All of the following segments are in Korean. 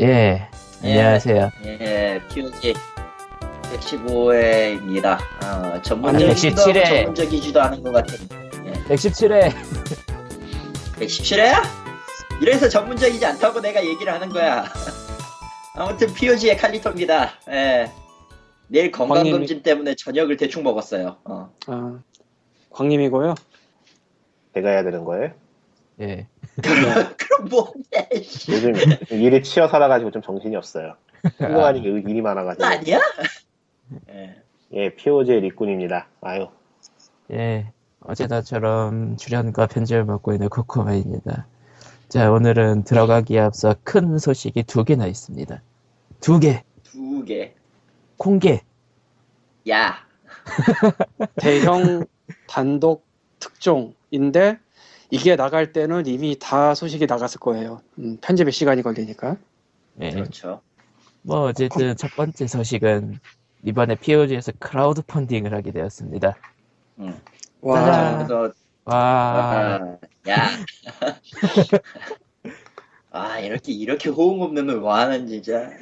예, 안녕하세요. 예, POG 115회입니다. 어, 아니, 전문적이지도 117 회. 않고 전문적이지도 않은 것 같은. 117회. 117회야? 이래서 전문적이지 않다고 내가 얘기를 하는 거야. 아무튼 POG의 칼리토입니다. 예. 내일 건강검진 때문에 저녁을 대충 먹었어요. 어. 아, 광님이고요. 내가 해야 되는 거예요? 예. 그럼 뭐해? 씨. 요즘 일에 치여 살아가지고 좀 정신이 없어요. 한거 아니게 일이 많아가지고. 아니야? 예. 예, POJ 리꾼입니다. 아유, 예. 어제나처럼 출연과 편집을 맡고 있는 코코마입니다. 자, 오늘은 들어가기에 앞서 큰 소식이 두 개나 있습니다. 두 개. 두 개. 공개. 야. 대형 단독 특종인데 이게 나갈 때는 이미 다 소식이 나갔을 거예요. 음, 편집에 시간이 걸리니까. 예. 그렇죠. 뭐, 어쨌든 첫 번째 소식은 이번에 POG에서 크라우드 펀딩을 하게 되었습니다. 응. 와. 그래서 와, 아, 야. 아, 이렇게, 이렇게 호응 없는 와는 진짜.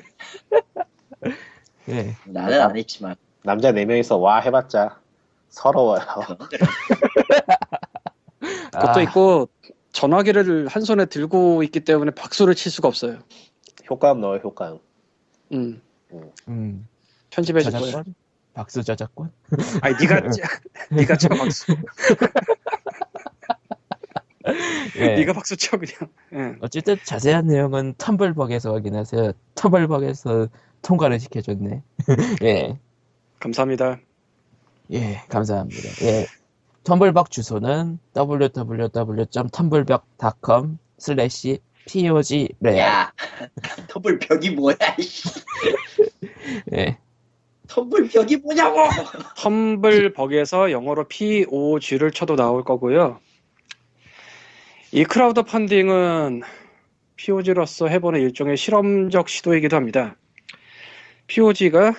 예. 나는 안 했지만. 남자 4 명이서 와 해봤자 서러워요. 그것도 아, 있고 전화기를 한 손에 들고 있기 때문에 박수를 칠 수가 없어요. 효과음 넣어요, 효과음. 음, 음. 편집해 줄 거예요. 저작권? 박수 저작권? 아니 네가 짜- 네가 쳐 박수. 예. 네가 박수 쳐 그냥. 예. 어쨌든 자세한 내용은 텀블벅에서 확인하세요. 텀블벅에서 통과를 시켜줬네. 예, 감사합니다. 예, 감사합니다. 예, 텀블벅 주소는 www.tumblbug.com slash pogreal. 야. 텀블벅이 뭐야, 씨. 예, 텀블벅이 뭐냐고! 텀블벅에서 영어로 POG를 쳐도 나올 거고요. 이 크라우드 펀딩은 POG로서 해보는 일종의 실험적 시도이기도 합니다. POG가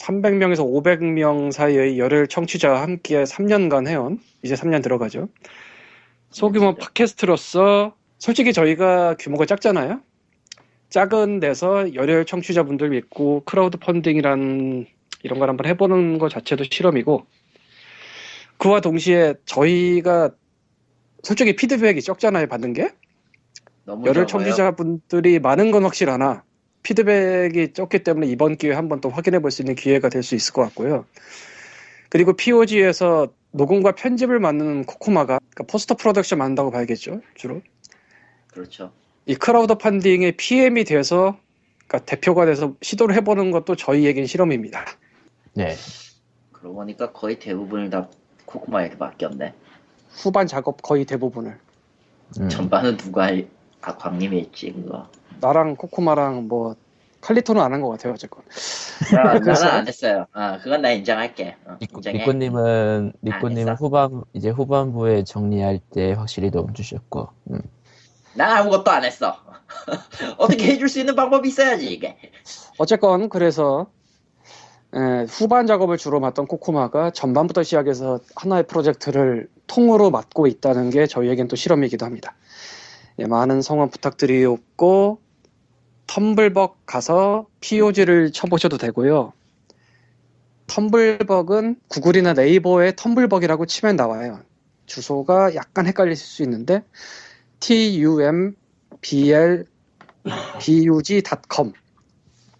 300명에서 500명 사이의 열혈 청취자와 함께 3년간 해온, 이제 3년 들어가죠. 소규모 팟캐스트로서 솔직히 저희가 규모가 작잖아요. 작은 데서 열혈 청취자분들 믿고 크라우드 펀딩이란 이런 걸 한번 해보는 것 자체도 실험이고 그와 동시에 저희가 솔직히 피드백이 적잖아요 받는 게 열혈 적어요. 청취자분들이 많은 건 확실하나 피드백이 적기 때문에 이번 기회에 한번 또 확인해 볼 수 있는 기회가 될 수 있을 것 같고요 그리고 POG에서 녹음과 편집을 맡는 코코마가 그러니까 post production 만든다고 봐야겠죠 주로 그렇죠. 이 크라우드 펀딩의 PM이 돼서 그러니까 대표가 돼서 시도를 해보는 것도 저희에겐 실험입니다 네, 그러고 보니까 거의 대부분을 다 코코마에게 맡겼네. 후반 작업 거의 대부분을 음, 전반은 누가 할, 아, 광님이 했지, 그거. 나랑 코코마랑 뭐 칼리토는 안 한 것 같아요 어쨌건 아, 나는 안 했어요. 아, 그건 나 인정할게. 어, 리꾸님은 했어. 후반 이제 후반부에 정리할 때 확실히 도움 주셨고, 음, 난 아무것도 안 했어. 어떻게 해줄 수 있는 방법이 있어야지, 이게. 어쨌건 그래서 에, 후반 작업을 주로 맡던 코코마가 전반부터 시작해서 하나의 프로젝트를 통으로 맡고 있다는 게 저희에겐 또 실험이기도 합니다. 예, 많은 성원 부탁드리고 텀블벅 가서 POG를 쳐보셔도 되고요. 텀블벅은 구글이나 네이버에 텀블벅이라고 치면 나와요. 주소가 약간 헷갈릴 수 있는데 tumbl.bug.com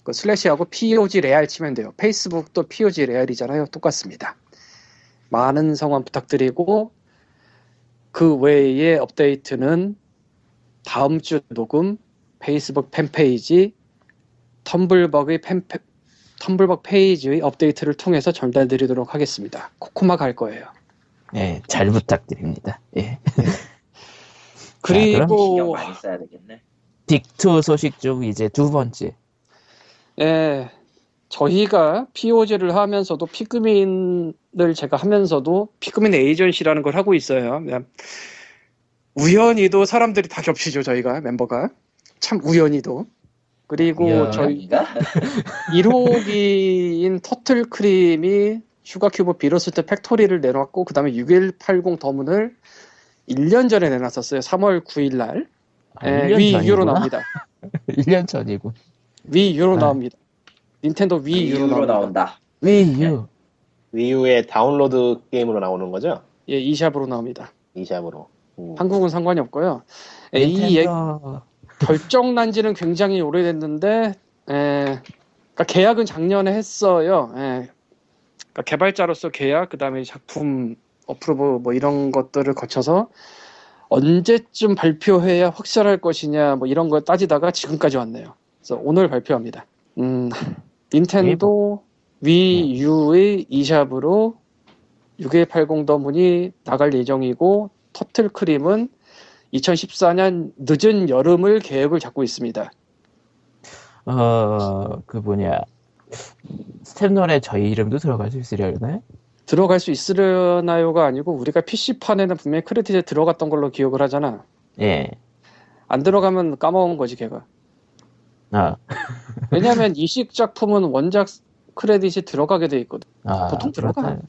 그 slash하고 POG real 치면 돼요. 페이스북도 POG real이잖아요. 똑같습니다. 많은 성원 부탁드리고 그 외의 업데이트는 다음 주 녹음 페이스북 팬페이지 텀블벅의 팬 텀블벅 페이지의 업데이트를 통해서 전달드리도록 하겠습니다. 코코마 갈 거예요. 예, 잘 부탁드립니다. 예, 그리고 되겠네. 딕투 소식 중 이제 두 번째. 예, 저희가 POG를 하면서도 피그민을 제가 하면서도 피그민 에이전시라는 걸 하고 있어요. 그냥 우연히도 사람들이 다 겹치죠, 저희가 멤버가. 참 우연히도. 그리고 이야. 저희 저희가 1호기인 터틀 크림이 Sugar Cube Bittersweet Factory를 내놨고 그 다음에 6180 the moon을 1년 전에 내놨었어요. 3월 9일 날. 아, 예, 1년 위. 이후로 나옵니다. 1년 전이고. 위 유로 네. 나옵니다. 닌텐도 위 유로 이유로 나옵니다. 나온다. 위 유. 위 유의 다운로드 게임으로 나오는 거죠? 예, 이샵으로 나옵니다. 이샵으로. 음. 한국은 상관이 없고요. 예, 이 얘기- 닌텐도 결정 난 지는 굉장히 오래됐는데, 에, 그러니까 계약은 작년에 했어요. 예. 그러니까 개발자로서 계약, 그 다음에 작품 어프로브 뭐 이런 것들을 거쳐서 언제쯤 발표해야 확실할 것이냐 뭐 이런 걸 따지다가 지금까지 왔네요. 그래서 오늘 발표합니다. 음, 닌텐도 위 U의 e샵으로 6180 더문이 나갈 예정이고 터틀 크림은 2014년 늦은 여름을 계획을 잡고 있습니다. 어, 그 뭐냐. 스텝롤에 저희 이름도 들어갈 수 있으려나? 들어갈 수 있으려나요가 아니고 우리가 PC판에는 분명히 크레딧에 들어갔던 걸로 기억을 하잖아. 예. 안 들어가면 까먹은 거지 걔가. 아, 왜냐하면 이식 작품은 원작 크레딧이 들어가게 돼 있거든. 아 보통 들어가. 그렇다.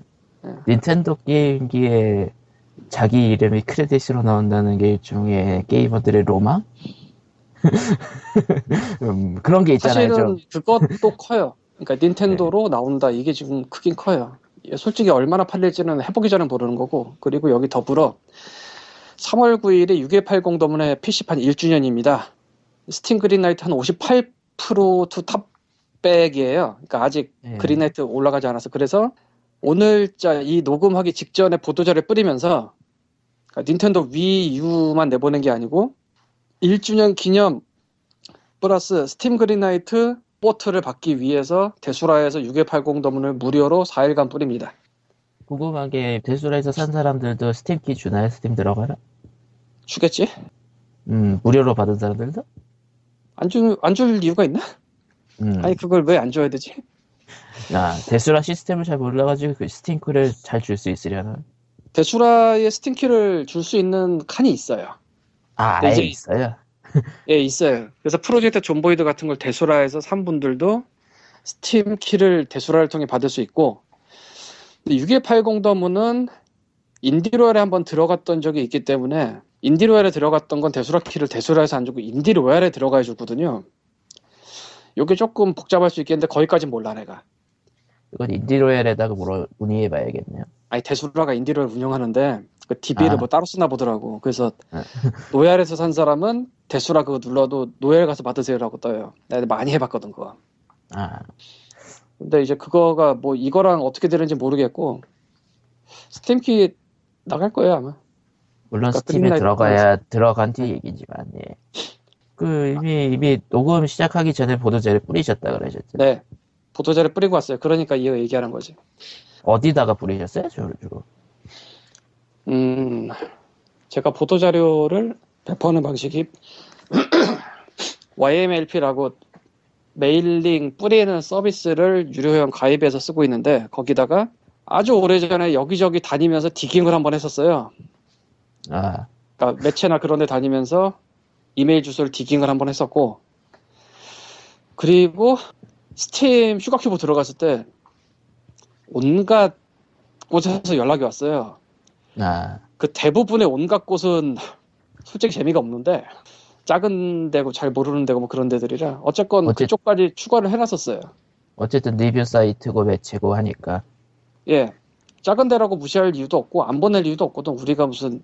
예. 닌텐도 게임기에 자기 이름이 크레딧으로 나온다는 게 일종의 게이머들의 로망? 음, 그런 게 있잖아요. 사실은 좀. 그것도 커요. 그러니까 닌텐도로 나온다 이게 지금 크긴 커요. 예, 솔직히 얼마나 팔릴지는 해보기 전에 모르는 거고 그리고 여기 더불어 3월 9일에 6180 the moon의 PC판 1주년입니다. 스팀 그린라이트 한 58% to top 100이에요. 그러니까 아직 예. 그린라이트 올라가지 않아서 그래서 오늘자 이 녹음하기 직전에 보도자료를 뿌리면서 그러니까 닌텐도 위유만 내보낸 게 아니고 1주년 기념 플러스 스팀 Greenlight vote를 받기 위해서 Desura에서 6180 the moon을 무료로 4일간 뿌립니다. 궁금한 게 Desura에서 산 사람들도 스팀키 주나요? 스팀 들어가라? 주겠지? 음, 무료로 받은 사람들도? 안 줄, 안줄 이유가 있나? 음. 아니, 그걸 왜 안 줘야 되지? 아, Desura 시스템을 잘 몰라가지고 그 스팀키를 잘 줄 수 있으려나? Desura의 스팀키를 줄 수 있는 칸이 있어요. 아, 네, 아예 이제- 있어요? 예, 있어요. 그래서 프로젝트 존보이드 같은 걸 Desura에서 산 분들도 스팀 키를 Desura를 통해 받을 수 있고 6180 더문은 인디로얄에 한번 들어갔던 적이 있기 때문에 Indie Royale에 들어갔던 건 Desura 키를 Desura에서 안 주고 Indie Royale에 들어가 주거든요. 요게 조금 복잡할 수 있겠는데 거기까진 몰라 내가. 이건 Indie Royale에다가 물어, 문의해 봐야겠네요. 아니 Desura가 Indie Royale 운영하는데 그 DB를 아. 뭐 따로 쓰나 보더라고. 그래서 아. Royale에서 산 사람은 Desura 그거 눌러도 Royale 가서 받으세요라고 떠요. 내가 많이 해봤거든 그거. 아, 근데 이제 그거가 뭐 이거랑 어떻게 되는지 모르겠고 스팀키 나갈 거예요 아마. 물론 그러니까 스팀에 들어가야 들어간 뒤 얘기지만, 예. 그, 이미, 이미 녹음 시작하기 전에 보도자료를 뿌리셨다 그러셨죠? 네. 보도자료를 뿌리고 왔어요. 그러니까 이거 얘기하는 거지. 어디다가 뿌리셨어요, 주로? 음, 제가 보도 자료를 배포하는 방식이 YMLP라고 mailing 뿌리는 서비스를 유료회원 가입해서 쓰고 있는데 거기다가 아주 오래전에 여기저기 다니면서 digging을 한번 했었어요. 아, 그러니까 매체나 그런 데 다니면서 이메일 주소를 digging을 한번 했었고 그리고 스팀 휴가 큐브 들어갔을 때 온갖 곳에서 연락이 왔어요. 아, 그 대부분의 온갖 곳은 솔직히 재미가 없는데 작은 데고 잘 모르는 데고 뭐 그런 데들이라 어쨌건 어째- 그쪽까지 추가를 해놨었어요. 어쨌든 리뷰 사이트고 매체고 하니까. 예. 작은 데라고 무시할 이유도 없고 안 보낼 이유도 없거든. 우리가 무슨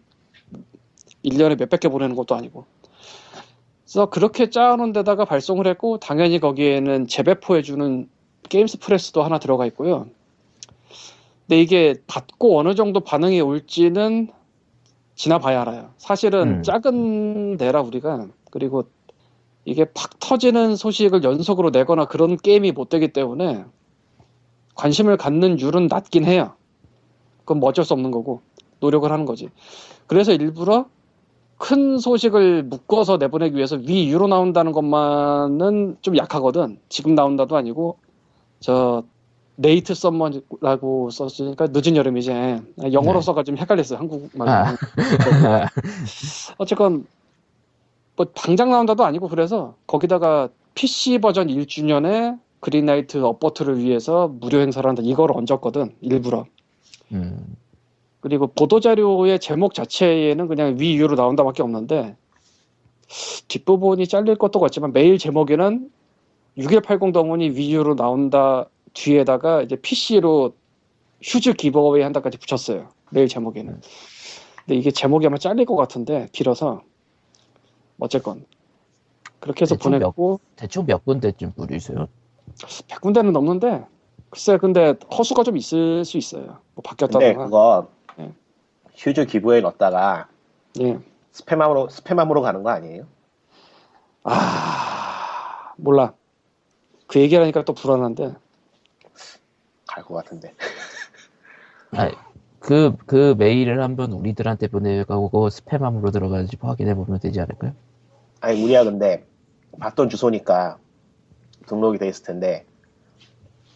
1년에 몇백 개 보내는 것도 아니고. 그래서 그렇게 짜놓은 데다가 발송을 했고 당연히 거기에는 재배포해주는 게임스 프레스도 하나 들어가 있고요. 근데 이게 받고 어느 정도 반응이 올지는 지나봐야 알아요. 사실은 음. 작은 데라 우리가 그리고 이게 팍 터지는 소식을 연속으로 내거나 그런 게임이 못 되기 때문에 관심을 갖는 율은 낮긴 해요. 그건 뭐 어쩔 수 없는 거고 노력을 하는 거지. 그래서 일부러 큰 소식을 묶어서 내보내기 위해서 위 유로 나온다는 것만은 좀 약하거든. 지금 나온다도 아니고 저 late summer라고 썼으니까 늦은 여름이지. 영어로 네. 써가 좀 헷갈렸어요. 한국말. 아. 어쨌건 뭐 당장 나온다도 아니고 그래서 거기다가 PC 버전 1주년에 Greenlight upvote를 위해서 무료 행사를 한다. 이걸 얹었거든. 일부러. 음, 그리고 보도자료의 제목 자체에는 그냥 위 이유로 나온다밖에 없는데 뒷부분이 잘릴 것도 같지만 메일 제목에는 6180 더문이 위유로 나온다 뒤에다가 이제 PC로 휴즈 기버웨이 한다까지 붙였어요. 메일 제목에는. 근데 이게 제목이 아마 잘릴 것 같은데 길어서 어쨌건 그렇게 해서 대충 몇- 보냈고 대충 몇 군데쯤 뿌리세요? 100군데는 넘는데 글쎄 근데 허수가 좀 있을 수 있어요. 뭐 근데 바뀌었다거나. 그거 예. 휴즈 기부에 넣었다가 예. 스팸함으로 스팸함으로 가는 거 아니에요? 아 몰라. 그 얘기하니까 또 불안한데 갈 것 같은데. 아, 그, 그 메일을 한번 우리들한테 보내가고 스팸함으로 들어가는지 확인해 보면 되지 않을까요? 아니 우리야 근데 받던 주소니까 등록이 돼 있을 텐데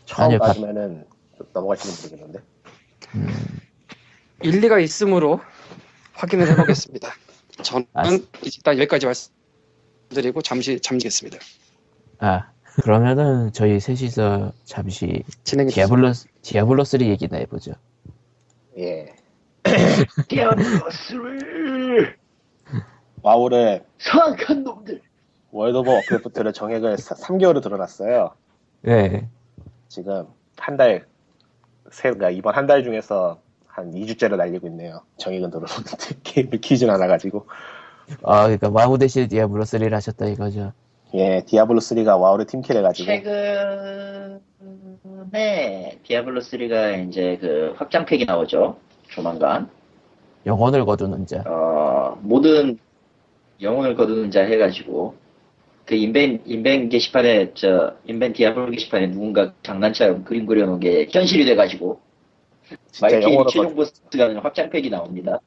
처음 아니요, 받으면은 넘어갈지는 모르겠는데. 음, 일리가 있으므로 확인을 해보겠습니다. 저는 아, 일단 여기까지 말씀드리고 잠시 잠기겠습니다. 아, 그러면은 저희 셋이서 잠시. 디아블로, 디아블로 3 얘기나 해보죠. 예. 디아블로 3를 와우를 사악한 놈들. 월드 오브 워크래프트를 정액을 3개월을 들어놨어요. 네. 지금 한 달, 세, 그러니까 이번 한 달 중에서 한 2주째를 날리고 있네요. 정액은 들어놓는데 게임을 키진 않아가지고. 아, 그러니까 와우 대신 디아블로 3를 하셨다 이거죠. 예, 디아블로 3가 와우를 team kill해가지고. 최근에 디아블로 3가 이제 그 확장팩이 나오죠. 조만간. 영혼을 거두는 자. 어, 모든 영혼을 거두는 자 해가지고 그 인벤 인벤 게시판에 저 인벤 디아블로 게시판에 누군가 장난처럼 그림 그려놓은 게 현실이 돼가지고 진짜 영어로 최종 보스가 아니라 확장팩이 나옵니다.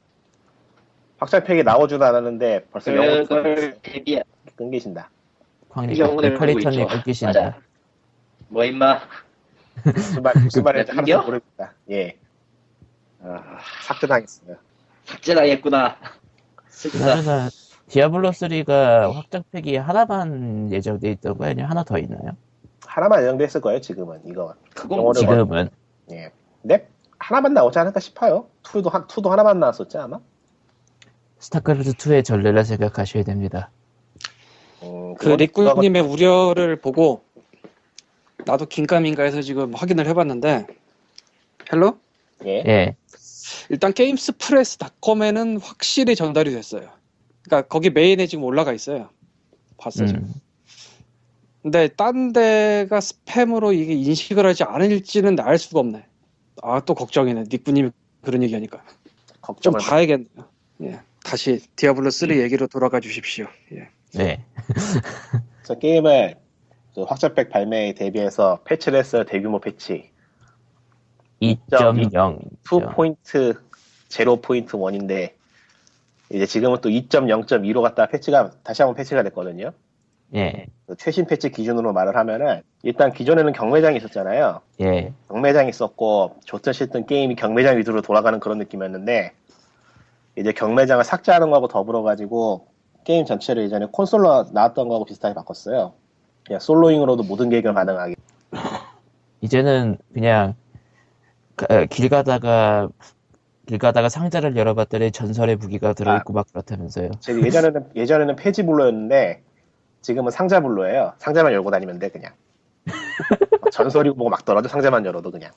확장팩이 나오지도 않았는데 벌써 영어로 그걸 대비 끊기신다. 영혼을 보고 있죠. 끊기신다. 맞아. 뭐 임마 무슨 말, 무슨 말인지 끊겨? 하나도 모릅니다. 예, 아, 삭제당했어요. 삭제당했구나. 슬프다. 그러면 디아블로 3가 확장팩이 하나만 예정돼 있던 거야? 아니면 하나 더 있나요? 하나만 예정돼 있을 거예요, 지금은. 이거. 그건 영어를 지금은. 예. 근데 하나만 나오지 않을까 싶어요. two도, 한, two도 하나만 나왔었지, 아마? 스타크래프트 2의 전례라 생각하셔야 됩니다. 음, 그 리꾸님의 우려를 보고 나도 긴가민가 해서 지금 확인을 해봤는데 Hello? 예. 예. 일단 gamespress.com에는 확실히 전달이 됐어요. 그러니까 거기 메인에 지금 올라가 있어요. 봤어 지금. 음, 근데 딴 데가 스팸으로 이게 인식을 하지 않을지는 알 수가 없네. 아 또 걱정이네. 니꾸님이 그런 얘기하니까 좀 걱정을. 봐야겠네요. 예. 다시 디아블로 3 얘기로 돌아가 주십시오. 예. 네. 그래서 게임을 그 확장팩 발매에 대비해서 패치를 했어요, 대규모 패치. 2.0. 2포인트, 0포인트 1인데, 이제 지금은 또 2.0.2로 갔다 패치가, 다시 한번 패치가 됐거든요. 예. 그 최신 패치 기준으로 말을 하면은, 일단 기존에는 경매장이 있었잖아요. 예. 경매장이 있었고, 좋든 싫든 게임이 경매장 위주로 돌아가는 그런 느낌이었는데, 이제 경매장을 삭제하는 거하고 더불어 가지고, 게임 전체를 예전에 콘솔로 나왔던 거하고 비슷하게 바꿨어요. 그냥 솔로잉으로도 모든 계획을 가능하게. 이제는 그냥 가- 어, 길 가다가 길 가다가 상자를 열어봤더니 전설의 무기가 들어있고 막 그렇다면서요. 제가 예전에는, 예전에는 폐지불로였는데, 지금은 상자 불로예요. 상자만 열고 다니면 돼, 그냥. 전설이고 뭐고 막 떨어져, 상자만 열어도 그냥.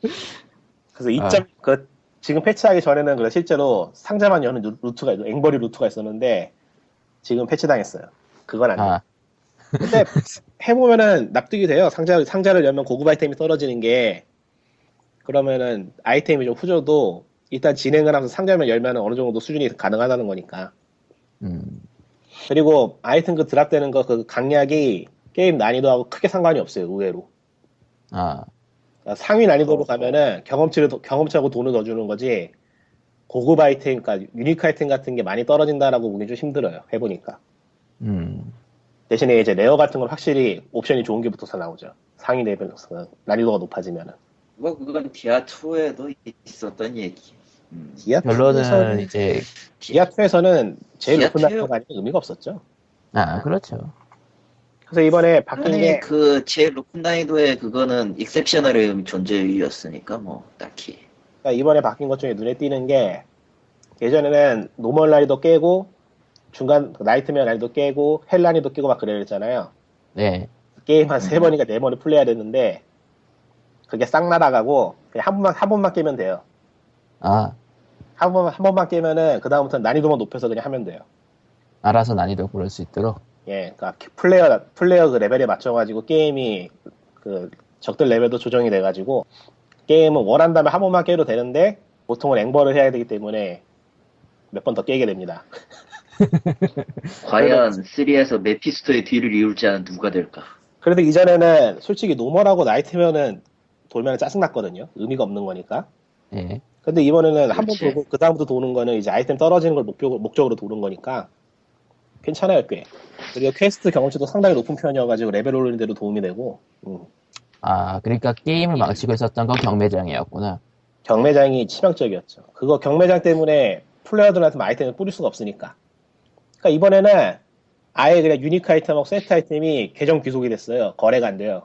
그래서 2점, 그, 지금 패치하기 전에는 그래 실제로 상자만 여는 루- 루트가, 앵벌이 루트가 있었는데, 지금 패치당했어요. 그건 아니에요. 아, 근데 해보면은 납득이 돼요. 상자, 상자를 열면 고급 아이템이 떨어지는 게, 그러면은 아이템이 좀 후져도 일단 진행을 하면서 상자만 열면 어느 정도 수준이 가능하다는 거니까. 음, 그리고 아이템 그 드랍되는 거 그 강약이 게임 난이도하고 크게 상관이 없어요, 의외로. 아, 그러니까 상위 난이도로 가면은 경험치를, 더- 경험치하고 돈을 더 주는 거지, 고급 아이템, 그러니까 unique 아이템 같은 게 많이 떨어진다라고 보기 좀 힘들어요, 해보니까. 음, 대신에 이제 rare 같은 건 확실히 옵션이 좋은 게 붙어서 나오죠. 상위 레벨에서 난이도가 높아지면은. 뭐 그건 디아 2에도 있었던 얘기. 음. 디아 결론은 2에서는, 이제 디아 2에서는 제일 높은 2 난이도가 아니면 의미가 없었죠. 아, 그렇죠. 그래서 이번에 바뀐 게, 그 제일 높은 난이도의 그거는 exceptional의 존재이었으니까 뭐 딱히. 그러니까 이번에 바뀐 것 중에 눈에 띄는 게 예전에는 normal 난이도 깨고 중간 nightmare 난이도 깨고 hell 난이도 깨고 막 그래야 했잖아요. 네. 게임 한 세 번인가 네 번을 플레이해야 되는데 그게 싹 날아가고 그냥 한 번만 한 번만 깨면 돼요. 아, 한 번만 한 번만 깨면은 그 다음부터 는 난이도만 높여서 그냥 하면 돼요. 알아서 난이도 고를 수 있도록. 예, 그러니까 플레이어 플레이어 그 레벨에 맞춰가지고 게임이 그 적들 레벨도 조정이 돼가지고 게임은 원한다면 한 번만 깨도 되는데 보통은 앵벌을 해야 되기 때문에 몇 번 더 깨게 됩니다. 과연 3에서 메피스토의 뒤를 이을지 않은 누가 될까? 그래도 이전에는 솔직히 normal하고 nightmare는 돌면 짜증났거든요. 의미가 없는 거니까. 예. 근데 이번에는 한 번. 돌고 그 다음부터 도는 거는 이제 아이템 떨어지는 걸 목표, 목적으로 도는 거니까 괜찮아요 꽤. 그리고 퀘스트 경험치도 상당히 높은 편이어가지고 레벨 올리는 데도 도움이 되고 음. 아, 그러니까 게임을 망치고 있었던 건 경매장이었구나. 경매장이 치명적이었죠. 그거 경매장 때문에 플레이어들한테 아이템을 뿌릴 수가 없으니까. 그러니까 이번에는 아예 그냥 unique 아이템하고 세트 아이템이 계정 귀속이 됐어요. 거래가 안 돼요.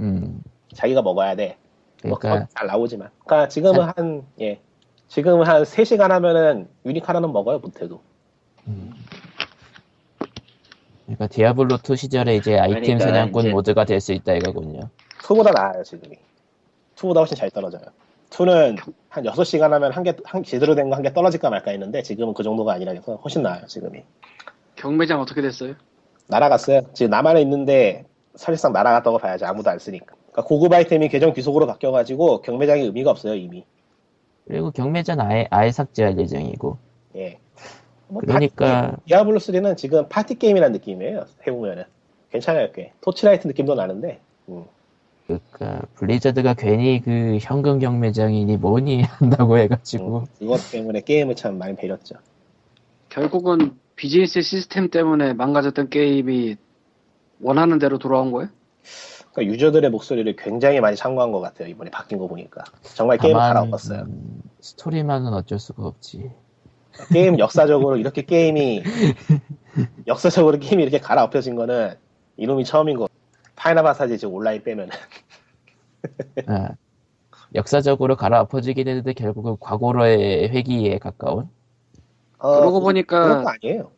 음. 자기가 먹어야 돼. 뭐 그러니까 그건 잘 나오지만. 그러니까 지금은 한, 예. 지금은 한 3시간 하면은 유니크 하나는 먹어요, 못해도. 그러니까 디아블로2 시절에 이제 아이템 그러니까 사냥꾼 이제- 모드가 될 수 있다 이거군요. 2보다 나아요, 지금이. 2보다 훨씬 잘 떨어져요. 2는 한 6시간 하면 한 개, 한, 제대로 된 거 한 개 떨어질까 말까 했는데 지금은 그 정도가 아니라서 훨씬 나아요, 지금이. 경매장 어떻게 됐어요? 날아갔어요. 지금 나만에 있는데 사실상 날아갔다고 봐야지 아무도 안 쓰니까. 그러니까 고급 아이템이 계정 귀속으로 바뀌어가지고 경매장이 의미가 없어요, 이미. 그리고 경매장 아예, 아예 삭제할 예정이고. 예. 뭐 그러니까- 디아블로 3는 지금 파티 게임이라는 느낌이에요. 해보면은 괜찮아요, 꽤. 토치라이트 느낌도 나는데. 음. 그러니까 블리자드가 괜히 그 현금 경매장이니 뭐니 한다고 해가지고 음, 이것 때문에 게임을 참 많이 배렸죠. 결국은 비즈니스 시스템 때문에 망가졌던 게임이 원하는 대로 돌아온 거예요? 그러니까 유저들의 목소리를 굉장히 많이 참고한 것 같아요. 이번에 바뀐 거 보니까 정말 게임을 갈아엎었어요. 음, 스토리만은 어쩔 수가 없지. 게임 역사적으로 이렇게 게임이 역사적으로 게임이 이렇게 갈아엎혀진 거는 이놈이 처음인 거. 파이널 판타지 지금 온라인 빼면 아, 역사적으로 갈아엎어지긴 했는데 결국은 과거로의 회귀에 가까운 어, 그러고 그런 보니까 거 아니에요.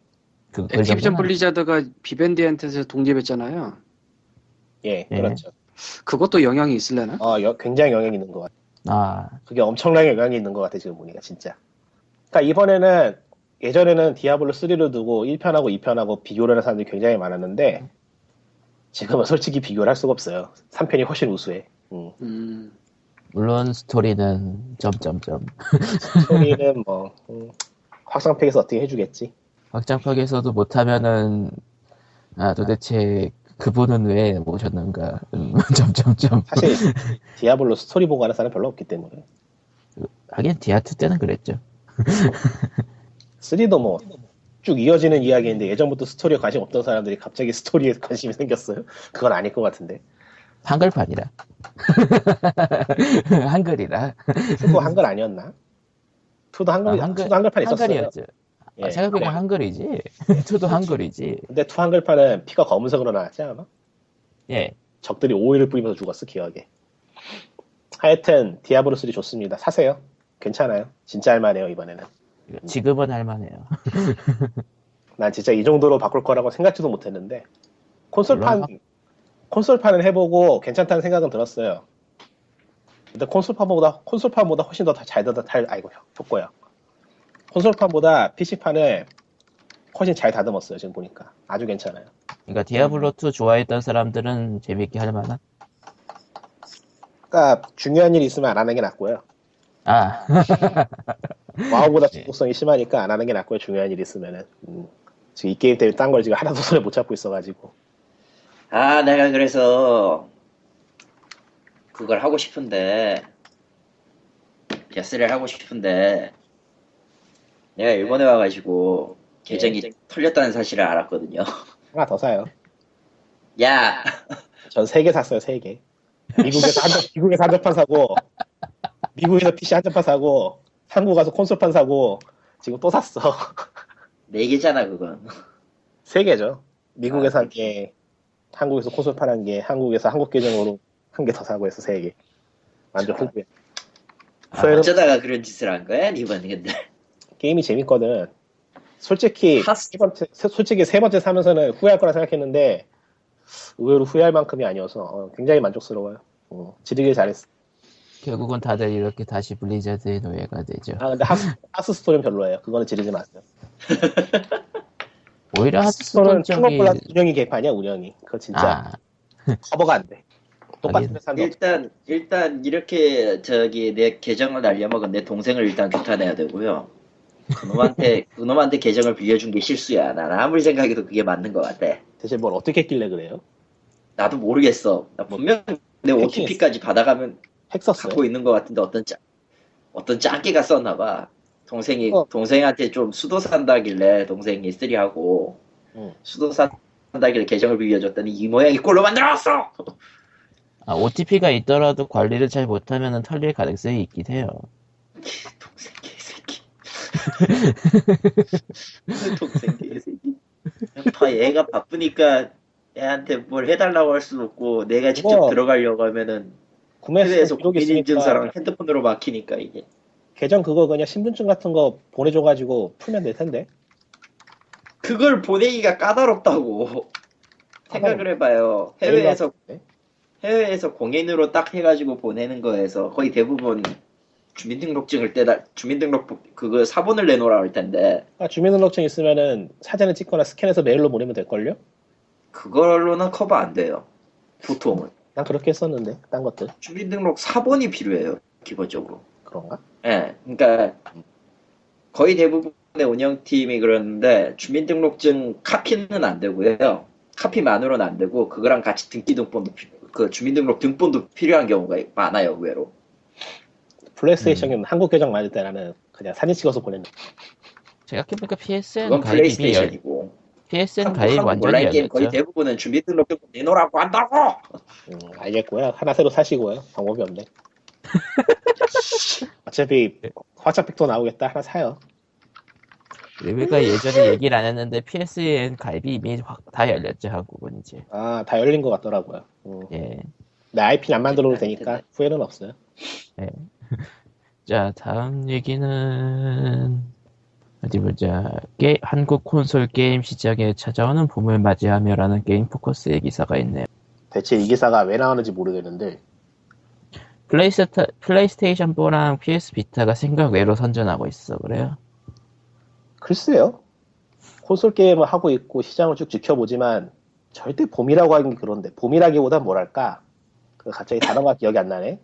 그, 그 액티비전 블리자드가 비밴디한테서 독립했잖아요. 예, 예. 그렇죠. 그것도 영향이 있을래나? 어, 여- 굉장히 영향이 있는 것 같아. 아 그게 엄청나게 영향이 있는 것 같아 지금 보니까 진짜. 그러니까 이번에는 예전에는 디아블로 3를 두고 1편하고 2편하고 비교를 하는 사람들이 굉장히 많았는데 지금은 솔직히 비교를 할 수가 없어요. 3편이 훨씬 우수해. 음. 음, 물론 스토리는 점점점 스토리는 뭐 음, 확장팩에서 어떻게 해주겠지. 확장팩에서도 못하면은 아 도대체 그분은 왜 모셨는가 음, 점점점 사실 디아블로 스토리 보고 하는 사람 별로 없기 때문에 하긴 디아2 때는 그랬죠 3도 뭐 쭉 이어지는 이야기인데 예전부터 스토리에 관심 없던 사람들이 갑자기 스토리에 관심이 생겼어요. 그건 아닐 것 같은데. 한글판이라 한글이라 two도 한글 아니었나? two도 한글 아, 한글- 한글판 있었어요. 한글이었죠 예. 아, 생각해보면 한글이지 two도 한글이지 근데 two 한글판은 피가 검은색으로 나왔지 아마? 예 적들이 오일을 뿌리면서 죽었어 기억에. 하여튼 디아블로 3 좋습니다. 사세요. 괜찮아요. 진짜 할만해요 이번에는. 지금은 할만해요 난 진짜 이 정도로 바꿀 거라고 생각지도 못했는데 콘솔판 콘솔판을 해보고 괜찮다는 생각은 들었어요. 근데 콘솔판보다 콘솔판보다 훨씬 더잘 다듬 아이고 좋고요. 콘솔판보다 PC판을 훨씬 잘 다듬었어요 지금 보니까 아주 괜찮아요. 그러니까 디아블로 2 좋아했던 사람들은 재밌게 할 만한 그러니까 중요한 일이 있으면 안 하는 게 낫고요. 아 와우보다 네. 중독성이 심하니까 안 하는 게 낫고요. 중요한 일이 있으면은. 음. 지금 이 게임 때문에 딴 걸 지금 하나도 손에 못 잡고 있어가지고. 아, 내가 그래서 그걸 하고 싶은데 게스를 하고 싶은데 내가 일본에 와가지고 계정이 털렸다는 사실을 알았거든요. 하나 더 사요. 야, 전 세 개 샀어요. 세 개. 미국에서 한 장, 미국에서 한정판 사고, 미국에서 PC 한정판 사고, 한국 가서 콘솔판 사고, 지금 또 샀어. 네 개잖아 그건. 세 개죠. 미국에서 아, 한 개, 한국에서 콘솔판 한 개, 한국에서 한국 계정으로 한 개 더 사고 해서 세 개. 완전. 아, 소연은 어쩌다가 그런 짓을 한 거야, 이번 근데. 게임이 재밌거든. 솔직히 하스- 세 번째, 세- 솔직히 세 번째 사면서는 후회할 거라 생각했는데 의외로 후회할 만큼이 아니어서 어, 굉장히 만족스러워요. 어, 지르길 잘했어. 결국은 다들 이렇게 다시 블리자드의 노예가 되죠. 아 근데 하스, 하스 스토리는 별로예요. 그거는 지르지 마세요. 오히려 하스스토리는 하스스톤 충격보다 쪽이 운영이 개판이야 운영이. 그거 진짜 아 커버가 안 돼. 똑같은. 회사인데 일단 일단 이렇게 저기 내 계정을 날려먹은 내 동생을 일단 규탄해야 되고요. 그놈한테 그놈한테 계정을 빌려준 게 실수야. 난 아무리 생각해도 그게 맞는 것 같아. 대체 뭘 어떻게 했길래 그래요? 나도 모르겠어. 나 분명 내. OTP까지 받아가면 핵 썼어요. 갖고 있는 것 같은데 어떤 짜 어떤 짝기가 썼나 봐. 동생이 어. 동생한테 좀 수도 산다길래 동생이 쓰리하고 응. 수도 산다길래 계정을 빌려줬더니 이 모양이 꼴로 만들었어. 아, OTP가 있더라도 관리를 잘 못하면 털릴 가능성이 있긴 해요. 동생. 동생 개새끼. 봐, 얘가 바쁘니까 애한테 뭘 해달라고 할 수도 없고 내가 직접 그거 들어가려고 하면은 국민인증서랑 있으니까 핸드폰으로 막히니까 이게 계정 그거 그냥 신분증 같은 거 보내줘가지고 풀면 될 텐데. 그걸 보내기가 까다롭다고 생각을 해봐요. 해외에서 네. 해외에서 공인으로 딱 해가지고 보내는 거에서 거의 대부분 주민등록증을 떼다 주민등록 그거 사본을 내놓으라 할 텐데 아, 주민등록증 있으면은 사진을 찍거나 스캔해서 메일로 보내면 될 걸요? 그걸로는 커버 안 돼요. 보통은 난 그렇게 했었는데 딴 것들 주민등록 사본이 필요해요. 기본적으로. 그런가? 예, 그러니까 거의 대부분의 운영팀이 그러는데 주민등록증 카피는 안 되고요. 카피만으로는 안 되고 그거랑 같이 등기 등본도 필- 그 주민등록 등본도 필요한 경우가 많아요, 의외로. 플레이스테이션은 한국 계정 만들 때 나는 그냥 사진 찍어서 보냈는데 생각해보니까 PSN 그건 가입이 열, 플레이스테이션이고. PSN 한국, 가입 한국 완전히 온라인 게임 거의. 대부분은 주민등록 등본 내놓으라고 한다고. 음, 알겠고요. 하나 새로 사시고요. 방법이 없네. 어차피 화차픽도 나오겠다. 하나 사요. 우리가 예전에 얘기를 안 했는데 PSN 가입이 이미 확다 열렸죠 한국은 이제. 아다 열린 것 같더라고요. 음. 예. 내 IP는 안 만들어도 되니까 후회는 없어요 자 다음 얘기는 어디 보자. 게, 한국 콘솔 게임 시장에 찾아오는 봄을 맞이하며라는 게임 포커스의 기사가 있네요. 대체 이 기사가 왜 나오는지 모르겠는데 플레이스타, 플레이스테이션 4랑 PS 비타가 생각 외로 선전하고 있어 그래요? 글쎄요 콘솔 게임을 하고 있고 시장을 쭉 지켜보지만 절대 봄이라고 하긴 그런데 봄이라기보단 뭐랄까 그 갑자기 단어가 기억이 안 나네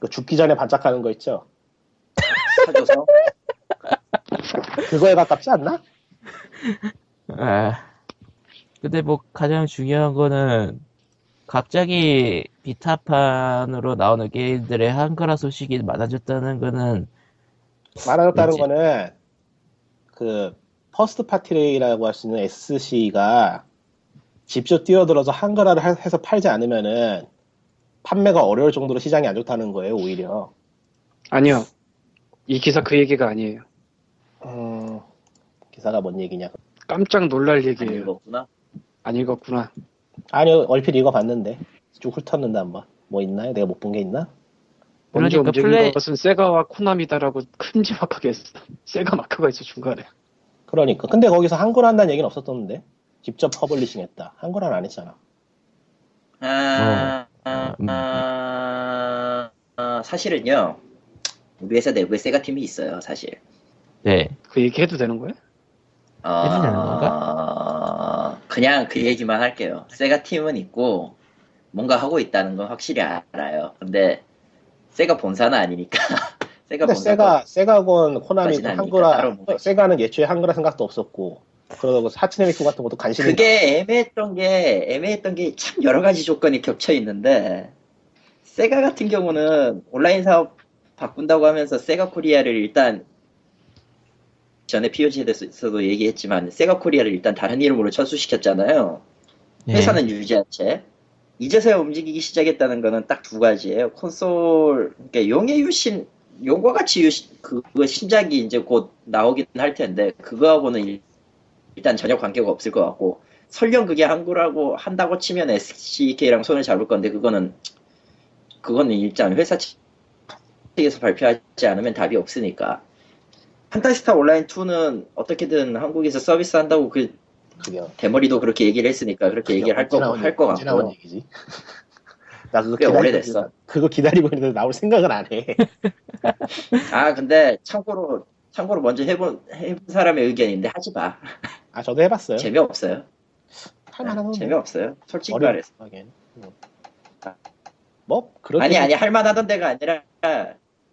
그 죽기 전에 반짝하는 거 있죠 사줘서 그거에 가깝지 않나? 아, 근데 뭐 가장 중요한 거는 갑자기 비타판으로 나오는 게임들의 한글화 소식이 많아졌다는 거는 말하였다는 뭐지? 거는 그 first party라고 할 수 있는 SCE가 직접 뛰어들어서 한글화를 하- 해서 팔지 않으면은 판매가 어려울 정도로 시장이 안 좋다는 거예요 오히려 아니요. 이 기사 그 얘기가 아니에요. 음, 기사가 뭔 얘기냐 깜짝 놀랄 안 얘기예요. 읽었구나. 안 읽었구나. 아니요 얼핏 읽어봤는데 쭉 훑었는데 한번 뭐 있나요? 내가 못 본 게 있나? 먼저 그러니까 움직인 플레이- 것은 세가와 코나미다라고 큼지막하게 했어. 세가 마크가 있어 중간에. 그러니까 근데 거기서 한글화 한다는 얘기는 없었던데 직접 publishing 했다 한글화는 안 했잖아 아, 어, 아, 음. 아, 아, 사실은요. 우리 회사 내부에 세가 팀이 있어요, 사실. 네 그 얘기 해도 되는 거야? 해도 되는 어, 그냥 그 얘기만 할게요. 세가 팀은 있고 뭔가 하고 있다는 건 확실히 알아요. 근데 세가 본사는 아니니까. 세가 본사 세가 세가건 따로 뭔가 세가는 애초에 한글화 생각도 없었고 그러고 하츠네미쿠 같은 것도 관심이 그게 애매했던 게 애매했던 게 참 여러 가지 조건이 겹쳐 있는데 세가 같은 경우는 온라인 사업 바꾼다고 하면서 세가 코리아를 일단 전에 POG에서도 얘기했지만 세가 코리아를 일단 다른 이름으로 철수시켰잖아요. 예. 회사는 유지한 채 이제서야 움직이기 시작했다는 거는 딱 두 가지예요. 콘솔 그러니까 용의 유신 용과 같이 유신 그거 신작이 이제 곧 나오긴 할 텐데 그거하고는 일- 일단 전혀 관계가 없을 것 같고 설령 그게 한국라고 한다고 치면 SCK랑 손을 잡을 건데 그거는 그거는 일단 회사 측에서 발표하지 않으면 답이 없으니까 판타스타 온라인 2는 어떻게든 한국에서 서비스 한다고 그 그게요. 대머리도 그렇게 얘기를 했으니까 그렇게 얘기를 할 거, 할거 같고. 나 그거 꽤 기다리고 오래됐어. 그거 기다리고 있는데 나올 생각은 안 해. 아, 근데 참고로, 참고로 먼저 해본, 해본 사람의 의견인데 하지 마. 아 저도 해봤어요. 재미없어요. 할만한 건 재미없어요. 솔직히. 말해서. 하긴. 뭐. 뭐 그렇게 아니, 아니, 할만하던 데가 아니라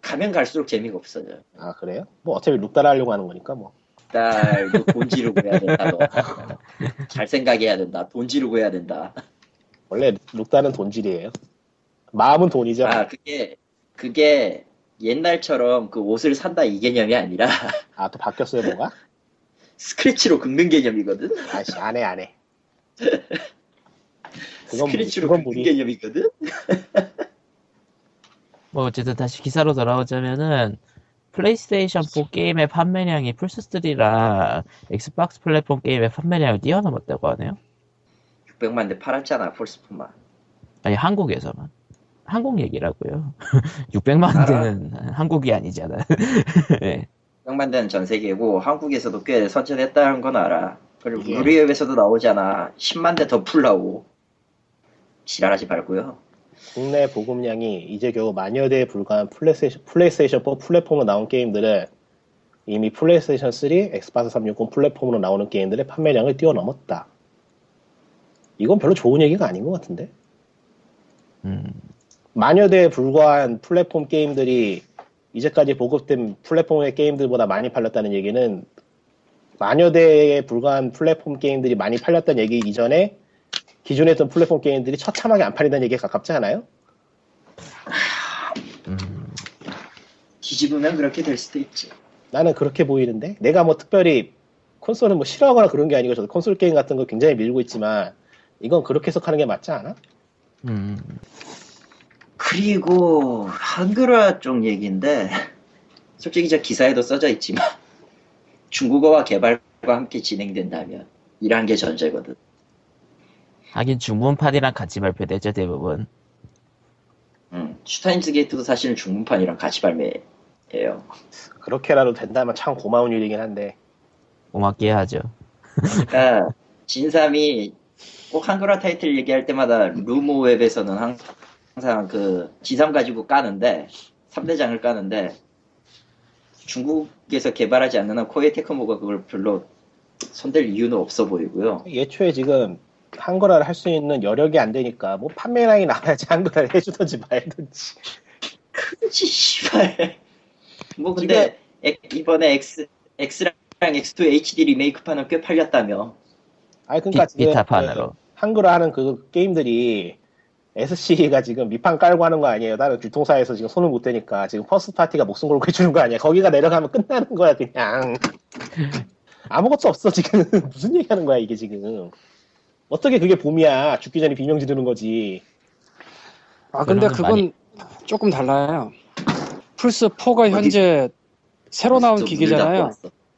가면 갈수록 재미가 없어져. 아 그래요? 뭐 어차피 룩 따라하려고 하는 거니까 뭐. 딸도 돈 지르고 해야 된다, 너. 잘 생각해야 된다. 돈 지르고 해야 된다. 원래 룩다는 돈질이에요. 마음은 돈이죠. 아, 그게, 그게 옛날처럼 그 옷을 산다 이 개념이 아니라 아 또 바뀌었어요 뭐가? 스크래치로 긁는 개념이거든? 아씨 안해 안해. 스크래치로 긁는 무리. 개념이거든? 뭐 어쨌든 다시 기사로 돌아오자면은 플레이스테이션 4 게임의 판매량이 플스 3랑 엑스박스 플랫폼 게임의 판매량을 뛰어넘었다고 하네요. 600만 대 팔았잖아, 플스 포만. 아니 한국에서만. 한국 얘기라고요. 600만 알아. 대는 한국이 아니잖아. 네. 600만 대는 전 세계고 한국에서도 꽤 선전했다는 건 알아. 그리고 우리 웹에서도 나오잖아. 10만 대 더 풀라고. 지랄하지 말고요. 국내 보급량이 이제 겨우 만여 대에 불과한 플레이스테이션, 플레이스테이션 4 플랫폼으로 나온 게임들은 이미 플레이스테이션 3, 엑스박스 360 플랫폼으로 나오는 게임들의 판매량을 뛰어넘었다. 이건 별로 좋은 얘기가 아닌 것 같은데? 음, 만여 대에 불과한 플랫폼 게임들이 이제까지 보급된 플랫폼의 게임들보다 많이 팔렸다는 얘기는 만여 대에 불과한 플랫폼 게임들이 많이 팔렸다는 얘기 이전에 기존에 있던 플랫폼 게임들이 처참하게 안 팔린다는 얘기에 가깝지 않아요? 음, 뒤집으면 그렇게 될 수도 있지. 나는 그렇게 보이는데 내가 뭐 특별히 콘솔을 뭐 싫어하거나 그런 게 아니고 저도 콘솔 게임 같은 거 굉장히 밀고 있지만 이건 그렇게 해석하는 게 맞지 않아? 음. 그리고 한글화 쪽 얘기인데 솔직히 저 기사에도 써져 있지만 중국어와 개발과 함께 진행된다면 이란 게 전제거든. 하긴 중문판이랑 같이 발표되죠 대부분. 음, 슈타인즈 게이트도 사실은 중문판이랑 같이 발매해요. 그렇게라도 된다면 참 고마운 일이긴 한데 고맙게 하죠. 그러니까 진삼이 꼭 한글화 타이틀 얘기할 때마다 루모 웹에서는 항- 항상 그 진삼 가지고 까는데 3대장을 까는데 중국에서 개발하지 않는 한 코에이 테크모가 그걸 별로 손댈 이유는 없어 보이고요. 애초에 지금 한글화를 할 수 있는 여력이 안 되니까 뭐 판매량이 나와야지 한글화를 해주든지 말든지 그치 씨발. 뭐 근데 엑- 이번에 X X랑 X2 HD 리메이크판은 꽤 팔렸다며. 아니 그러니까 비, 지금 비타판으로. 그 한글화하는 그 게임들이 SC가 지금 밑판 깔고 하는 거 아니에요. 다른 유통사에서 지금 손을 못 대니까 지금 first party가 목숨 걸고 해주는 거 아니야. 거기가 내려가면 끝나는 거야 그냥. 아무것도 없어 지금. 무슨 얘기하는 거야 이게 지금. 어떻게 그게 봄이야? 죽기 전에 비명 지르는 거지. 아 근데 그건 많이- 조금 달라요. 플스 4가 현재 새로 나온 또 기계잖아요.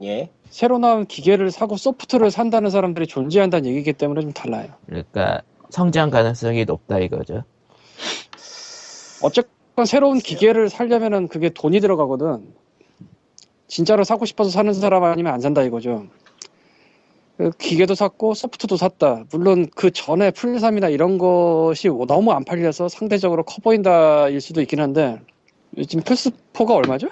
예? 새로 나온 기계를 사고 소프트를 산다는 사람들이 존재한다는 얘기이기 때문에 좀 달라요. 그러니까 성장 가능성이 높다 이거죠. 어쨌건 새로운 기계를 살려면은 그게 돈이 들어가거든. 진짜로 사고 싶어서 사는 사람 아니면 안 산다 이거죠. 그 기계도 샀고 소프트도 샀다. 물론 그 전에 플스3이나 이런 것이 너무 안 팔려서 상대적으로 커 보인다일 수도 있긴 한데 지금 플스4가 얼마죠?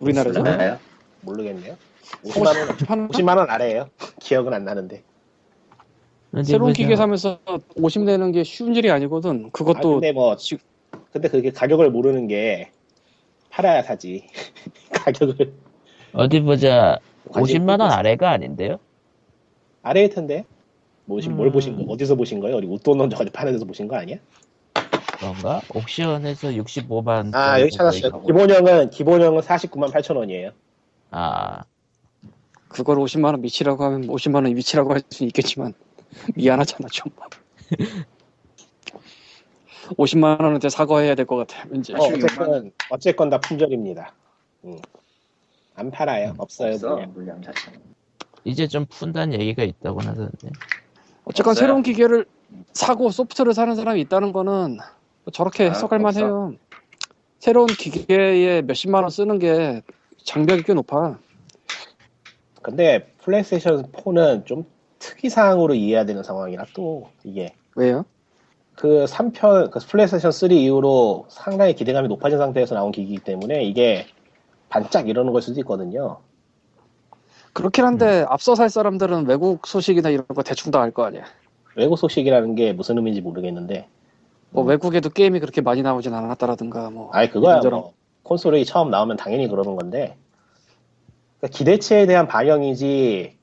우리나라에서? 모르겠네요 50만 원 50만 50만원 아래에요 기억은 안 나는데 새로운 뭐 기계 저- 사면서 50 내는 게 쉬운 일이 아니거든. 아, 그것도 근데 뭐 지- 근데 그게 가격을 모르는 게 팔아야 사지 가격을 어디 보자. 관심 50만 원 있겠어. 아래가 아닌데요? 아래일 텐데 뭐신 뭘 음. 보신 거 어디서 보신 거예요? 어디 웃돈 넣어가지고 파는 데서 보신 거 아니야? 그런가? 옥션에서 65만. 아 여기 찾았어요. 기본형은 기본형은 49만 8천 원이에요. 아, 그걸 50만 원 미치라고 하면 50만 원이 미치라고 할 수는 있겠지만 미안하잖아 좀. 50만 원한테 사과해야 될 것 같아. 왠지. 어, 어쨌건 어쨌건 다 품절입니다. 음. 안 팔아요. 없어요. 없어. 물량 자체는. 이제 좀 푼다는 얘기가 있다고 하던데. 어쨌건 없어요. 새로운 기계를 사고 소프트를 사는 사람이 있다는 거는 뭐 저렇게 아, 해석할. 만해요. 새로운 기계에 몇십만 원 쓰는 게 장벽이 꽤 높아. 근데 플레이스테이션 4는 좀 특이사항으로 이해해야 되는 상황이라 또 이게 왜요? 그 3편 그 플레이스테이션 3 이후로 상당히 기대감이 높아진 상태에서 나온 기기이기 때문에 이게 반짝 이러는 걸 수도 있거든요. 그렇긴 한데 앞서 살 사람들은 외국 소식이나 이런 거 대충 다 알 거 아니야. 외국 소식이라는 게 무슨 의미인지 모르겠는데 뭐 외국에도 게임이 그렇게 많이 나오진 않았다라든가 뭐. 아니 그거야 이런저런. 뭐 콘솔이 처음 나오면 당연히 그러는 건데 그러니까 기대치에 대한 반영이지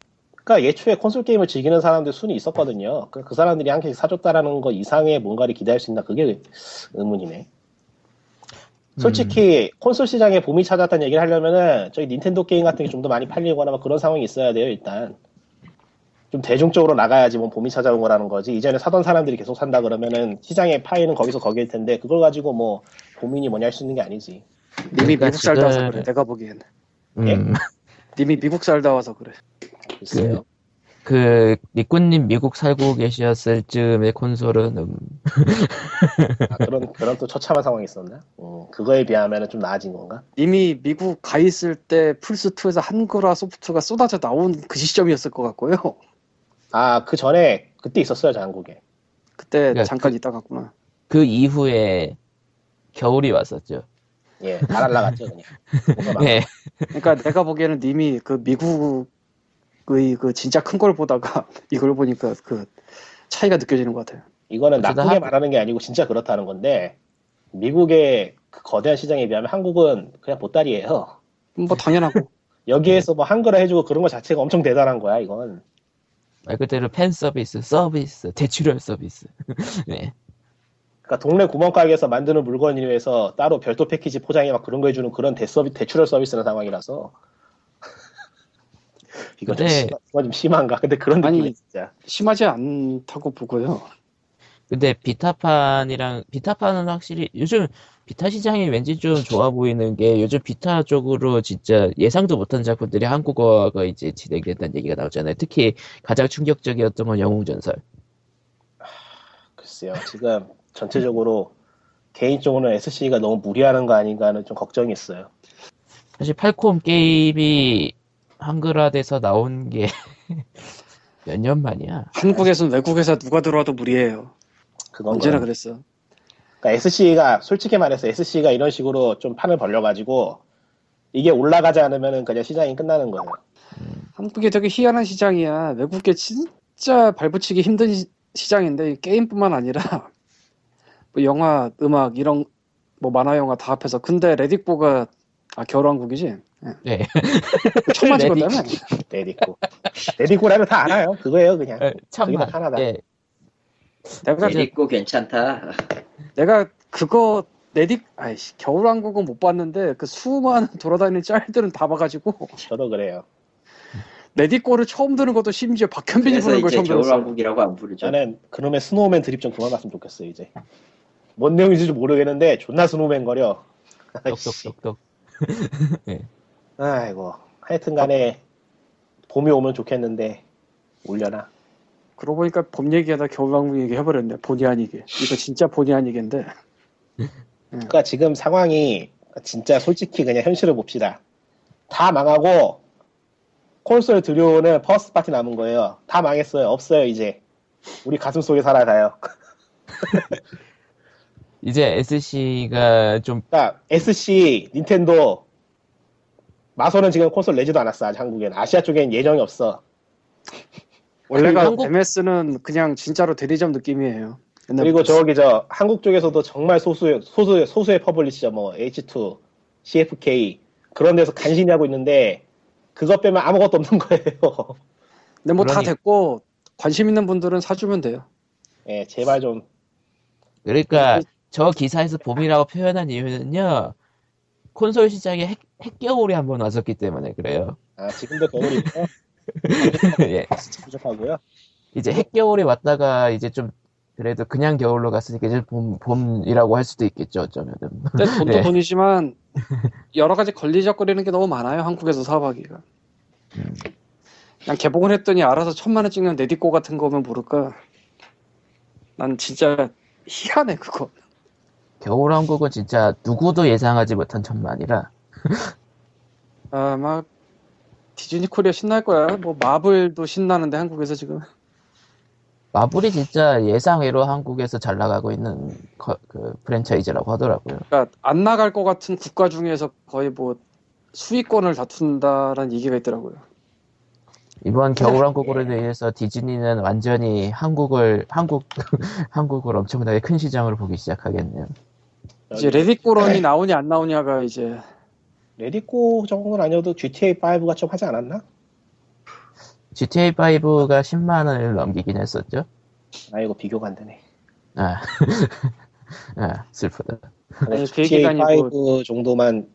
그러니까 예초에 콘솔 게임을 즐기는 사람들 순이 있었거든요. 그, 그 사람들이 한 개씩 사줬다라는 거 이상의 뭔가를 기대할 수 있나? 그게 의문이네. 솔직히 콘솔 시장에 봄이 찾았다는 얘기를 하려면은 저희 닌텐도 게임 같은 게 좀 더 많이 팔리거나 막 그런 상황이 있어야 돼요 일단. 좀 대중적으로 나가야지 뭐 봄이 찾아온 거라는 거지. 이전에 사던 사람들이 계속 산다 그러면은 시장의 파이는 거기서 거기일 텐데 그걸 가지고 뭐 봄이 뭐냐 할 수 있는 게 아니지. 님이 그러니까 미국 살다 와서 그래. 내가 보기엔. 음, 님이 미국 살다 와서 그래. 글쎄요 그 니꾸님 미국 살고 계셨을 즈음의 콘솔은 음, 아, 그런 그런 또 처참한 상황이 있었나? 음, 그거에 비하면은 좀 나아진 건가? 이미 미국 가 있을 때 플스2에서 한글화 소프트가 쏟아져 나온 그 시점이었을 것 같고요. 아 그 전에 그때 있었어요 저 한국에. 그때 그러니까 잠깐 있다 갔구나. 그 이후에 겨울이 왔었죠. 예, 다 날라갔죠 그냥. 예. 그러니까 내가 보기에는 님이 그 미국 의 그 진짜 큰 걸 보다가 이걸 보니까 그 차이가 느껴지는 것 같아요. 이거는 나쁘게 한- 말하는 게 아니고 진짜 그렇다는 건데 미국의 그 거대한 시장에 비하면 한국은 그냥 보따리예요. 뭐 당연하고. 여기에서 뭐 한글화 해주고 그런 거 자체가 엄청 대단한 거야 이건. 말 그대로 팬 서비스, 서비스, 대출혈 서비스. 네. 그러니까 동네 구멍가게에서 만드는 물건을 위해서 따로 별도 패키지 포장해 막 그런 거 해주는 그런 대서비 대출혈 서비스는 상황이라서. 이거 좀, 근데- 심하, 이거 좀 심한가? 근데 그런 아니, 느낌이 진짜. 심하지 않다고 보고요. 근데 비타판이랑 비타판은 확실히 요즘 비타 시장이 왠지 좀 좋아 보이는 게 요즘 비타 쪽으로 진짜 예상도 못한 작품들이 한국어가 이제 진행된다는 얘기가 나오잖아요. 특히 가장 충격적이었던 건 영웅전설. 글쎄요. 지금 전체적으로 개인적으로는 SC가 너무 무리하는 거 아닌가 하는 좀 걱정이 있어요. 사실 팔콤 게임이 한글화돼서 나온 게 몇 년 만이야. 한국에선 외국 회사 누가 들어와도 무리해요. 그건 언제나 그랬어. 그러니까 SC가 솔직히 말해서 SC가 이런 식으로 좀 판을 벌려가지고 이게 올라가지 않으면은 그냥 시장이 끝나는 거예요. 한국이 되게 희한한 시장이야. 외국에 진짜 발붙이기 힘든 시- 시장인데 게임뿐만 아니라 뭐 영화, 음악 이런 뭐 만화 영화 다 합해서 근데 레딕보가 아 겨울왕국이지? 네. 것 레딕. 때문에 레디코. 레디코라면 다 알아요. 그거예요, 그냥. 참만. 거기다 하나다. 예. 내가 재밌고 괜찮다. 내가 그거 Let It 아이씨 겨울왕국은 못 봤는데 그 수많은 돌아다니는 짤들은 다 봐가지고 저도 그래요. Let It Go를 처음 듣는 것도 심지어 박현빈이 부르는 걸 처음 들었어. 겨울왕국이라고 안 부르죠. 저는 그놈의 snowman 드립 좀 그만 갔으면 좋겠어요, 이제. 뭔 내용인지 모르겠는데 존나 snowman 거려. 똑똑똑똑. 아이고. 하여튼 간에 봄이 오면 좋겠는데 올려나. 그러고 보니까 봄 얘기하다 겨울왕국 얘기 해버렸네. 본의 아니게. 이거 진짜 본의 아니게인데. 그러니까 지금 상황이 진짜 솔직히 그냥 현실을 봅시다. 다 망하고 콘솔 들여오는 first party 남은 거예요. 다 망했어요. 없어요 이제. 우리 가슴 속에 살아가요. 이제 SC가 좀 그러니까 SC, 닌텐도, 마소는 지금 콘솔 내지도 않았어. 아직 한국엔. 아시아 쪽엔 예정이 없어. 원래가 한국- MS는 그냥 진짜로 대리점 느낌이에요. 그리고 저기 저 한국 쪽에서도 정말 소수의 소수의 소수의 publisher 뭐 H2, CFK 그런 데서 간신히 하고 있는데 그것 빼면 아무것도 없는 거예요. 근데 뭐다 그러니- 됐고 관심 있는 분들은 사주면 돼요. 예, 제발 좀 그러니까 저 기사에서 봄이라고 표현한 이유는요. 콘솔 시장에 핵, 핵겨울이 한 번 왔었기 때문에 그래요. 아, 지금도 겨울이 있고 예. 진짜 부족하고요. 이제 핵겨울이 왔다가 이제 좀 그래도 그냥 겨울로 갔으니까 이제 봄, 봄이라고 할 수도 있겠죠, 어쩌면은. 근데 돈도 네. 돈이지만 여러 가지 걸리적거리는 게 너무 많아요. 한국에서 사업하기가. 그냥 개봉을 했더니 알아서 천만 원 찍는 네디꼬 같은 거면 모를까. 난 진짜 희한해 그거. 겨울왕국은 진짜 누구도 예상하지 못한 천만이라. 아막 디즈니 코리아 신날 거야. 뭐 마블도 신나는데 한국에서 지금. 마블이 진짜 예상외로 한국에서 잘 나가고 있는 거- 그 프랜차이즈라고 하더라고요. 그러니까 안 나갈 것 같은 국가 중에서 거의 뭐 수익권을 다툰다라는 얘기가 있더라고요. 이번 겨울왕국으로 인해서 디즈니는 완전히 한국을 한국 한국을 엄청나게 큰 시장으로 보기 시작하겠네요. 이제 레디꼬런이 나오냐 안 나오냐가 이제 Let It Go 정도는 아니어도 GTA 5가 좀 하지 않았나? GTA 5가 10만 원을 넘기긴 했었죠. 아이고 비교가 안 되네. 아, 아 슬프다. 아니, 그 GTA 얘기가 아니고- 5 정도만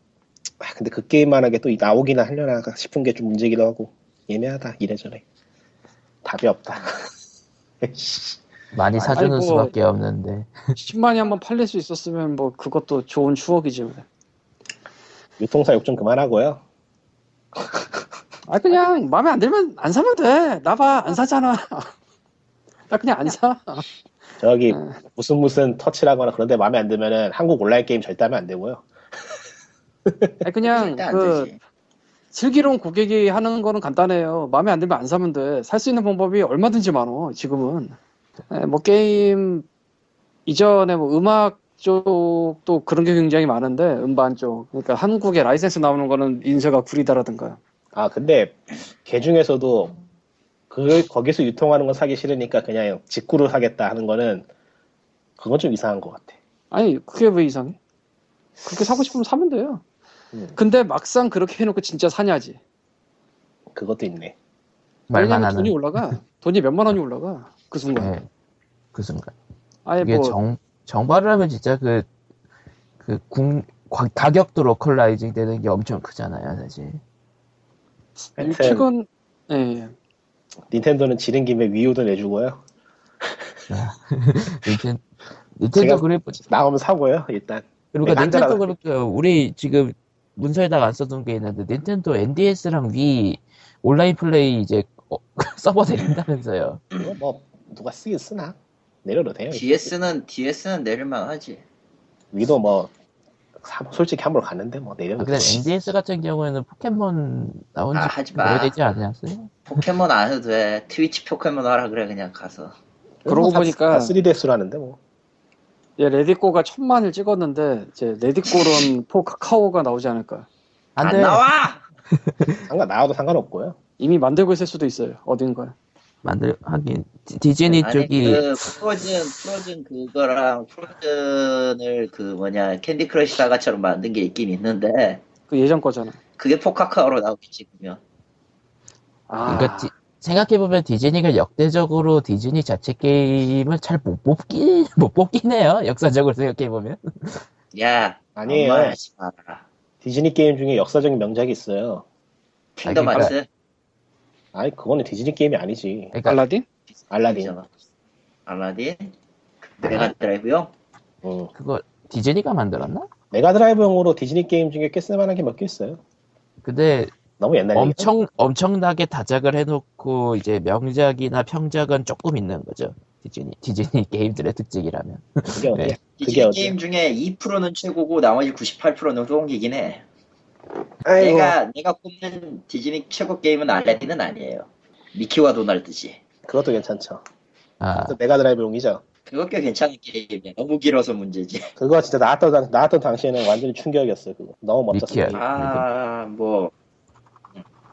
아, 근데 그 게임만 하게 또 나오기나 하려나 싶은 게 좀 문제기도 하고 애매하다 이래저래 답이 없다. 많이 사주는 아이고. 수밖에 없는데 10만이 한번 팔릴 수 있었으면 뭐 그것도 좋은 추억이지. 뭐. 유통사 욕 좀 그만하고요. 아 그냥 마음에 안 들면 안 사면 돼. 나 봐 안 사잖아. 나 그냥 안 사. 저기 아. 무슨 무슨 터치라거나 그런데 마음에 안 들면은 한국 온라인 게임 절대 하면 안 되고요. 아니, 그냥 그. 슬기로운 고객이 하는 거는 간단해요. 마음에 안 들면 안 사면 돼. 살 수 있는 방법이 얼마든지 많어. 지금은. 예, 뭐 게임 이전에 뭐 음악 쪽도 그런 게 굉장히 많은데 음반 쪽. 그러니까 한국에 라이센스 나오는 거는 인쇄가 구리다라든가. 아 근데 개 중에서도 그 거기서 유통하는 건 사기 싫으니까 그냥 직구로 사겠다 하는 거는 그건 좀 이상한 것 같아. 아니 그게 왜 이상해? 그렇게 사고 싶으면 사면 돼요. 음, 근데 막상 그렇게 해놓고 진짜 사냐지. 그것도 있네. 말만 하는 돈이 올라가. 돈이 몇만 원이 올라가. 그 순간. 네, 그 순간 아예 이게 뭐 정 정발을 하면 진짜 그그 가격도 localizing 되는 게 엄청 크잖아요 사실. 하여튼 최근 예, 예. 닌텐도는 지른 김에 Wii U도 내주고요. 닌텐 닌텐도 제가- 그래 나오면 사고요 일단. 그러니까 내가 닌텐도 그렇죠. 우리 지금 문서에다가 안 써둔 게 있는데 닌텐도 NDS랑 위 온라인 플레이 이제 어, 서버 내린다면서요. 이거 뭐 누가 쓰긴 쓰나 내려도 돼요. DS는 DS는 내릴만 하지. 위도 뭐 사- 솔직히 한번 갔는데 뭐 아, 내려도 근데 돼. NDS 같은 경우에는 포켓몬 나온 아, 지 하지 마. 오래되지 않았어요? 포켓몬 안 해도 돼. 트위치 포켓몬 하라 그래 그냥 가서. 그러고 보니까- 3DS라는데 뭐. 예, Let It Go가 천만을 찍었는데 이제 레디꼬론 포 카카오가 나오지 않을까. 안, 안돼 나와. 상관 나와도 상관없고요. 이미 만들고 있을 수도 있어요. 어딘가에. 만들 하긴 디- 디즈니 아니 쪽이 그 Frozen Frozen 그거랑 Frozen을 그 뭐냐 캔디 크러쉬 사가처럼 만든 게 있긴 있는데 그 예전 거잖아. 그게 for Kakao로 나오겠지 그러면. 아, 그러니까 디- 생각해보면 디즈니가 역대적으로 디즈니 자체 게임을 잘 못 뽑기 못 뽑긴 해요. 역사적으로 생각해보면 야 아니에요. 디즈니 게임 중에 역사적인 명작이 있어요. 킹덤 그러니까- 하츠 아니 그거는 디즈니 게임이 아니지. 그러니까 알라딘? 알라딘. 알라딘 메가 드라이브요? 응. 그거 디즈니가 만들었나? 메가 드라이브용으로 디즈니 게임 중에 꽤 쓸만한 게 몇 개 있어요. 근데 너무 옛날. 엄청 엄청나게 다작을 해놓고 이제 명작이나 평작은 조금 있는 거죠. 디즈니 디즈니 게임들의 특징이라면. 그게 어디야? 네. 그게 디즈니 어디야? 게임 중에 2%는 최고고 나머지 98%는 쓰레기긴 해. 아이고. 내가 내가 꼽는 디즈니 최고 게임은 알라딘은 아니에요. 미키와 도날드지. 그것도 괜찮죠. 아 그것도 메가드라이브용이죠. 그거 꽤 괜찮은 게임이야. 너무 길어서 문제지. 그거 진짜 나왔던, 당- 나왔던 당시에는 완전히 충격이었어요. 그거. 너무 멋졌어요. 아, 뭐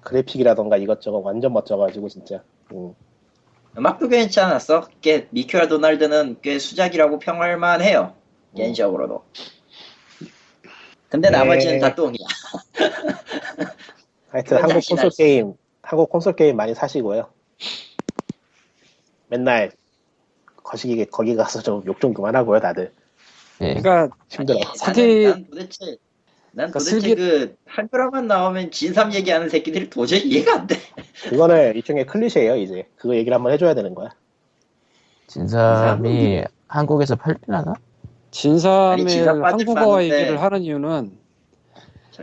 그래픽이라던가 이것저것 완전 멋져가지고 진짜. 음. 음악도 괜찮았어. 꽤 미키와 도날드는 꽤 수작이라고 평할만 해요. 개인적으로도. 근데 네. 나머지는 다 똥이야. 하여튼 한국 콘솔 수 게임, 한국 콘솔 게임 많이 사시고요. 맨날 거시기 거기 가서 좀 욕 좀 그만하고요, 다들. 예. 그러니까 힘들어. 사기- 나는, 난 도대체 난 그러니까 도대체 슬기- 그 한글화만 나오면 진삼 얘기하는 새끼들이 도저히 이해가 안 돼. 그거는 일종의 클리셰예요, 이제. 그거 얘기를 한번 해줘야 되는 거야. 진삼이 한국에서 팔리나? 진삼의 아니, 진삼 빠질 한국어 뻔한데. 얘기를 하는 이유는.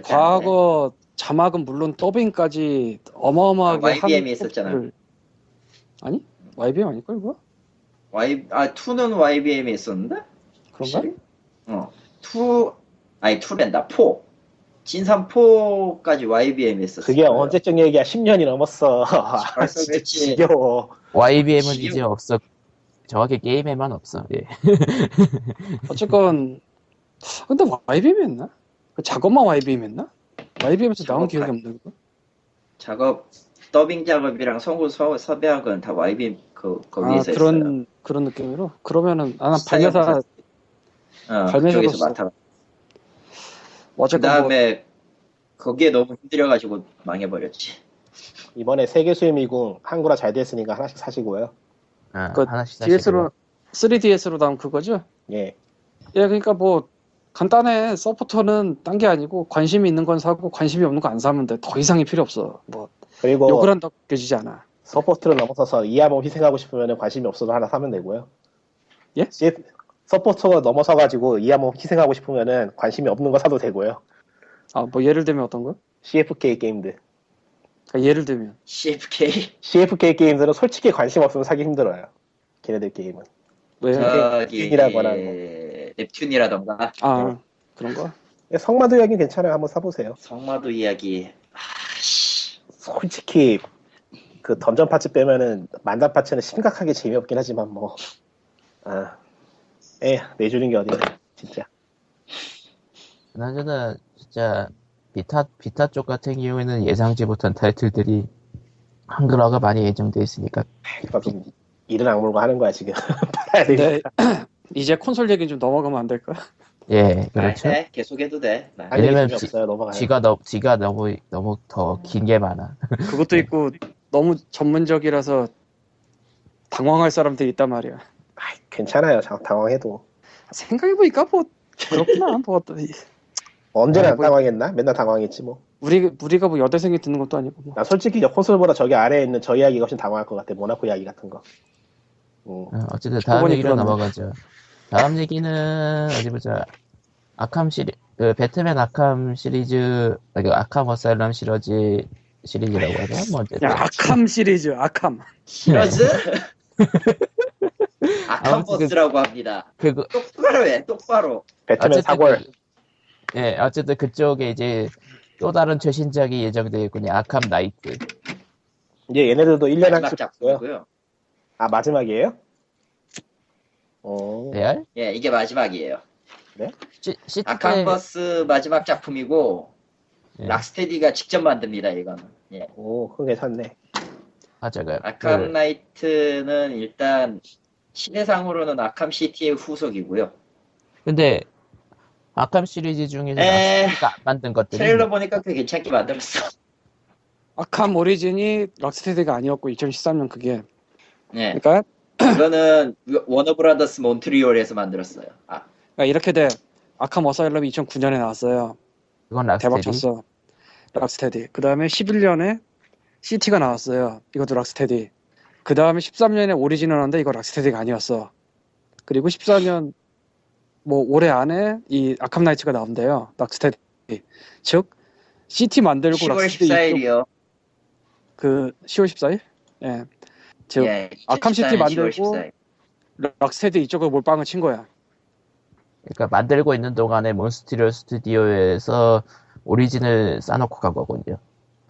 과거 자막은 물론 더빙까지 어마어마하게 아, YBM 이한 있었잖아. 아니? YBM 아닐걸 이거? Y 아 2는 YBM에 있었는데? 그런가? 어. 2 아니 2랜다 4. 진삼 4까지 YBM 했었어. 그게 언제적 얘기야? 10년이 넘었어. 벌써 진짜 그랬지. 지겨워. YBM은 지금- 이제 없어. 정확히 게임에만 없어. 예. 어쨌건 근데 YBM이었나? 그 작업만 YBM이었나? YBM에서 나온 기억이 없는데 그거? 작업 더빙 작업이랑 성우 서, 섭외한 건다 YBM 그아 거기에서 했어요. 그런 그런 느낌으로 그러면은 나는 스타일 발매사 어, 발매사로서 그쪽에서 맡아. 그 어쨌건 뭐 다음에 거기에 너무 힘들어가지고 망해버렸지. 이번에 세계수의 미궁 한글화 잘 됐으니까 하나씩 사시고요. 아, 그 DS로 3DS로 나온 그거죠? 예. 예, 그러니까 뭐 간단해. support는 딴 게 아니고 관심이 있는 건 사고 관심이 없는 거 안 사면 돼. 더 이상이 필요 없어. 뭐 그리고 욕을 한다고 느껴지지 않아. support를 넘어서서 이 한 몸 희생하고 싶으면 관심이 없어도 하나 사면 되고요. 예? 시- support가 넘어서 가지고 이 한 몸 희생하고 싶으면은 관심이 없는 거 사도 되고요. 아, 뭐 예를 들면 어떤 거? CFK 게임들. 그러니까 예를 들면 CFK CFK 게임들은 솔직히 관심 없으면 사기 힘들어요. 걔네들 게임은. 왜? 저기 넵튠이라거나 넵튠이라던가 아 그런 거? 성마도 이야기 괜찮아요. 한번 사보세요. 성마도 이야기. 아씨. 솔직히 그 던전 파츠 빼면은 만단 파츠는 심각하게 재미없긴 하지만 뭐 아, 에 내주는 게 어디야 진짜 그나저나 진짜 비타 비타 쪽 같은 경우에는 예상치 못한 타이틀들이 한글화가 많이 예정돼 있으니까 그러니까 좀 이른 악물고 하는 거야 지금 근데 이제 콘솔 얘기 좀 넘어가면 안 될까? 예 그렇죠. 네, 계속해도 돼. 네. 왜냐면 좀 지- 지가 너 지가 너무 너무 더 긴 게 많아. 그것도 있고 너무 전문적이라서 당황할 사람들이 있단 말이야. 아이, 괜찮아요 자- 당황해도 생각해보니까 뭐 그렇구나. 뭐 언제나 아이, 안 뭐- 당황했나? 맨날 당황했지 뭐. 우리 우리가 뭐 여대생이 듣는 것도 아니고 뭐. 나 솔직히 저 콘솔보다 저기 아래에 있는 저 이야기가 훨씬 당황할 것 같아. 모나코 이야기 같은 거. 음. 어, 어쨌든 다음 얘기로. 넘어가죠. 다음 얘기는 어디 보자. 아캄 시리 그 배트맨 아캄 시리즈 그 아캄 어사일럼 시리즈 시리즈라고 하죠. 뭐 어쨌든 야 아캄 시리즈 아캄. 시리즈? 아무튼 아캄 버스라고 합니다. 그거 똑바로 해, 똑바로. 배트맨 사골. 그- 예 어쨌든 그쪽에 이제 또 다른 최신작이 예정되어 있군요. 아캄 나이트. 이제 얘네들도 1년에 마지막 한씩 바꿔요. 작품이고요. 아, 마지막이에요? 어. 레알? 예, 이게 마지막이에요. 시, 시티 때 아캄버스 마지막 작품이고 예. 락스테디가 직접 만듭니다. 이거는. 예. 오, 그거 괜찮네. 아 제가 아캄 그, 나이트는 일단 시대상으로는 아캄 시티의 후속이고요. 근데 아캄 시리즈 중에서 에. 만든 것들이 트레일러 보니까 꽤 괜찮게 만들었어. 아캄 오리진이 락스테디가 아니었고 2013년 그게. 예. 그러니까, 이거는 워너브라더스 몬트리올에서 만들었어요. 아, 그러니까 이렇게 돼. 아캄 어사일럼이 2009년에 나왔어요. 대박 락스테디. 쳤어. 락스테디. 그 다음에 11년에 시티가 나왔어요. 이것도 락스테디. 그 다음에 13년에 오리진을 하는데 이거 락스테디가 아니었어. 그리고 14년 뭐 올해 안에 이 아캄 나이츠가 나온대요. 락스테디. 즉 시티 만들고 10월 락스테디 이쪽 14일이요. 그 10월 14일? 예. 즉 예, 아캄 시티 2014년 10월 만들고 14일. 락스테디 이쪽으로 몰빵을 친 거야. 그러니까 만들고 있는 동안에 몬스티리오 스튜디오에서 오리진을 싸놓고 간 거군요.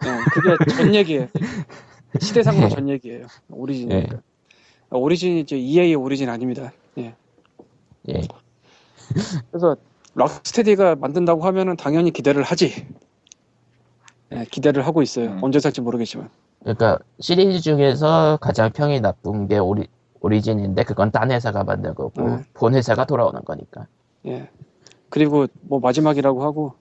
예, 그게 전 얘기예요. 시대상으로 전 얘기예요. 오리진이니까. 오리진이 이제 EA 오리진 아닙니다. 예. 예. 그래서 락스테디가 만든다고 하면은 당연히 기대를 하지. 예, 기대를 하고 있어요. 음. 언제 살지 모르겠지만. 그러니까 시리즈 중에서 가장 평이 나쁜 게 오리 오리진인데 그건 딴 회사가 만든 거고 음. 본 회사가 돌아오는 거니까. 예. 그리고 뭐 마지막이라고 하고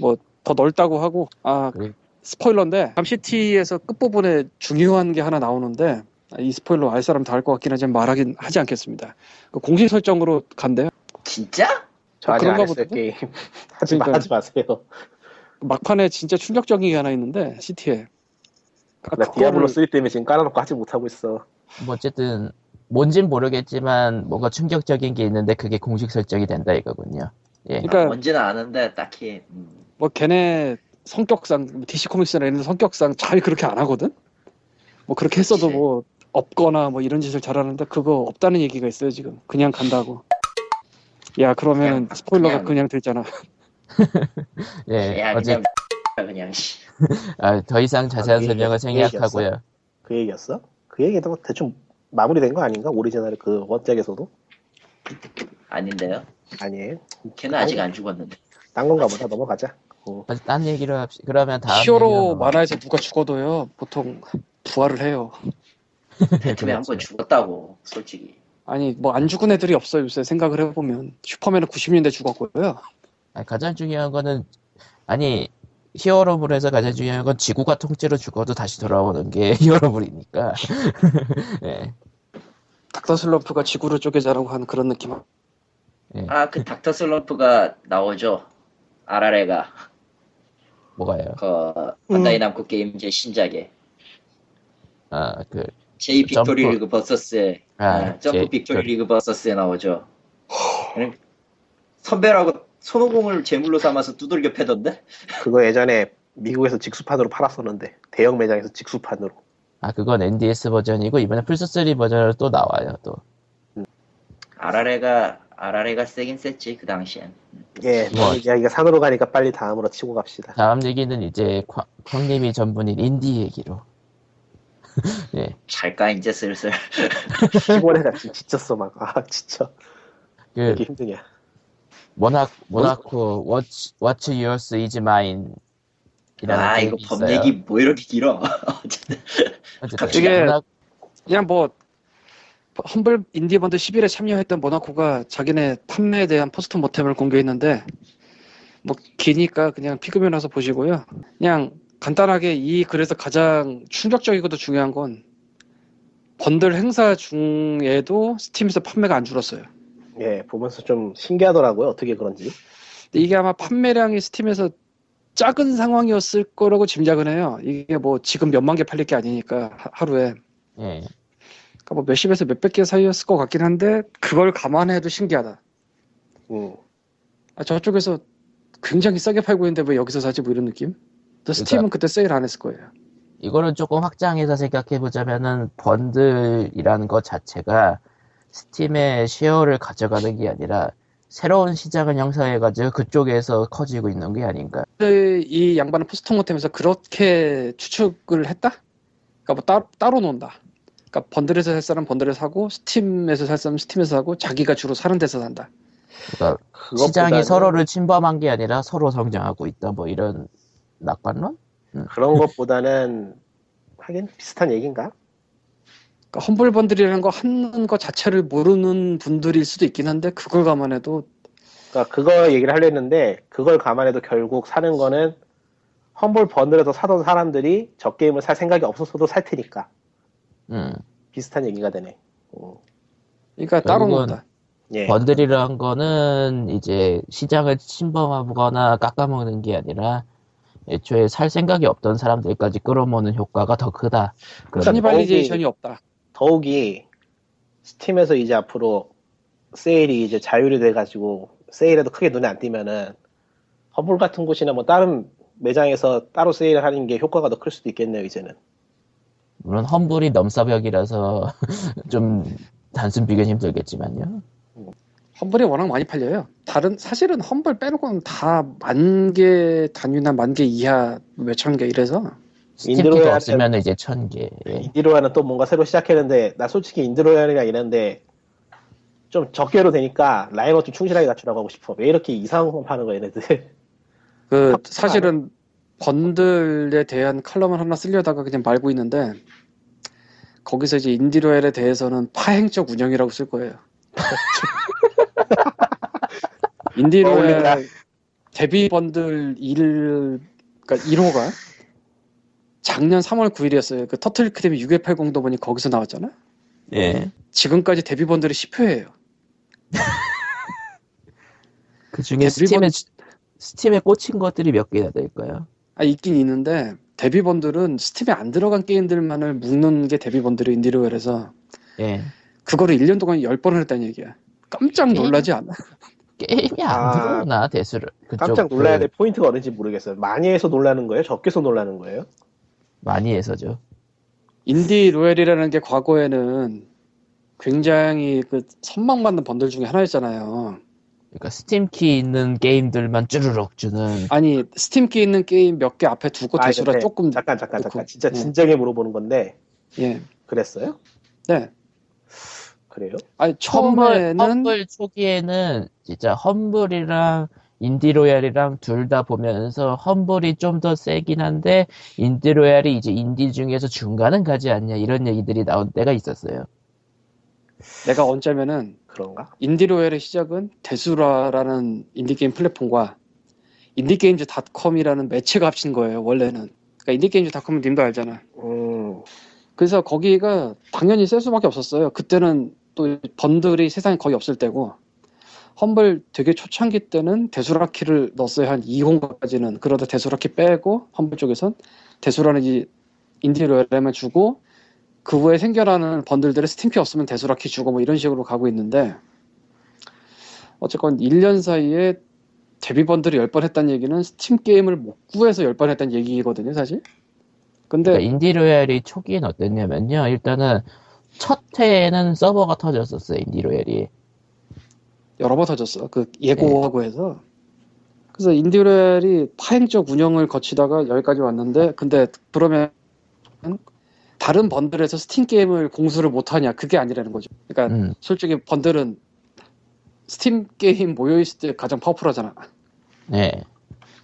뭐 더 넓다고 하고 아 그래. 스포일러인데 감시티에서 끝부분에 중요한 게 하나 나오는데 이 스포일러 알 사람 다 알 것 같긴 하지만 말하긴 하지 않겠습니다. 그 공식 설정으로 간대요. 진짜? 저 아직 그런가 안 했어요, 보던데? 게임. 하지, 마, 그러니까요. 하지 마세요. 막판에 진짜 충격적인 게 하나 있는데 시티에. 나 그거를- 디아블로 3 때문에 지금 깔아놓고 하지 못하고 있어. 뭐 어쨌든 뭔진 모르겠지만 뭔가 충격적인 게 있는데 그게 공식 설정이 된다 이거군요. 예. 그러니까- 아, 뭔지는 아는데 딱히 음. 뭐 걔네 성격상 DC 코믹스나 이런 성격상 잘 그렇게 안 하거든. 뭐 그렇게 했어도 그치. 뭐 없거나 뭐 이런 짓을 잘하는데 그거 없다는 얘기가 있어요 지금. 그냥 간다고. 야 그러면 그냥- 스포일러가 그냥- 그냥, 됐잖아. 예, 야 어제 그냥 그냥 씨. 아, 더 이상 자세한 아, 그 설명을 그 얘기였어? 생략하고요. 그 얘기였어? 그 얘기도 뭐 대충 마무리된 거 아닌가? 오리지널 그 원작에서도? 아닌데요. 아니에요. 걔는 아직 안 죽었는데. 딴 건가 보다 넘어가자. 어. 어제 딴 얘기로 합시. 그러면 다음 히어로 얘기로 만화에서 누가 죽어도요 보통 부활을 해요. 배트맨 한 번 죽었다고 솔직히. 아니 뭐 안 죽은 애들이 없어요 요새 생각을 해보면 슈퍼맨은 90년대 죽었고요. 아니, 가장 중요한 거는 아니 히어로물에서 가장 중요한 건 지구가 통째로 죽어도 다시 돌아오는 게 히어로물이니까. 예. 닥터 슬럼프가 지구를 쪼개자라고 하는 그런 느낌. 아그 닥터 슬럼프가 나오죠. 아라레가 뭐가요? 그 반다이 남코 게임즈 신작에 아, 그 제이 빅토리. 리그 버서스에 아, 아, 점프 제- 빅토리 리그 버서스에 나오죠. 그냥 선배라고 손오공을 제물로 삼아서 두들겨 패던데? 그거 예전에 미국에서 직수판으로 팔았었는데 대형 매장에서 직수판으로. 아, 그건 NDS 버전이고 이번에 플스 3 버전으로 또 나와요, 또. 아라레가 아라레가 세긴 셌지 그 당시엔. 예, 뭐. 이야기가 산으로 가니까 빨리 다음으로 치고 갑시다. 다음 얘기는 이제 광- 광님이 전문인 인디 얘기로. 예. 잘까 이제 슬슬. 피곤해가 지쳤어 막. 아 진짜 그 이게 힘드냐. 모나 모나코 What's Yours Is Mine 이라는 아 이거 법 있어요. 얘기 뭐 이렇게 길어? 어쨌든 이게- 모나- 그냥 뭐 험블 인디번들 11에 참여했던 모나코가 자기네 판매에 대한 post mortem을 공개했는데 뭐 기니까 그냥 피그면 와서 보시고요. 그냥 간단하게 이 글에서 가장 충격적이고도 중요한 건 번들 행사 중에도 스팀에서 판매가 안 줄었어요. 예, 보면서 좀 신기하더라고요. 어떻게 그런지. 근데 이게 아마 판매량이 스팀에서 작은 상황이었을 거라고 짐작은 해요. 이게 뭐 지금 몇만 개 팔릴 게 아니니까 하- 하루에. 예. 그러니까 뭐 몇십에서 몇백 개 사이였을 것 같긴 한데 그걸 감안해도 신기하다. 음. 아, 저쪽에서 굉장히 싸게 팔고 있는데 왜 여기서 사지 뭐 이런 느낌? 또 스팀은 그때 세일 안 했을 거예요. 이거를 조금 확장해서 생각해 보자면은 번들이라는 것 자체가 스팀의 share를 가져가는 게 아니라 새로운 시장을 형성해가지고 그쪽에서 커지고 있는 게 아닌가. 근데 이 양반은 post mortem에서 그렇게 추측을 했다? 그러니까 뭐 따, 따로 논다. 그러니까 번들에서 살 사람 번들에서 사고 스팀에서 살 사람 스팀에서 사고 자기가 주로 사는 데서 산다. 그러니까 시장이 서로를 침범한 게 아니라 서로 성장하고 있다. 뭐 이런 낙관론? 그런 것보다는 하긴 비슷한 얘기인가? 그러니까 험블 번들이라는 거 하는 거 자체를 모르는 분들일 수도 있긴 한데 그걸 감안해도 그러니까 그거 얘기를 하려 했는데 그걸 감안해도 결국 사는 거는 험블 번들에서 사던 사람들이 저 게임을 살 생각이 없었어도 살 테니까 음. 비슷한 얘기가 되네. 음. 그러니까 따로 논다. 예. 번들이라는 거는 이제 시장을 침범하거나 깎아먹는 게 아니라 애초에 살 생각이 없던 사람들까지 끌어모는 효과가 더 크다. 그런 cannibalization이 없다. 더욱이 스팀에서 이제 앞으로 세일이 이제 자율이 돼가지고 세일에도 크게 눈에 안 띄면은 험블 같은 곳이나 뭐 다른 매장에서 따로 세일을 하는 게 효과가 더 클 수도 있겠네요 이제는. 물론 험블이 넘사벽이라서 좀 단순 비교는 힘들겠지만요. 험블이 워낙 많이 팔려요. 다른 사실은 험블 빼놓고는 다 만 개 단위나 만 개 이하 몇천 개 이래서 인드로야는- 없으면 이제 천 개. 예. 인디로야는 또 뭔가 새로 시작했는데 나 솔직히 인디로야이나 이런데 좀 적게로 되니까 라인업 좀 충실하게 갖추라고 하고 싶어. 왜 이렇게 이상한 것만 파는 거야 얘네들. 그 사실은 번들에 대한 칼럼을 하나 쓰려다가 그냥 말고 있는데 거기서 이제 인디로엘에 대해서는 파행적 운영이라고 쓸 거예요. 인디로엘 데뷔 번들 1 그러니까 1호가 작년 3월 9일이었어요. 그 터틀 크림이 6180도 보니 거기서 나왔잖아. 예. 지금까지 데뷔 번들이 10회예요. 그 중에 스팀에 번- 스팀에 꽂힌 것들이 몇 개나 될까요? 아 있긴 있는데 데뷔 번들은 스팀에 안 들어간 게임들만을 묶는 게 데뷔 번들이 인디로얄에서 예. 그거를 1년 동안 10번을 했다는 얘기야. 깜짝 놀라지 않아? 게임이 안 아, 들어오나 데수라를. 그쪽 깜짝 놀라야 그될 포인트가 어딘지 모르겠어요. 많이 해서 놀라는 거예요? 적게서 놀라는 거예요? 많이 해서죠. 인디 로얄이라는 게 과거에는 굉장히 그 선망받는 번들 중에 하나였잖아요. 그러니까 스팀키 있는 게임들만 쭈르륵 주는 아니 스팀키 있는 게임 몇 개 앞에 두고 아, 데수라 근데 조금 잠깐 잠깐 잠깐. 진짜 네. 진작에 물어보는 건데 예. 그랬어요? 네. 그래요? 아니 험블, 처음에는 험블 초기에는 진짜 험블이랑 인디로얄이랑 둘 다 보면서 험블이 좀 더 세긴 한데 인디로얄이 이제 인디 중에서 중간은 가지 않냐 이런 얘기들이 나온 때가 있었어요. 내가 언제면은 그런가? Indie Royale의 시작은 Desura라는 인디게임 플랫폼과 IndieGames.com이라는 매체가 합친 거예요 원래는 그러니까 IndieGames.com은 님도 알잖아 음, 그래서 거기가 당연히 쓸 수밖에 없었어요 그때는 또 번들이 세상에 거의 없을 때고 Humble 되게 초창기 때는 Desura키를 넣었어요 한 2호까지는 그러다 Desura키 빼고 Humble 쪽에선 Desura는 이 Indie Royale에만 주고 그 후에 생겨나는 번들들의 Steam키 없으면 Desura키 주고 뭐 이런 식으로 가고 있는데 어쨌건 1년 사이에 데뷔 번들이 10번 했다는 얘기는 스팀 게임을 못 구해서 10번 했다는 얘기거든요 사실 근데 그러니까 Indie Royale이 초기엔 어땠냐면요. 일단은 첫 해에는 서버가 터졌었어요. Indie Royale이. 여러 번 터졌어. 그 예고하고 해서. 그래서 Indie Royale이 파행적 운영을 거치다가 여기까지 왔는데, 근데 그러면 다른 번들에서 스팀 게임을 공수를 못하냐? 그게 아니라는 거죠. 그러니까 음, 솔직히 번들은 스팀 게임 모여있을 때 가장 powerful하잖아. 네.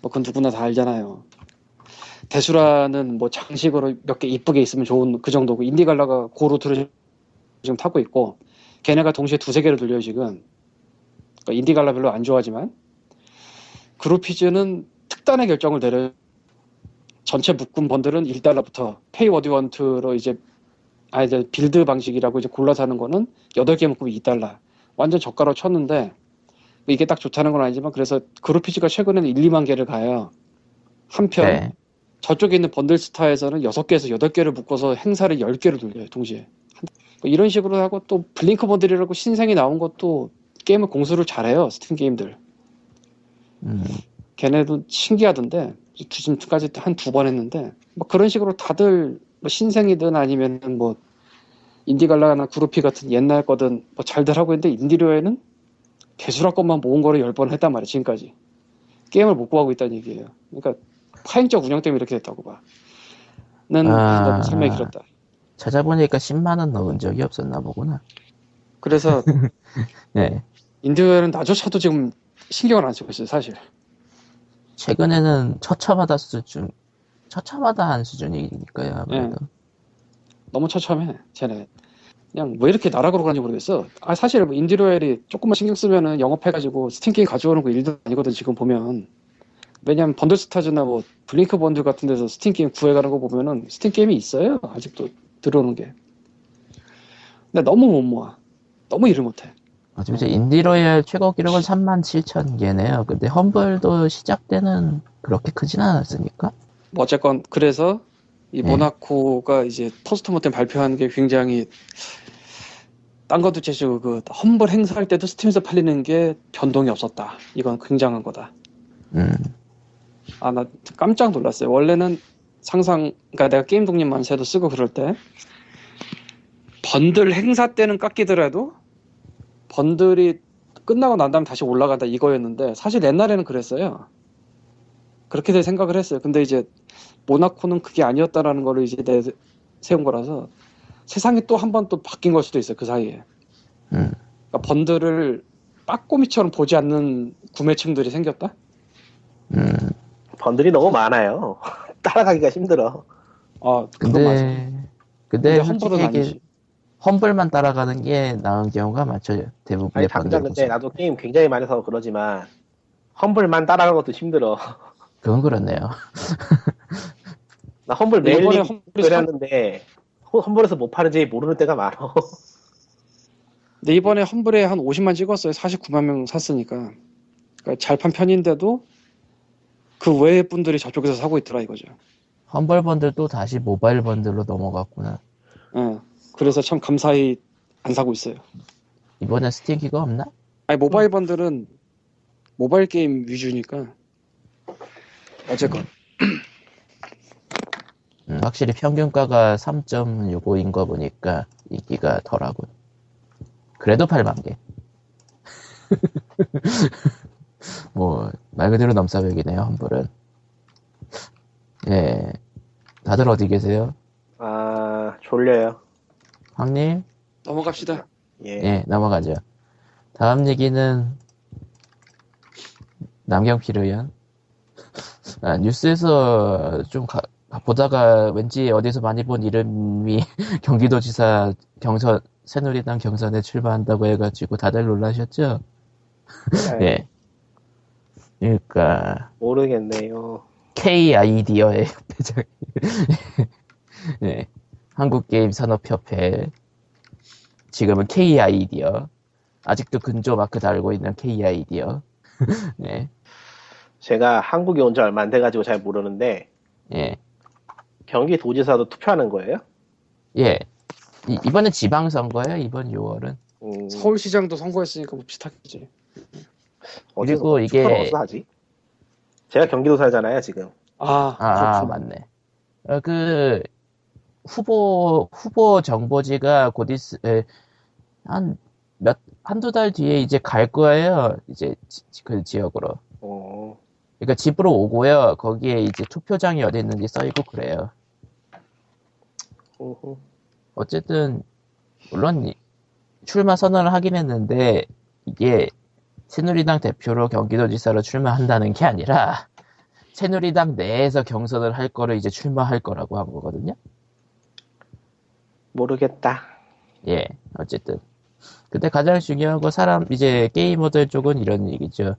뭐 그건 누구나 다 알잖아요. Desura는 뭐 장식으로 몇 개 이쁘게 있으면 좋은 그 정도고 IndieGala가 고루트를 지금 타고 있고 걔네가 동시에 두세 개를 돌려요 지금. 그러니까 IndieGala 별로 안 좋아하지만 Groupees는 특단의 결정을 내려 전체 묶음 번들은 1달러부터 pay what you want로 이제 아 이제 build 방식이라고 이제 골라서 하는 거는 8개 묶으면 2달러. 완전 저가로 쳤는데 이게 딱 좋다는 건 아니지만 그래서 Groupees가 최근에는 1, 2만 개를 가요. 한편 네. 저쪽에 있는 Bundle Stars에서는 6개에서 8개를 묶어서 행사를 10개를 돌려요, 동시에. 뭐 이런 식으로 하고 또 Blink Bundle이라고 신생이 나온 것도 게임을 공수를 잘해요, 스팀 게임들. 음, 걔네도 신기하던데, 지금까지 한 두 번 했는데, 뭐 그런 식으로 다들 뭐 신생이든 아니면은 뭐 인디갈라나 그루피 같은 옛날 거든 뭐 잘들 하고 있는데 인디료에는 개수라 것만 모은 거를 10번 했단 말이에요, 지금까지. 게임을 못 구하고 있다는 얘기예요. 그러니까 파행적 운영 때문에 이렇게 됐다고 봐. 는 아. 너무 설명이 길었다. 찾아보니까 10만원 넣은 적이 없었나 보구나. 그래서 네. Indie Royale은 나조차도 지금 신경을 안 쓰고 있어요, 사실. 최근에는 처참하다 수준, 처참하다 한 수준이니까요, 아무래도. 너무 처참해, 쟤네. 그냥 왜 이렇게 나락으로 가는지 모르겠어. 아, 사실 뭐 Indie Royale이 조금만 신경 쓰면은 영업해가지고 스팀 게임 가져오는 거 일도 아니거든, 지금 보면. 왜냐면 Bundle Stars나 뭐 Blink Bundle 같은 데서 스팀 게임 구해가는 거 보면은 스팀 게임이 있어요, 아직도 들어오는 게. 근데 너무 못 모아. 너무 일을 못해. 어차피 이제 인디로얄 최고 기록은 3만 7천 개네요. 근데 험블도 시작 때는 그렇게 크진 않았으니까. 뭐 어쨌건 그래서 이 네. 모나코가 이제 터스트모 때 발표한 게 굉장히 딴 것도 제시고 그 험블 행사할 때도 스팀에서 팔리는 게 변동이 없었다. 이건 굉장한 거다. 음, 아 나 깜짝 놀랐어요. 원래는 상상 그러니까 내가 게임 독립 만세도 쓰고 그럴 때 번들 행사 때는 깎이더라도 번들이 끝나고 난 다음에 다시 올라간다 이거였는데 사실 옛날에는 그랬어요. 그렇게들 생각을 했어요. 근데 이제 모나코는 그게 아니었다라는 거를 이제 내 세운 거라서 세상이 또 한 번 또 바뀐 걸 수도 있어요. 그 사이에. 음. 그러니까 번들을 빠꼬미처럼 보지 않는 구매층들이 생겼다. 음. 번들이 너무 많아요. 따라가기가 힘들어. 아, 그건 맞아. 근데, 근데, 근데 험블은 솔직히 아니지. 험블만 따라가는 게 나은 경우가 많죠. 아니 대부분의 당장 번들 근데 나도 게임 굉장히 많이 사서 그러지만 험블만 따라가는 것도 힘들어. 그건 그렇네요. 나 험블 매일 그랬는데 험블에서 못 파는지 모르는 때가 많아. 근데 이번에 험블에 한 50만 찍었어요. 49만 명 샀으니까. 그러니까 잘 판 편인데도 그 외의 분들이 저쪽에서 사고 있더라 이거죠. Humble Bundle도 다시 모바일 번들로 넘어갔구나. 예. 그래서 참 감사히 안 사고 있어요. 이번엔 스팀 키가 없나? 아니 모바일 번들은 모바일 게임 위주니까 어쨌건 음, 확실히 평균가가 3.65인 거 보니까 인기가 덜하군. 그래도 8만 개. 뭐 말 그대로 넘사벽이네요 환불은. 예. 다들 어디 계세요? 아 졸려요. 황님? 넘어갑시다. 예. 예, 넘어가죠. 다음 얘기는 남경필 의원. 아, 뉴스에서 좀 가- 보다가 왠지 어디서 많이 본 이름이 경기도지사 경선 새누리당 경선에 출마한다고 해가지고 다들 놀라셨죠? 네. 예. 그러니까 모르겠네요. K 아이디어의 협회장. 네. 한국게임산업협회. 지금은 K 아이디어. 아직도 근조 마크 달고 있는 K 아이디어. 네. 제가 한국에 온 지 얼마 안 돼가지고 잘 모르는데 예. 경기도지사도 투표하는 거예요? 예. 이, 이번엔 지방선거예요, 이번 6월은. 음, 서울시장도 선거했으니까 뭐 비슷하겠지. 어디서 그리고 이게- 어디서 하지? 제가 경기도 살잖아요 지금. 아, 아, 아, 그렇구나. 맞네. 어, 그, 후보, 후보 정보지가 곧 있, 에, 한, 몇, 한두 달 뒤에 이제 갈 거예요. 이제, 지- 그 지역으로. 어, 그러니까 집으로 오고요. 거기에 이제 투표장이 어디 있는지 써 있고 그래요. 음흠. 어쨌든, 물론, 이- 출마 선언을 하긴 했는데, 이게, 새누리당 대표로 경기도지사로 출마한다는 게 아니라, 새누리당 내에서 경선을 할 거를 이제 출마할 거라고 한 거거든요. 모르겠다. 예, 어쨌든. 근데 가장 중요한 건 사람, 이제 게이머들 쪽은 이런 얘기죠.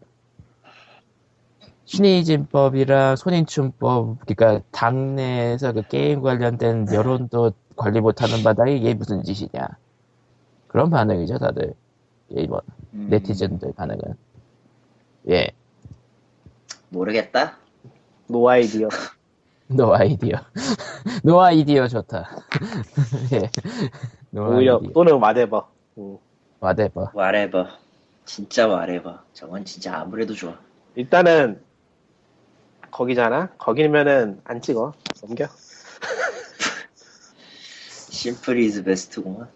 신의진법이랑 손인춘법, 그러니까 당내에서 그 게임 관련된 여론도 관리 못하는 바닥에 이게 무슨 짓이냐. 그런 반응이죠, 다들. 게이머, 음, 네티즌들 반응은. 예, 모르겠다. no idea. no idea. no idea 좋다. 예. no 오히려 아이디어. 또는 마데버. 음. whatever. 와레버. 진짜 와레버. 저건 진짜 아무래도 좋아. 일단은 거기잖아. 거기면은 안 찍어. 넘겨. simple is best구만.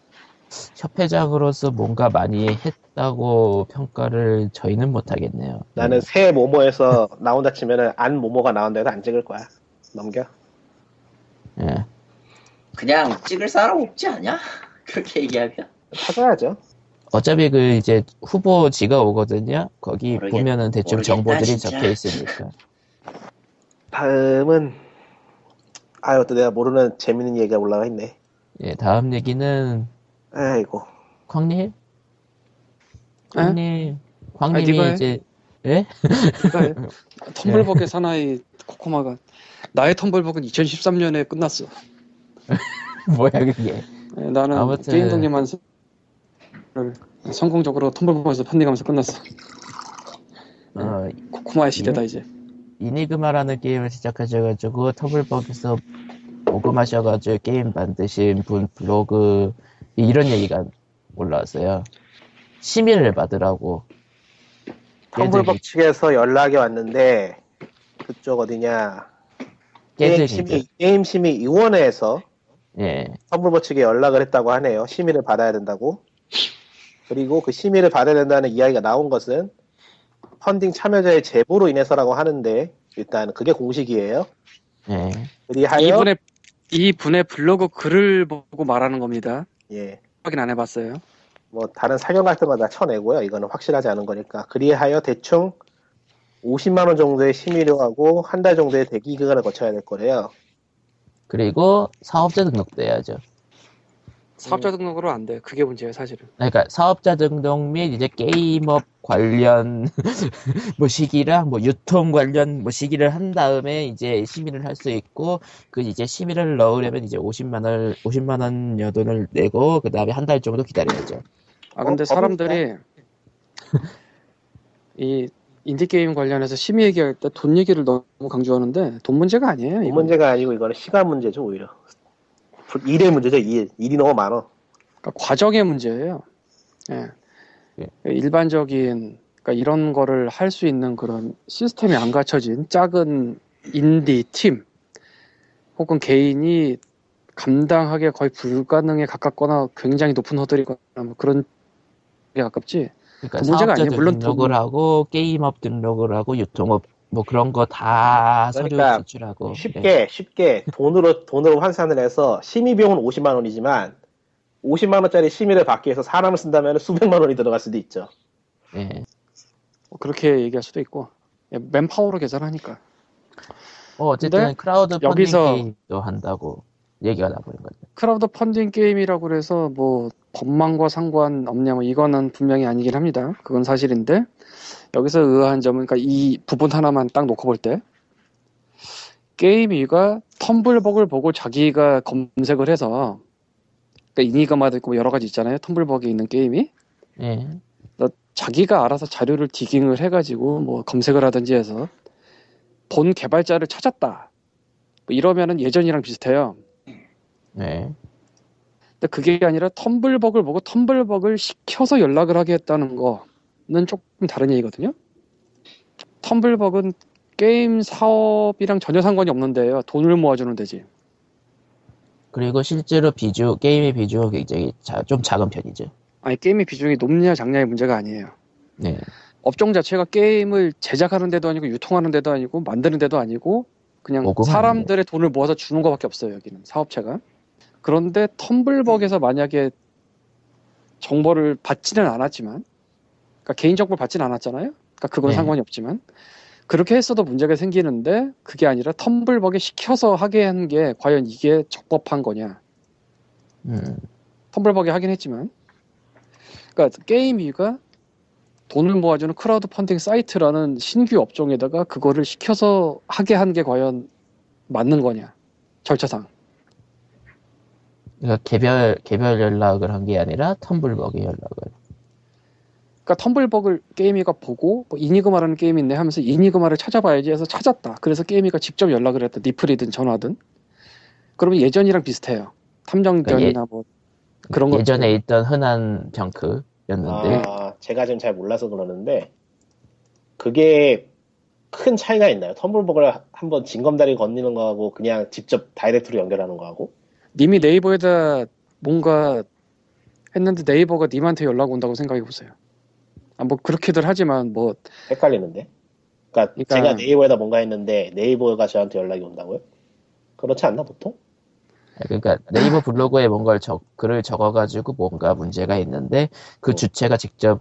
협회장으로서 뭔가 많이 했다고 평가를 저희는 못하겠네요. 나는 새 모모에서 나온다 치면은 안 모모가 나온다 해도 안 찍을 거야. 넘겨. 예. 그냥 찍을 사람 없지 않냐? 그렇게 얘기하면. 찾아야죠. 어차피 그 이제 후보지가 오거든요. 거기 모르겠- 보면은 대충 모르겠다, 정보들이 진짜. 적혀 있으니까. 다음은 아유 또 내가 모르는 재밌는 얘기가 올라가 있네. 예, 다음 얘기는 아이고. 광님? 광님, 아니, 광님이 해. 이제 예? 텀블벅의 사나이 코코마가 나의 텀블벅은 2013년에 끝났어. 뭐야 그게? 예, 나는 아무튼- 게임 독립만을 성공적으로 텀블벅에서 판매하면서 끝났어. 어, 코코마의 시대다 이제. 이니그마라는 게임을 시작하셔가지고 터블벅에서 모금하셔가지고 게임 만드신 분 블로그 이런 얘기가 올라왔어요. 심의를 받으라고. 텀블벅 측에서 연락이 왔는데 그쪽 어디냐 게임 깨들이 심의 게임 심의 위원회에서 예, 텀블벅 측에 연락을 했다고 하네요. 심의를 받아야 된다고. 그리고 그 심의를 받아야 된다는 이야기가 나온 것은 펀딩 참여자의 제보로 인해서라고 하는데 일단 그게 공식이에요. 예. 그리하여 이분의 이분의 블로그 글을 보고 말하는 겁니다. 예. 확인 안 해봤어요. 뭐 다른 사견 같은 거다 쳐내고요. 이거는 확실하지 않은 거니까. 그리하여 대충 50만 원 정도의 심의료하고 한 달 정도의 대기 기간을 거쳐야 될 거래요. 그리고 사업자 등록도 해야죠. 사업자 등록으로 안 돼. 그게 문제예요, 사실은. 그러니까 사업자 등록 및 이제 게임업 관련 뭐 시기랑 뭐 유통 관련 뭐 시기를 한 다음에 이제 심의를 할 수 있고 그 이제 심의를 넣으려면 이제 50만 원 50만 원 여돈을 내고 그 다음에 한 달 정도 기다려야죠. 아 근데 어, 사람들이 이 인디 게임 관련해서 심의 얘기할 때 돈 얘기를 너무 강조하는데 돈 문제가 아니에요. 이 이건. 문제가 아니고 이거는 시간 문제죠 오히려. 일의 문제죠 일. 일이 너무 많아. 그러니까 과정의 문제예요. 예. 예. 일반적인 그러니까 이런 거를 할 수 있는 그런 시스템이 안 갖춰진 작은 인디 팀 혹은 개인이 감당하기 거의 불가능에 가깝거나 굉장히 높은 허들이거나 뭐 그런 게 가깝지 그러니까 그 문제가 아니에요. 물론 등록을 돈- 하고 게임업 등록을 하고 유통업 뭐 그런 거 다 서류 그러니까 제출하고 네. 쉽게 쉽게 돈으로 돈으로 환산을 해서 심의 비용은 50만 원이지만 50만 원짜리 심의를 받기 위해서 사람을 쓴다면 수백만 원이 들어갈 수도 있죠. 네. 네. 뭐 그렇게 얘기할 수도 있고 예, 맨파워로 계산하니까. 어, 어쨌든 크라우드 펀딩 여기서- 게임도 한다고 얘기가 나버린 거죠. 크라우드 펀딩 게임이라고 그래서 뭐 법망과 상관없냐 뭐 이거는 분명히 아니긴 합니다. 그건 사실인데 여기서 의아한 점은 그러니까 이 부분 하나만 딱 놓고 볼 때 게임위가 텀블벅을 보고 자기가 검색을 해서 그러니까 이니그마도 있고 뭐 여러 가지 있잖아요. 텀블벅에 있는 게임이 예. 자기가 알아서 자료를 digging을 해가지고 뭐 검색을 하든지 해서 본 개발자를 찾았다. 뭐 이러면은 예전이랑 비슷해요. 네. 근데 그게 아니라 텀블벅을 보고 텀블벅을 시켜서 연락을 하게 했다는 거는 조금 다른 얘기거든요. 텀블벅은 게임 사업이랑 전혀 상관이 없는데요. 돈을 모아주는 데지. 그리고 실제로 비주 게임의 비주가 굉장히 자, 좀 작은 편이죠. 아니 게임의 비중이 높냐 작냐의 문제가 아니에요. 네. 업종 자체가 게임을 제작하는 데도 아니고 유통하는 데도 아니고 만드는 데도 아니고 그냥 모금 사람들의 돈을 모아서 주는 것밖에 없어요 여기는 사업체가. 그런데 텀블벅에서 만약에 정보를 받지는 않았지만, 그러니까 개인 정보를 받지는 않았잖아요. 그러니까 그건 네. 상관이 없지만 그렇게 했어도 문제가 생기는데 그게 아니라 텀블벅에 시켜서 하게 한 게 과연 이게 적법한 거냐? 음. 텀블벅에 하긴 했지만 그러니까 게임위가 돈을 모아주는 크라우드 펀딩 사이트라는 신규 업종에다가 그거를 시켜서 하게 한 게 과연 맞는 거냐 절차상 그러니까 개별 개별 연락을 한 게 아니라 텀블벅에 연락을. 그러니까 텀블벅을 게임위가 보고 뭐 이니그마라는 게임이 있네 하면서 이니그마를 찾아봐야지 해서 찾았다. 그래서 게임위가 직접 연락을 했다. 리플이든 전화든. 그러면 예전이랑 비슷해요. 탐정전이나 뭐 그런 거 예전에 있던 흔한 병크였는데. 아, 제가 지금 잘 몰라서 그러는데 그게 큰 차이가 있나요? 텀블벅을 한번 징검다리 건니는 거하고 그냥 직접 다이렉트로 연결하는 거하고? 님이 네이버에다 뭔가 했는데 네이버가 님한테 연락 온다고 생각해 보세요. 아, 뭐 그렇게들 하지만 뭐 헷갈리는데. 그러니까, 그러니까- 제가 네이버에다 뭔가 했는데 네이버가 저한테 연락이 온다고요? 그렇지 않나 보통? 그러니까 네이버 블로그에 뭔가를 적, 글을 적어가지고 뭔가 문제가 있는데 그 어. 주체가 직접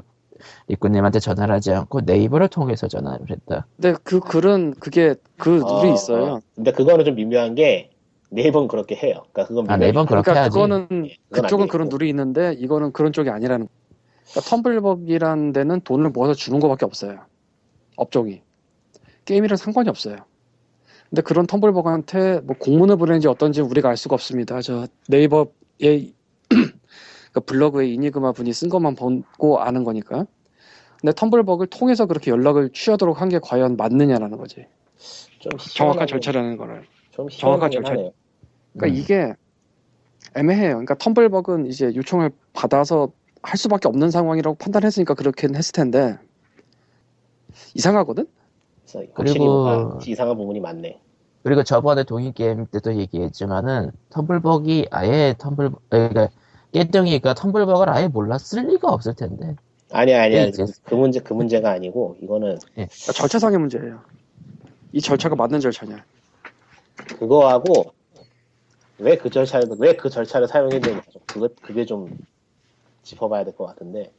입구님한테 전화를 하지 않고 네이버를 통해서 전화를 했다. 근데 그 글은 그게 그 룰이 아, 있어요. 아. 근데 그거는 좀 미묘한 게 네이버는 그렇게 해요. 그러니까 그건 아. 네이버는 그렇게 그러니까 하지. 그거는 예, 그쪽은 안 그런. 룰이 있는데 이거는 그런 쪽이 아니라는 거. 그러니까 텀블벅이라는 데는 돈을 모아서 주는 것밖에 없어요. 업종이 게임이랑 상관이 없어요. 근데 그런 텀블벅한테 뭐 공문을 보내는지 어떤지 우리가 알 수가 없습니다. 저 네이버에 그 블로그에 이니그마 분이 쓴 것만 보고 아는 거니까. 근데 텀블벅을 통해서 그렇게 연락을 취하도록 한 게 과연 맞느냐라는 거지. 좀 정확한 절차라는 거를. 좀 정확한 절차. 하네요. 그러니까 음. 이게 애매해요. 그러니까 텀블벅은 이제 요청을 받아서 할 수밖에 없는 상황이라고 판단했으니까 그렇게는 했을 텐데 이상하거든. 확실히 뭔가 이상한 부분이 많네. 그리고 저번에 동인 게임 때도 얘기했지만은 텀블벅이 아예 텀블 그러니까 깨덩이가 텀블벅을 아예 몰랐을 리가 없을 텐데. 아니야 아니야 네, 그, 그 문제 그 문제가 아니고 이거는 그러니까 절차상의 문제예요. 이 절차가 맞는 절차냐? 그거하고 왜 그 절차를 왜 그 절차를 사용했는지 그거 그게 좀 짚어봐야 될 것 같은데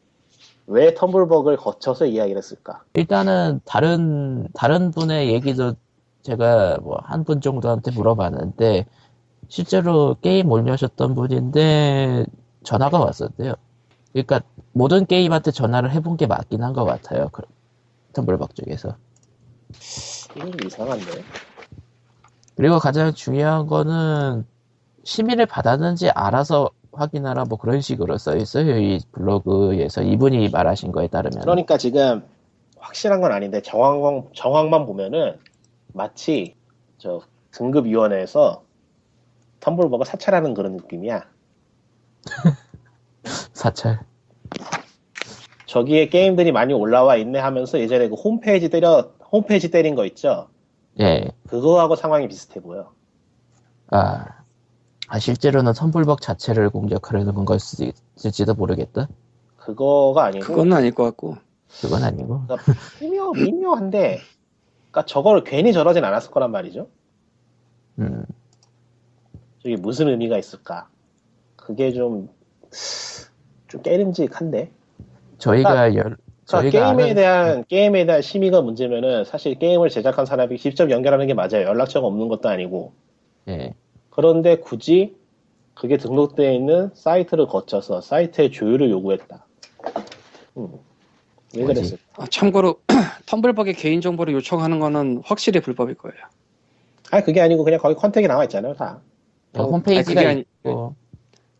왜 텀블벅을 거쳐서 이야기를 했을까? 일단은 다른 다른 분의 얘기도 제가 뭐 한 분 정도한테 물어봤는데 실제로 게임 올려셨던 분인데 전화가 왔었대요. 그러니까 모든 게임한테 전화를 해본 게 맞긴 한 것 같아요. 그 텀블벅 쪽에서. 이건 좀 이상한데. 그리고 가장 중요한 거는 심의를 받았는지 알아서 확인하라 뭐 그런 식으로 써 있어요. 이 블로그에서 이분이 말하신 거에 따르면. 그러니까 지금 확실한 건 아닌데 정황 정황만 보면은 마치 저 등급위원회에서 텀블벅을 사찰하는 그런 느낌이야. 사찰. 저기에 게임들이 많이 올라와 있네 하면서 예전에 그 홈페이지 때려 홈페이지 때린 거 있죠. 예. 그거하고 상황이 비슷해 보여. 아, 아 실제로는 텀블벅 자체를 공격하려는 걸 수도 있을지도 모르겠다. 그거가 아니고 그건 아닐 것 같고. 그건 아니고. 미묘 미묘한데 그러니까 저거를 괜히 저러진 않았을 거란 말이죠. 음. 저게 무슨 의미가 있을까? 그게 좀, 좀 깨름직한데? 저희가 열, 그러니까 저희가 게임에 아는- 대한, 게임에 대한 심의가 문제면은 사실 게임을 제작한 사람이 직접 연결하는 게 맞아요. 연락처가 없는 것도 아니고. 예. 그런데 굳이 그게 등록되어 있는 사이트를 거쳐서 사이트의 조율을 요구했다. 음. 왜? 그랬을까? 아, 참고로 텀블벅에 개인정보를 요청하는 거는 확실히 불법일 거예요. 아니, 그게 아니고 그냥 거기 컨택이 나와 있잖아요, 다. 어, 아니, 홈페이지가 그게 아니- 있고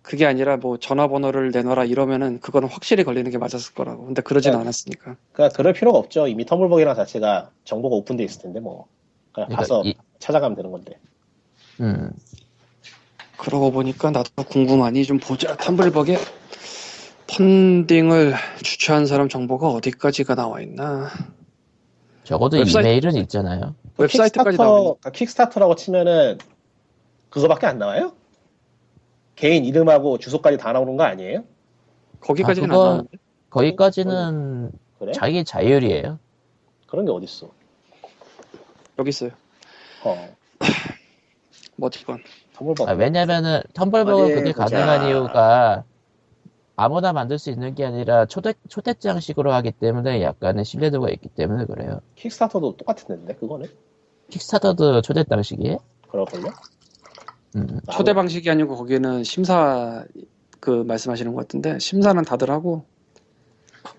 그게 아니라 뭐 전화번호를 내놔라 이러면은 그거는 확실히 걸리는 게 맞았을 거라고. 근데 그러진 네. 않았으니까. 그러니까 그럴 필요가 없죠. 이미 텀블벅이랑 자체가 정보가 오픈돼 있을 텐데, 뭐. 그냥 그러니까 가서 이- 찾아가면 되는 건데. 음. 그러고 보니까 나도 궁금하니 좀 보자. 텀블벅에 펀딩을 주최한 사람 정보가 어디까지가 나와 있나. 적어도 웹사이트- 이메일은 있잖아요. 웹사이트까지 Kickstarter, 나와 있 그러니까 Kickstarter라고 치면은 그거밖에 안 나와요? 개인 이름하고 주소까지 다 나오는 거 아니에요? 거기까지는 아, 나오는데. 거기까지는 그래? 자기 자율이에요. 그런 게 어딨어? 여기 있어요. 어, 뭐 어쨌건. 텀블벅. 아, 왜냐면은 텀블벅은 그게 보자. 가능한 이유가 아무나 만들 수 있는 게 아니라 초대 초대장식으로 하기 때문에 약간의 신뢰도가 있기 때문에 그래요. 킥스타터도 똑같은데 그거는? 킥스타터도 초대장식이에요? 그럴걸요? 음. 초대 방식이 아니고 거기는 심사 그 말씀하시는 것 같은데 심사는 다들 하고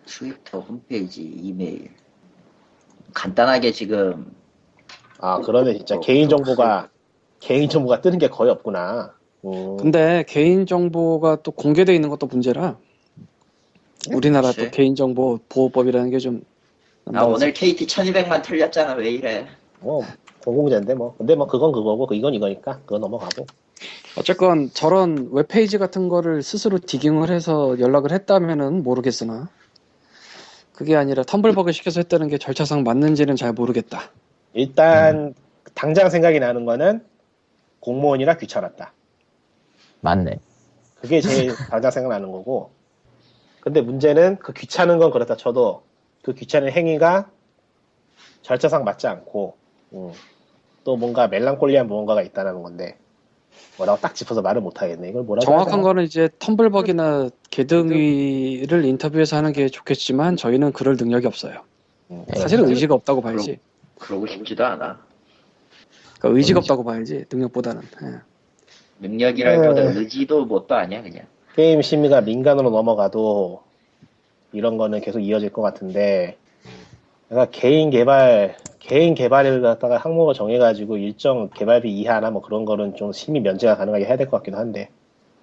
트위터 홈페이지 이메일 간단하게 지금 아 그러네 진짜 어, 개인 또 정보가 개인 정보가 뜨는 게 거의 없구나. 음, 근데 개인 정보가 또 공개돼 있는 것도 문제라 우리나라 그치. 또 개인 정보 보호법이라는 게 좀 아 오늘 KT 1200만 털렸잖아 왜 이래 뭐 공공재인데 뭐 근데 뭐 그건 그거고 이건 이거니까 그건 넘어가고. 어쨌건 저런 웹페이지 같은 거를 스스로 디깅을 해서 연락을 했다면은 모르겠으나 그게 아니라 텀블벅을 시켜서 했다는 게 절차상 맞는지는 잘 모르겠다. 일단 당장 생각이 나는 거는 공무원이라 귀찮았다. 맞네. 그게 제일 당장 생각나는 거고. 근데 문제는 그 귀찮은 건 그렇다 쳐도 그 귀찮은 행위가 절차상 맞지 않고 음, 또 뭔가 멜랑콜리한 무언가가 있다는 건데 뭐라고 딱 짚어서 말을 못 하겠네. 이걸 뭐라고 정확한 되나? 거는 이제 텀블벅이나 개등위를 인터뷰해서 하는 게 좋겠지만 저희는 그럴 능력이 없어요. 음, 사실은 의지가 없다고 봐야지. 그러고 싶지도 않아 그러니까 의지가 없다고 봐야지 능력보다는. 예. 능력이랄보다 네. 의지도 뭣도 아니야 그냥 게임 심의가 민간으로 넘어가도 이런 거는 계속 이어질 것 같은데 내가 개인 개발 개인 개발을 갖다가 항목을 정해가지고 일정 개발비 이하나 뭐 그런 거는 좀 심의 면제가 가능하게 해야 될 것 같기도 한데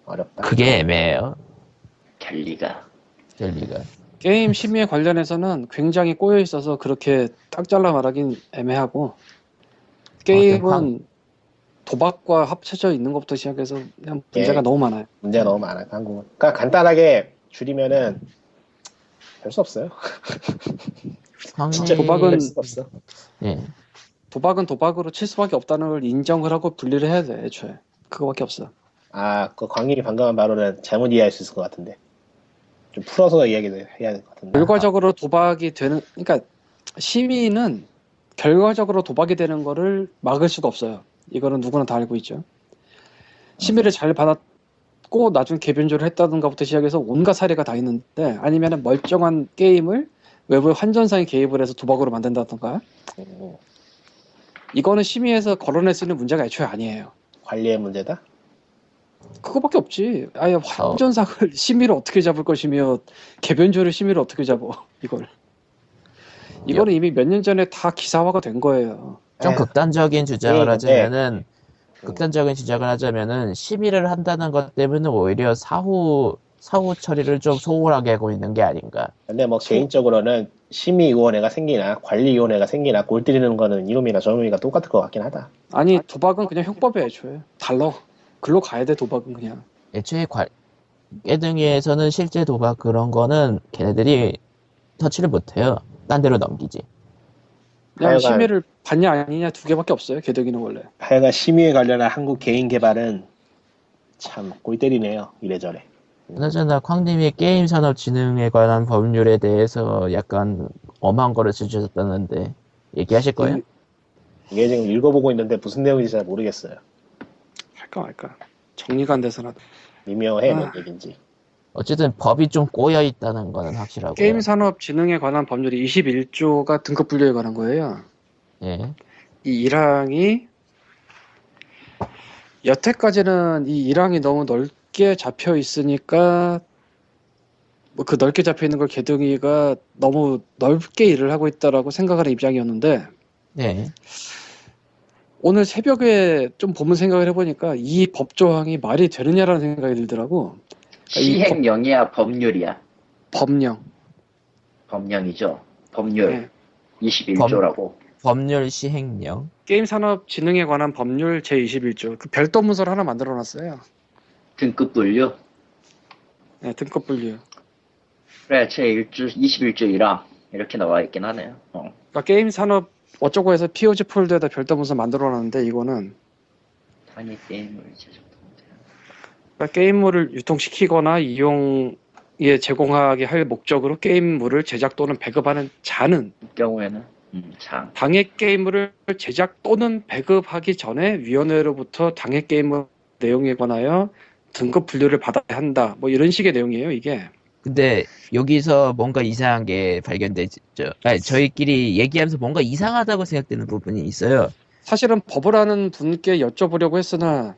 어렵다. 그게 애매해요. 갤리가 젤리가. 게임 심의에 관련해서는 굉장히 꼬여 있어서 그렇게 딱 잘라 말하긴 애매하고 게임은 도박과 합쳐져 있는 것부터 시작해서 그냥 문제가 예. 너무 많아요. 문제가 너무 많아요 한국은. 그러니까 간단하게 줄이면은 별 수 없어요. 진짜 도박은- 없어. 예. 도박은 도박으로 칠 수밖에 없다는 걸 인정을 하고 분리를 해야 돼 애초에 그거밖에 없어. 아, 그 광일이 방금 한 바로는 잘못 이해할 수 있을 것 같은데. 좀 풀어서 이야기를 해야 될 것 같은데. 결과적으로 도박이 되는 그러니까 시민은 결과적으로 도박이 되는 거를 막을 수가 없어요. 이거는 누구나 다 알고 있죠. 심의를 잘 받았고 나중 개변조를 했다든가부터 시작해서 온갖 사례가 다 있는데 아니면 멀쩡한 게임을 외부의 환전상에 개입을 해서 도박으로 만든다든가 음, 이거는 심의에서 거론할 수 있는 문제가 애초에 아니에요. 관리의 문제다? 그거밖에 없지. 아예 환전상을 심의를 어떻게 잡을 것이며 개변조를 심의를 어떻게 잡어 이걸. 이거는 이미 몇 년 전에 다 기사화가 된 거예요. 좀 에휴, 극단적인 주장을 예, 근데- 하자면은 극단적인 주장을 하자면은 심의를 한다는 것 때문에 오히려 사후 사후 처리를 좀 소홀하게 하고 있는 게 아닌가. 근데 뭐 개인적으로는 심의위원회가 생기나 관리위원회가 생기나 골 때리는 거는 이놈이나 저놈이가 똑같을 것 같긴 하다. 아니 도박은 그냥 형법이야 애초에. 달러. 글로 가야 돼 도박은 그냥. 애초에 관 깨등위에서는 실제 도박 그런 거는 걔네들이 터치를 못해요. 딴 데로 넘기지. 그냥 하여간- 심의를 받냐 아니냐 두 개밖에 없어요. 개덕이는 원래. 하여간 심의에 관련한 한국 개인 개발은 참골 때리네요. 이래저래. 그나저나 쾅님이 게임 산업 진흥에 관한 법률에 대해서 약간 엄한 거를 쓰셨다는데 얘기하실 거예요? 이게 지금 읽어보고 있는데 무슨 내용인지 잘 모르겠어요. 할까 말까. 정리가 안 돼서나. 미묘해, 뭔 아. 얘기인지. 어쨌든 법이 좀 꼬여 있다는 거는 확실하고. 게임 산업 진흥에 관한 법률이 21조가 등급 분류에 관한 거예요. 예. 이 1항이 여태까지는 이 1항이 너무 넓게 잡혀 있으니까 뭐 그 넓게 잡혀 있는 걸 개둥이가 너무 넓게 일을 하고 있다라고 생각하는 입장이었는데 네. 오늘 새벽에 좀 보면 생각을 해보니까 이 법 조항이 말이 되느냐라는 생각이 들더라고. 이 법- 시행령이야 법률이야 법령. 법령이죠 법률 네. 21조라고 법률 시행령. 게임 산업 진흥에 관한 법률 제 21조 그 별도 문서를 하나 만들어 놨어요. 등급 분류 네, 등급 분류. 그래 제1조 21조 1항 이렇게 나와 있긴 하네요 어. 그러니까 게임 산업 어쩌고 해서 POG 폴더에다 별도 문서 만들어 놨는데 이거는 단위 게임을 제작도 그러니까 게임물을 유통시키거나 이용에 제공하게 할 목적으로 게임물을 제작 또는 배급하는 자는 이 경우에는 음, 장 당해 게임물을 제작 또는 배급하기 전에 위원회로부터 당해 게임물 내용에 관하여 등급 분류를 받아야 한다. 뭐 이런 식의 내용이에요, 이게. 근데 여기서 뭔가 이상한 게 발견되죠. 아니, 저희끼리 얘기하면서 뭔가 이상하다고 생각되는 부분이 있어요. 사실은 법을 아는 분께 여쭤보려고 했으나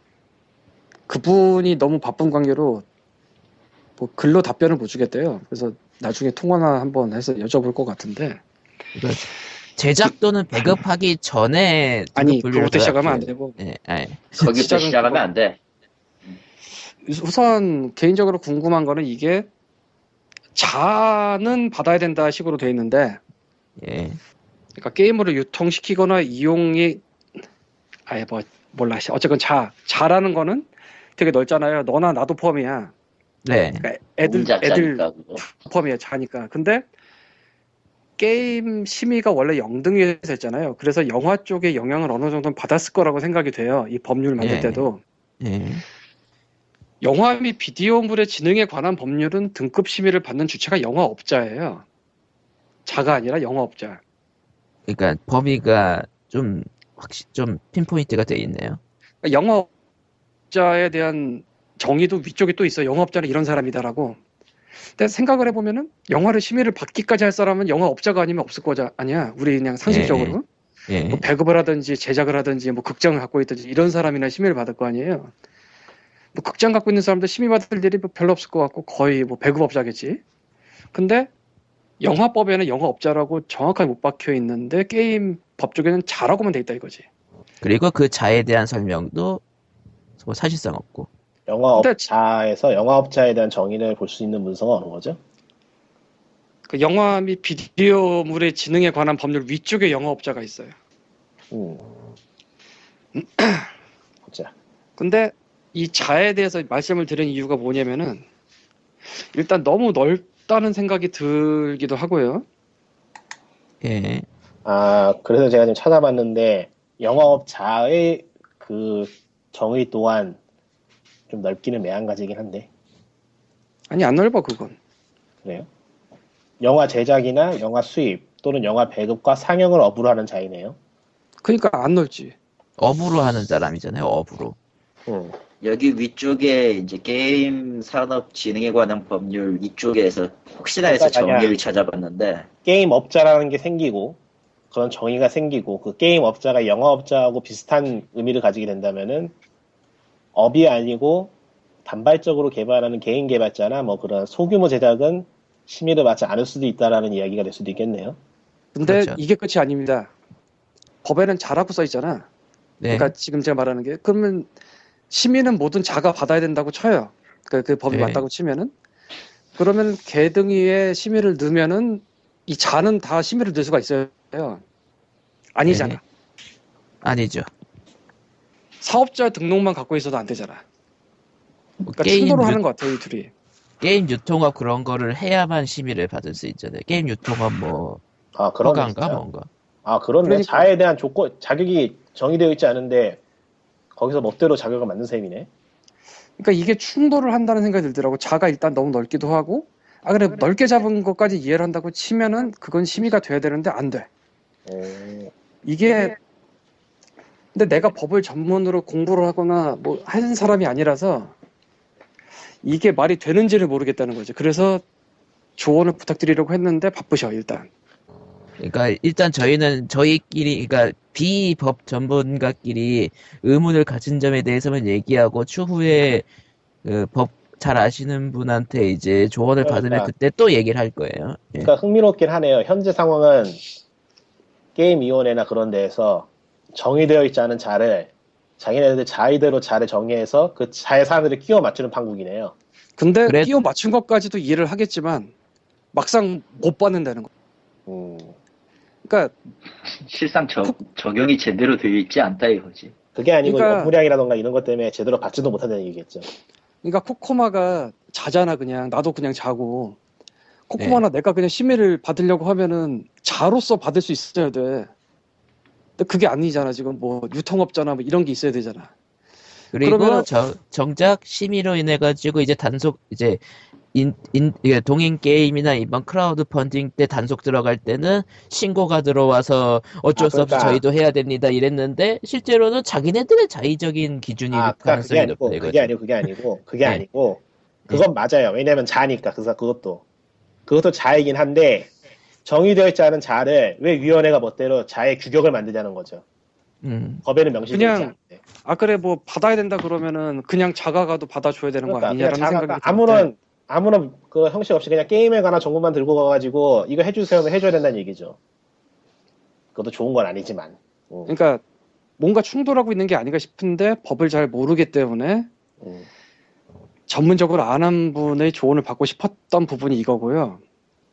그분이 너무 바쁜 관계로 뭐 글로 답변을 못 주겠대요. 그래서 나중에 통화나 한번 해서 여쭤볼 것 같은데 그러니까 제작 또는 배급하기 전에 아니 그것부터 시작하면 안 되고. 예, 아니. 거기부터 시작은 시작하면 그거- 안돼 우선 개인적으로 궁금한 거는 이게 자는 받아야 된다 식으로 돼 있는데 예. 그러니까 게임으로 유통시키거나 이용이 아예 뭐 몰라 어쨌건 자 자라는 거는 되게 넓잖아요 너나 나도 포함이야 네. 그러니까 애들 애들 자니까 포함이야 자니까 근데 게임 심의가 원래 영등위에서 했잖아요 그래서 영화 쪽에 영향을 어느 정도는 받았을 거라고 생각이 돼요 이 법률 만들 예. 때도 예. 영화 및 비디오물의 진흥에 관한 법률은 등급 심의를 받는 주체가 영화업자예요. 자가 아니라 영화업자. 그러니까 범위가 좀 확실 좀 핀포인트가 돼 있네요. 그러니까 영화업자에 대한 정의도 위쪽에 또 있어. 요 영화업자는 이런 사람이다라고. 근데 생각을 해보면은 영화를 심의를 받기까지 할 사람은 영화 업자가 아니면 없을 거자 아니야. 우리 그냥 상식적으로 예. 뭐 배급을 하든지 제작을 하든지 뭐 극장을 갖고 있든지 이런 사람이나 심의를 받을 거 아니에요. 뭐 극장 갖고 있는 사람들 심의 받을 일이 뭐 별로 없을 것 같고 거의 뭐 배급업자겠지. 근데 영화법에는 영화업자라고 정확하게 못 박혀 있는데 게임 법 쪽에는 자라고만 돼 있다 이거지. 그리고 그 자에 대한 설명도 뭐 사실상 없고. 영화업자에서 영화업자에 대한 정의를 볼 수 있는 문서가 어느 거죠? 그 영화 및 비디오물의 진흥에 관한 법률 위쪽에 영화업자가 있어요. 음. 보자. 근데 이 자에 대해서 말씀을 드린 이유가 뭐냐면은 일단 너무 넓다는 생각이 들기도 하고요. 예. 아, 그래서 제가 지금 찾아봤는데, 영화업자의 그 정의 또한 좀 넓기는 매한가지긴 한데, 아니 안 넓어 그건. 그래요? 영화 제작이나 영화 수입 또는 영화 배급과 상영을 업으로 하는 자이네요. 그러니까 안 넓지. 업으로 하는 사람이잖아요. 업으로. 음. 여기 위쪽에 이제 게임 산업 진흥에 관한 법률 위쪽에서 혹시나 해서 그러니까 정의를 찾아봤는데 게임 업자라는 게 생기고, 그런 정의가 생기고, 그 게임 업자가 영화 업자하고 비슷한 의미를 가지게 된다면은, 업이 아니고, 단발적으로 개발하는 개인 개발자나 뭐 그런 소규모 제작은 심의를 받지 않을 수도 있다라는 이야기가 될 수도 있겠네요. 근데 그렇죠. 이게 끝이 아닙니다. 법에는 자라고 써 있잖아. 네. 그러니까 지금 제가 말하는 게 그러면 시민은 모든 자가 받아야 된다고 쳐요. 그, 그 법이 네. 맞다고 치면은 그러면 개등위에 심의를 넣으면은 이 자는 다 심의를 넣을 수가 있어요. 아니잖아. 네. 아니죠. 사업자 등록만 갖고 있어도 안 되잖아. 그러니까 게임 충돌을 유- 하는 것 같아요, 이 둘이. 게임 유통업 그런 거를 해야만 심의를 받을 수 있잖아요. 게임 유통업 뭐 아, 그런 허가인가 진짜? 뭔가. 아, 그런데 그러니까. 자에 대한 조건, 자격이 정의되어 있지 않은데, 거기서 멋대로 자격을 만든 셈이네. 그러니까 이게 충돌을 한다는 생각이 들더라고. 자가 일단 너무 넓기도 하고, 아 그래 넓게 잡은 것까지 이해를 한다고 치면은 그건 심의가 돼야 되는데 안 돼. 오, 이게 근데 내가 법을 전문으로 공부를 하거나 뭐 하는 사람이 아니라서 이게 말이 되는지를 모르겠다는 거죠. 그래서 조언을 부탁드리려고 했는데 바쁘셔 일단. 그러니까 일단 저희는 저희끼리 그러니까 비법 전문가끼리 의문을 가진 점에 대해서만 얘기하고 추후에 그 법 잘 아시는 분한테 이제 조언을 받으면 그러니까. 그때 또 얘기를 할 거예요. 예. 그러니까 흥미롭긴 하네요. 현재 상황은 게임위원회나 그런 데에서 정의되어 있지 않은 자를 자기네들 자의대로 자를 정의해서 그 자의 사람들을 끼워 맞추는 판국이네요. 근데 그래- 끼워 맞춘 것까지도 이해를 하겠지만 막상 못 받는다는 거. 음, 그러니까 실상 적, 적용이 제대로 되어 있지 않다 이거지. 그게 아니고 그러니까- 업무량이라던가 이런 것 때문에 제대로 받지도 못한다는 얘기겠죠. 그러니까 코코마가 자잖아 그냥 나도 그냥 자고 꼬꼬마나 내가 그냥 심의를 받으려고 하면은 자로서 받을 수 있어야 돼. 근데 그게 아니잖아 지금 뭐 유통업자나 뭐 이런 게 있어야 되잖아. 그리고 그러면은- 저- 정작 심의로 인해 가지고 이제 단속 이제 인, 인, 동인 게임이나 이번 크라우드 펀딩 때 단속 들어갈 때는 신고가 들어와서 어쩔 아, 수 없이 그러니까- 저희도 해야 됩니다 이랬는데 실제로는 자기네들의 자의적인 기준일 아, 그러니까 그게 가능성이 아니고 높다 그게 이거죠. 아니고 그게 아니고 그게 네. 아니고 그건 맞아요. 왜냐면 자니까 그래서 그것도 그것도 자이긴 한데 정의되어 있지 않은 자를 왜 위원회가 멋대로 자의 규격을 만드냐는 거죠. 음. 법에는 명시되어 있지 그냥 않은데. 아 그래 뭐 받아야 된다 그러면은 그냥 자가가도 받아줘야 되는 거 그러니까 그냥 아니냐라는 자가 생각이 아무런 아무런 그 형식 없이 그냥 게임에 관한 정보만 들고 가가지고 이거 해주세요 하면 해줘야 된다는 얘기죠. 그것도 좋은 건 아니지만. 음, 그러니까 뭔가 충돌하고 있는 게 아닌가 싶은데 법을 잘 모르기 때문에 음. 전문적으로 안한 분의 조언을 받고 싶었던 부분이 이거고요.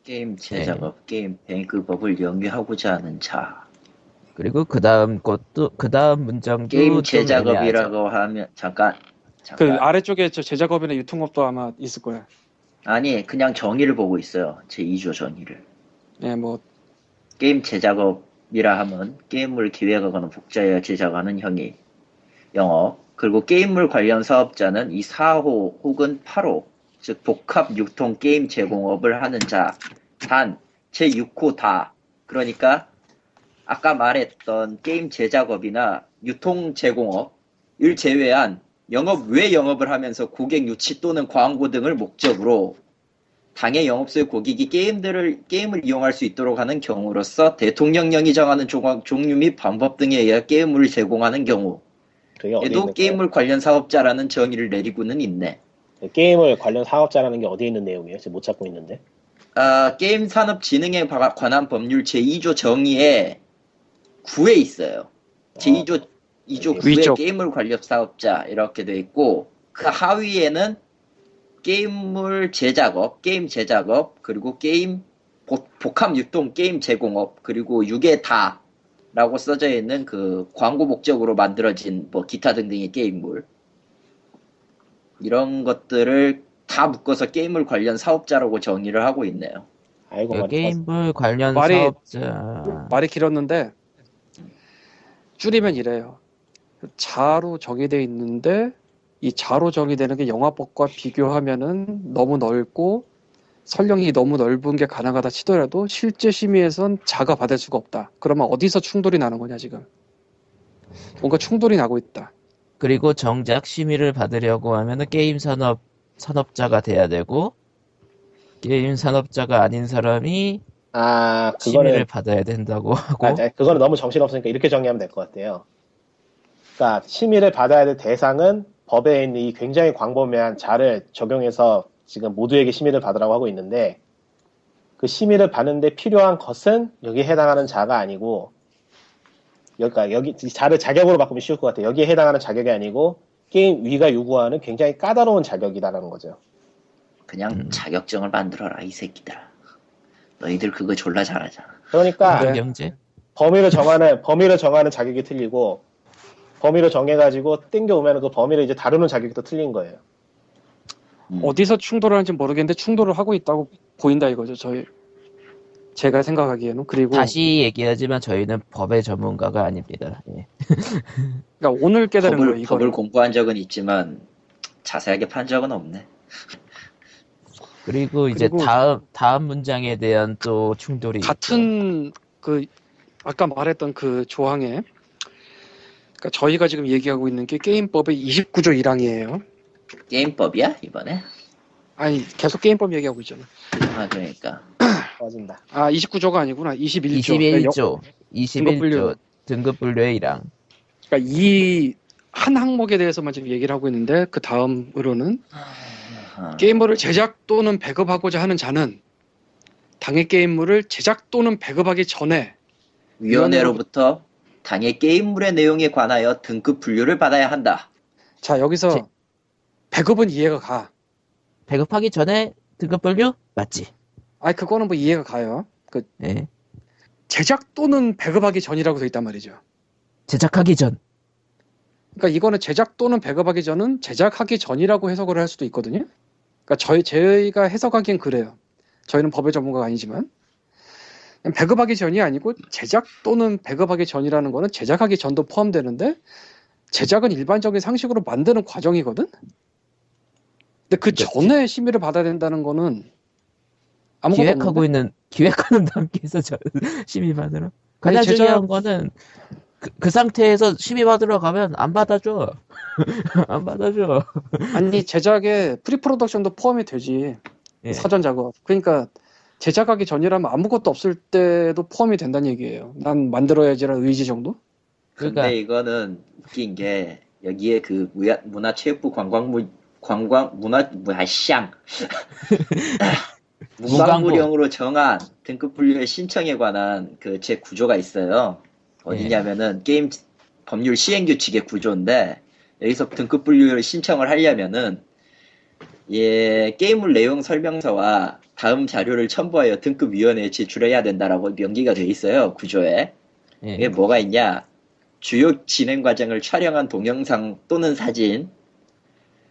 게임 제작업, 게임 뱅크 법을 연계하고자 하는 자. 그리고 그 다음 것도 그 다음 문장도 게임 좀 제작업이라고 하면 잠깐 그 잠깐 아래쪽에 저 제작업이나 유통업도 아마 있을 거야. 아니 그냥 정의를 보고 있어요. 제 2조 정의를. 예, 뭐 게임 제작업이라 하면 게임물 기획하거나 복제하여 제작하는 형이 영업 그리고 게임물 관련 사업자는 이 4호 혹은 8호 즉 복합 유통 게임 제공업을 하는 자 단 제6호 다. 그러니까 아까 말했던 게임 제작업이나 유통 제공업을 제외한 영업 외 영업을 하면서 고객 유치 또는 광고 등을 목적으로 당의 영업소의 고객이 게임들을 게임을 이용할 수 있도록 하는 경우로서 대통령령이 정하는 종류 및 방법 등에 의해 게임물을 제공하는 경우 그게 있는 게임물 관련 사업자라는 정의를 내리고는 있네. 거예요? 게임을 관련 사업자라는 게 어디에 있는 내용이에요? 지금 못 찾고 있는데. 아, 게임 산업 진흥에 바- 관한 법률 제2조 정의에 9에 있어요. 제2조 2조 9에 위쪽. 게임물 관련 사업자 이렇게 돼 있고 그 하위에는 게임물 제작업, 게임 제작업, 그리고 게임 복- 복합 유통 게임 제공업, 그리고 6에 다 라고 써져 있는 그 광고 목적으로 만들어진 뭐 기타 등등의 게임물 이런 것들을 다 묶어서 게임물 관련 사업자라고 정의를 하고 있네요. 알고 그 게임물 관련 말이- 사업자 말이 길었는데 줄이면 이래요. 자로 정의돼 있는데 이 자로 정의되는 게 영화법과 비교하면은 너무 넓고 설령이 너무 넓은 게 가능하다 치더라도 실제 심의에선 자가 받을 수가 없다. 그러면 어디서 충돌이 나는 거냐 지금? 뭔가 충돌이 나고 있다. 그리고 정작 심의를 받으려고 하면은 게임 산업 산업자가 돼야 되고 게임 산업자가 아닌 사람이 아 심의를 그거는 받아야 된다고 하고 아, 아, 그거는 너무 정신 없으니까 이렇게 정리하면 될 것 같아요. 그러니까 심의를 받아야 될 대상은 법에 있는 이 굉장히 광범위한 자를 적용해서 지금 모두에게 심의를 받으라고 하고 있는데 그 심의를 받는데 필요한 것은 여기에 해당하는 자가 아니고 그러니까 여기 자를 자격으로 바꾸면 쉬울 것 같아요. 여기에 해당하는 자격이 아니고 게임 위가 요구하는 굉장히 까다로운 자격이다라는 거죠. 그냥 음. 자격증을 만들어라 이 새끼들아. 너희들 그거 졸라 잘하잖아. 그러니까 네. 경제 범위를 정하는 범위를 정하는 자격이 틀리고 범위를 정해가지고 땡겨 오면 그 범위를 이제 다루는 자격이 또 틀린 거예요. 음. 어디서 충돌을 하는지 모르겠는데 충돌을 하고 있다고 보인다 이거죠. 저희 제가 생각하기에는 그리고 다시 얘기하지만 저희는 법의 전문가가 아닙니다. 예. 그러니까 오늘 깨달은 법을, 거예요. 법을 이거를. 공부한 적은 있지만 자세하게 판 적은 없네. 그리고 이제 그리고- 다음 다음 문장에 대한 또 충돌이 같은 그 아까 말했던 그 조항에 그러니까 저희가 지금 얘기하고 있는 게 게임법의 29조 1항이에요. 게임법이야 이번에? 아니 계속 게임법 얘기하고 있잖아. 아 그러니까 빠진다. 아 29조가 아니구나. 21조. 21조, 21조 분류. 등급 분류의 1항. 그러니까 이 한 항목에 대해서만 지금 얘기를 하고 있는데 그 다음으로는 아, 게임물을 제작 또는 배급하고자 하는 자는 당의 게임물을 제작 또는 배급하기 전에 위원회로부터 당의 게임물의 내용에 관하여 등급 분류를 받아야 한다. 자 여기서 제- 배급은 이해가 가. 배급하기 전에 등급 분류 맞지? 아 그거는 뭐 이해가 가요. 그 예. 제작 또는 배급하기 전이라고 돼 있단 말이죠. 제작하기 전. 그러니까 이거는 제작 또는 배급하기 전은 제작하기 전이라고 해석을 할 수도 있거든요. 그러니까 저희 저희가 해석하기엔 그래요. 저희는 법의 전문가가 아니지만 배급하기 전이 아니고 제작 또는 배급하기 전이라는 거는 제작하기 전도 포함되는데 제작은 일반적인 상식으로 만드는 과정이거든. 근데 그 그치. 전에 심의를 받아야 된다는 거는 아무것도 기획하고 없는데? 있는 기획하는 단계에서 저 심의 받으러. 가장 아니, 제작- 중요한 거는 그, 그 상태에서 심의 받으러 가면 안 받아줘. 안 받아줘. 아니 제작에 pre-production도 포함이 되지. 예. 사전 작업. 그러니까 제작하기 전이라면 아무것도 없을 때도 포함이 된다는 얘기예요. 난 만들어야지라는 의지 정도? 그러니까 근데 이거는 웃긴 게 여기에 그 문화체육부 관광부 관광 문화 문화샹 문광부령으로 정한 등급 분류의 신청에 관한 그 제 구조가 있어요. 어디냐면은 게임 법률 시행 규칙의 구조인데 여기서 등급 분류를 신청을 하려면은 예 게임물 내용 설명서와 다음 자료를 첨부하여 등급 위원회에 제출해야 된다라고 명기가 돼 있어요 구조에. 예. 이게 뭐가 있냐? 주요 진행 과정을 촬영한 동영상 또는 사진,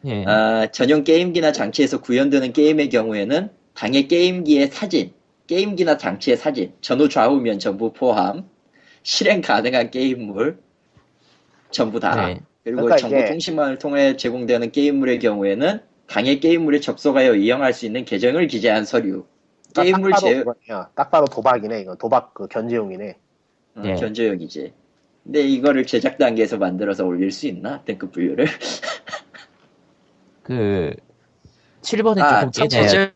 예. 아, 전용 게임기나 장치에서 구현되는 게임의 경우에는 당의 게임기의 사진, 게임기나 장치의 사진, 전후 좌우면 전부 포함, 실행 가능한 게임물 전부 다. 네. 그리고 그러니까 정보 통신망을 통해 제공되는 게임물의 경우에는 당의 게임물에 접속하여 이용할 수 있는 계정을 기재한 서류. 게임물 딱 봐도 제 그거네요. 딱 봐도 도박이네 이거 도박 그 견제용이네. 어, 네. 견조역이지. 근데 이거를 제작 단계에서 만들어서 올릴 수 있나? 등급 분류를? 그 7번에 아, 조금 제작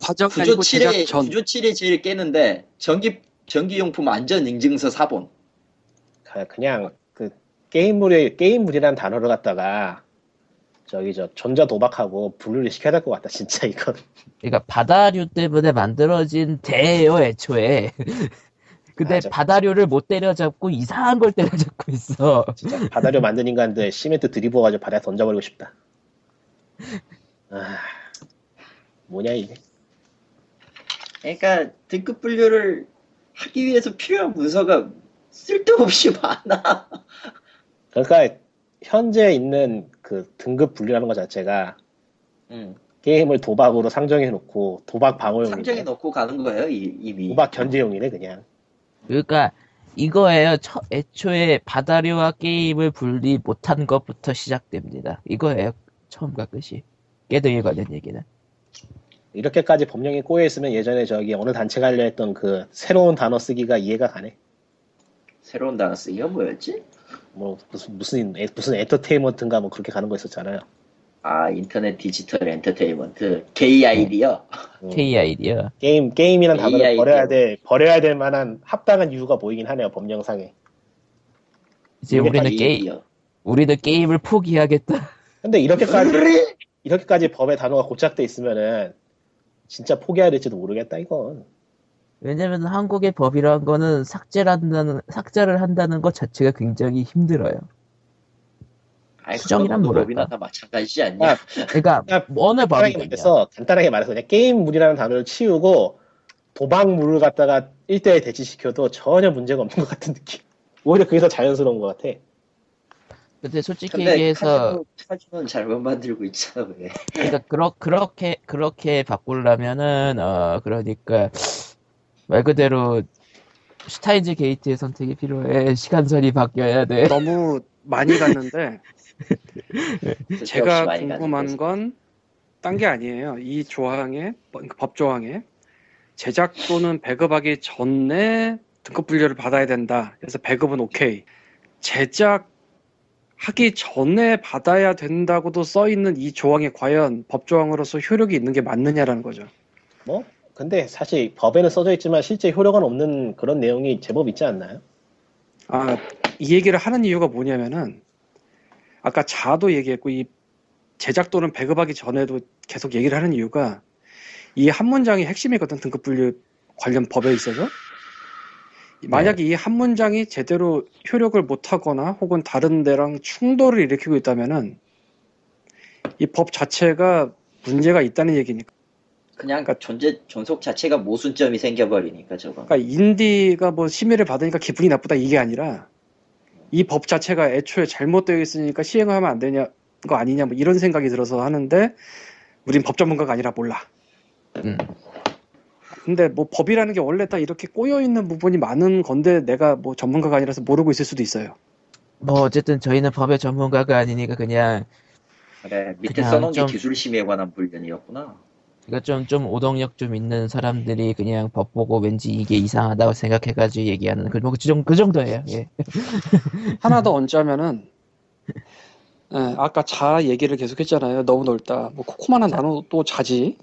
과정 구조 아니고 7에, 제작 전. 구조 7이 제일 깨는데, 전기, 전기용품 안전 인증서 사본. 그- 그냥 그 게임물의 게임물이라는 단어를 갖다가 저기 저 전자 도박하고 분류를 시켜야 될 것 같다 진짜 이건. 그러니까 바다류 때문에 만들어진 대예요 애초에. 근데 맞아. 바다류를 못 때려잡고 이상한 걸 때려잡고 있어. 진짜 바다를 만든 인간들 시멘트 들이부어가지고 바다에 던져버리고 싶다. 아 뭐냐 이게. 그러니까, 등급 분류를 하기 위해서 필요한 문서가 쓸데없이 많아. 그러니까 현재 있는 그 등급 분류라는 것 자체가 응. 게임을 도박으로 상정해 놓고 도박 방어용이네. 상정해 놓고 가는 거예요, 이- 이미. 도박 견제용이네 그냥. 그러니까 이거예요. 처- 애초에 바다류와 게임을 분리 못한 것부터 시작됩니다. 이거예요. 처음과 끝이. 깨등에 관련 얘기는. 이렇게까지 법령이 꼬여 있으면 예전에 저기 어느 단체가 하려 했던 그 새로운 단어 쓰기가 이해가 가네. 새로운 단어 쓰기가 뭐였지? 뭐 무슨 무슨 에- 무슨 엔터테인먼트인가 뭐 그렇게 가는 거 있었잖아요. 아, 인터넷 디지털 엔터테인먼트. KID요. 음, KID요. 게임 게임이란 단어를 버려야 게임. 될 버려야 될 만한 합당한 이유가 보이긴 하네요 법령상에. 이제 우리는 게임, 우리는 게임을 포기하겠다. 근데 이렇게까지 이렇게까지 법의 단어가 고착돼 있으면은 진짜 포기해야 될지도 모르겠다 이건. 왜냐면 한국의 법이라는 거는 삭제를 한다는, 삭제를 한다는 것 자체가 굉장히 힘들어요. 아이, 수정이란 뭐랄까. 법이나 다 마찬가지지 않냐? 야, 그러니까 야, 어느 간단하게 법이든요. 말해서 간단하게 말해서 그냥 게임물이라는 단어를 치우고 도박물을 갖다가 일대에 대치시켜도 전혀 문제가 없는 것 같은 느낌. 오히려 그게 더 자연스러운 것 같아. 근데 솔직히 근데 얘기해서 카지노, 잘못 만들고 있잖아, 왜. 그러니까 그러, 그렇게 그렇게 바꾸려면은 어 그러니까 말 그대로 슈타인즈 게이트의 선택이 필요해. 시간선이 바뀌어야 돼. 너무 많이 갔는데 제가 궁금한. 건 딴 게 아니에요. 이 조항에 법- 법 조항에 제작 또는 배급하기 전에 등급 분류를 받아야 된다. 그래서 배급은 오케이. 제작 하기 전에 받아야 된다고도 써 있는 이 조항이 과연 법 조항으로서 효력이 있는 게 맞느냐라는 거죠. 뭐 근데 사실 법에는 써져 있지만 실제 효력은 없는 그런 내용이 제법 있지 않나요? 아, 이 얘기를 하는 이유가 뭐냐면은 아까 자도 얘기했고 이 제작 또는 배급하기 전에도 계속 얘기를 하는 이유가 이 한 문장이 핵심이거든 등급 분류 관련 법에 있어서 만약에 이 한 문장이 제대로 효력을 못하거나 혹은 다른 데랑 충돌을 일으키고 있다면은 이 법 자체가 문제가 있다는 얘기니까. 그냥 존재 존속 자체가 모순점이 생겨버리니까 저거. 그러니까 인디가 뭐 심의를 받으니까 기분이 나쁘다 이게 아니라 이 법 자체가 애초에 잘못되어 있으니까 시행을 하면 안 되냐 거 아니냐 뭐 이런 생각이 들어서 하는데 우린 법 전문가가 아니라 몰라. 음. 근데 뭐 법이라는 게 원래 다 이렇게 꼬여 있는 부분이 많은 건데 내가 뭐 전문가가 아니라서 모르고 있을 수도 있어요. 뭐 어쨌든 저희는 법의 전문가가 아니니까 그냥 그래 밑에 그냥 써놓은 좀- 게 기술 심의에 관한 불변이었구나. 그러니까 좀, 좀 오동력 좀 있는 사람들이 그냥 법 보고 왠지 이게 이상하다고 생각해가지고 얘기하는 그, 뭐, 그, 정도, 그 정도예요. 예. 하나 더 얹자면은 예, 아까 자 얘기를 계속했잖아요. 너무 넓다. 뭐 코코마나 나노 또 자지.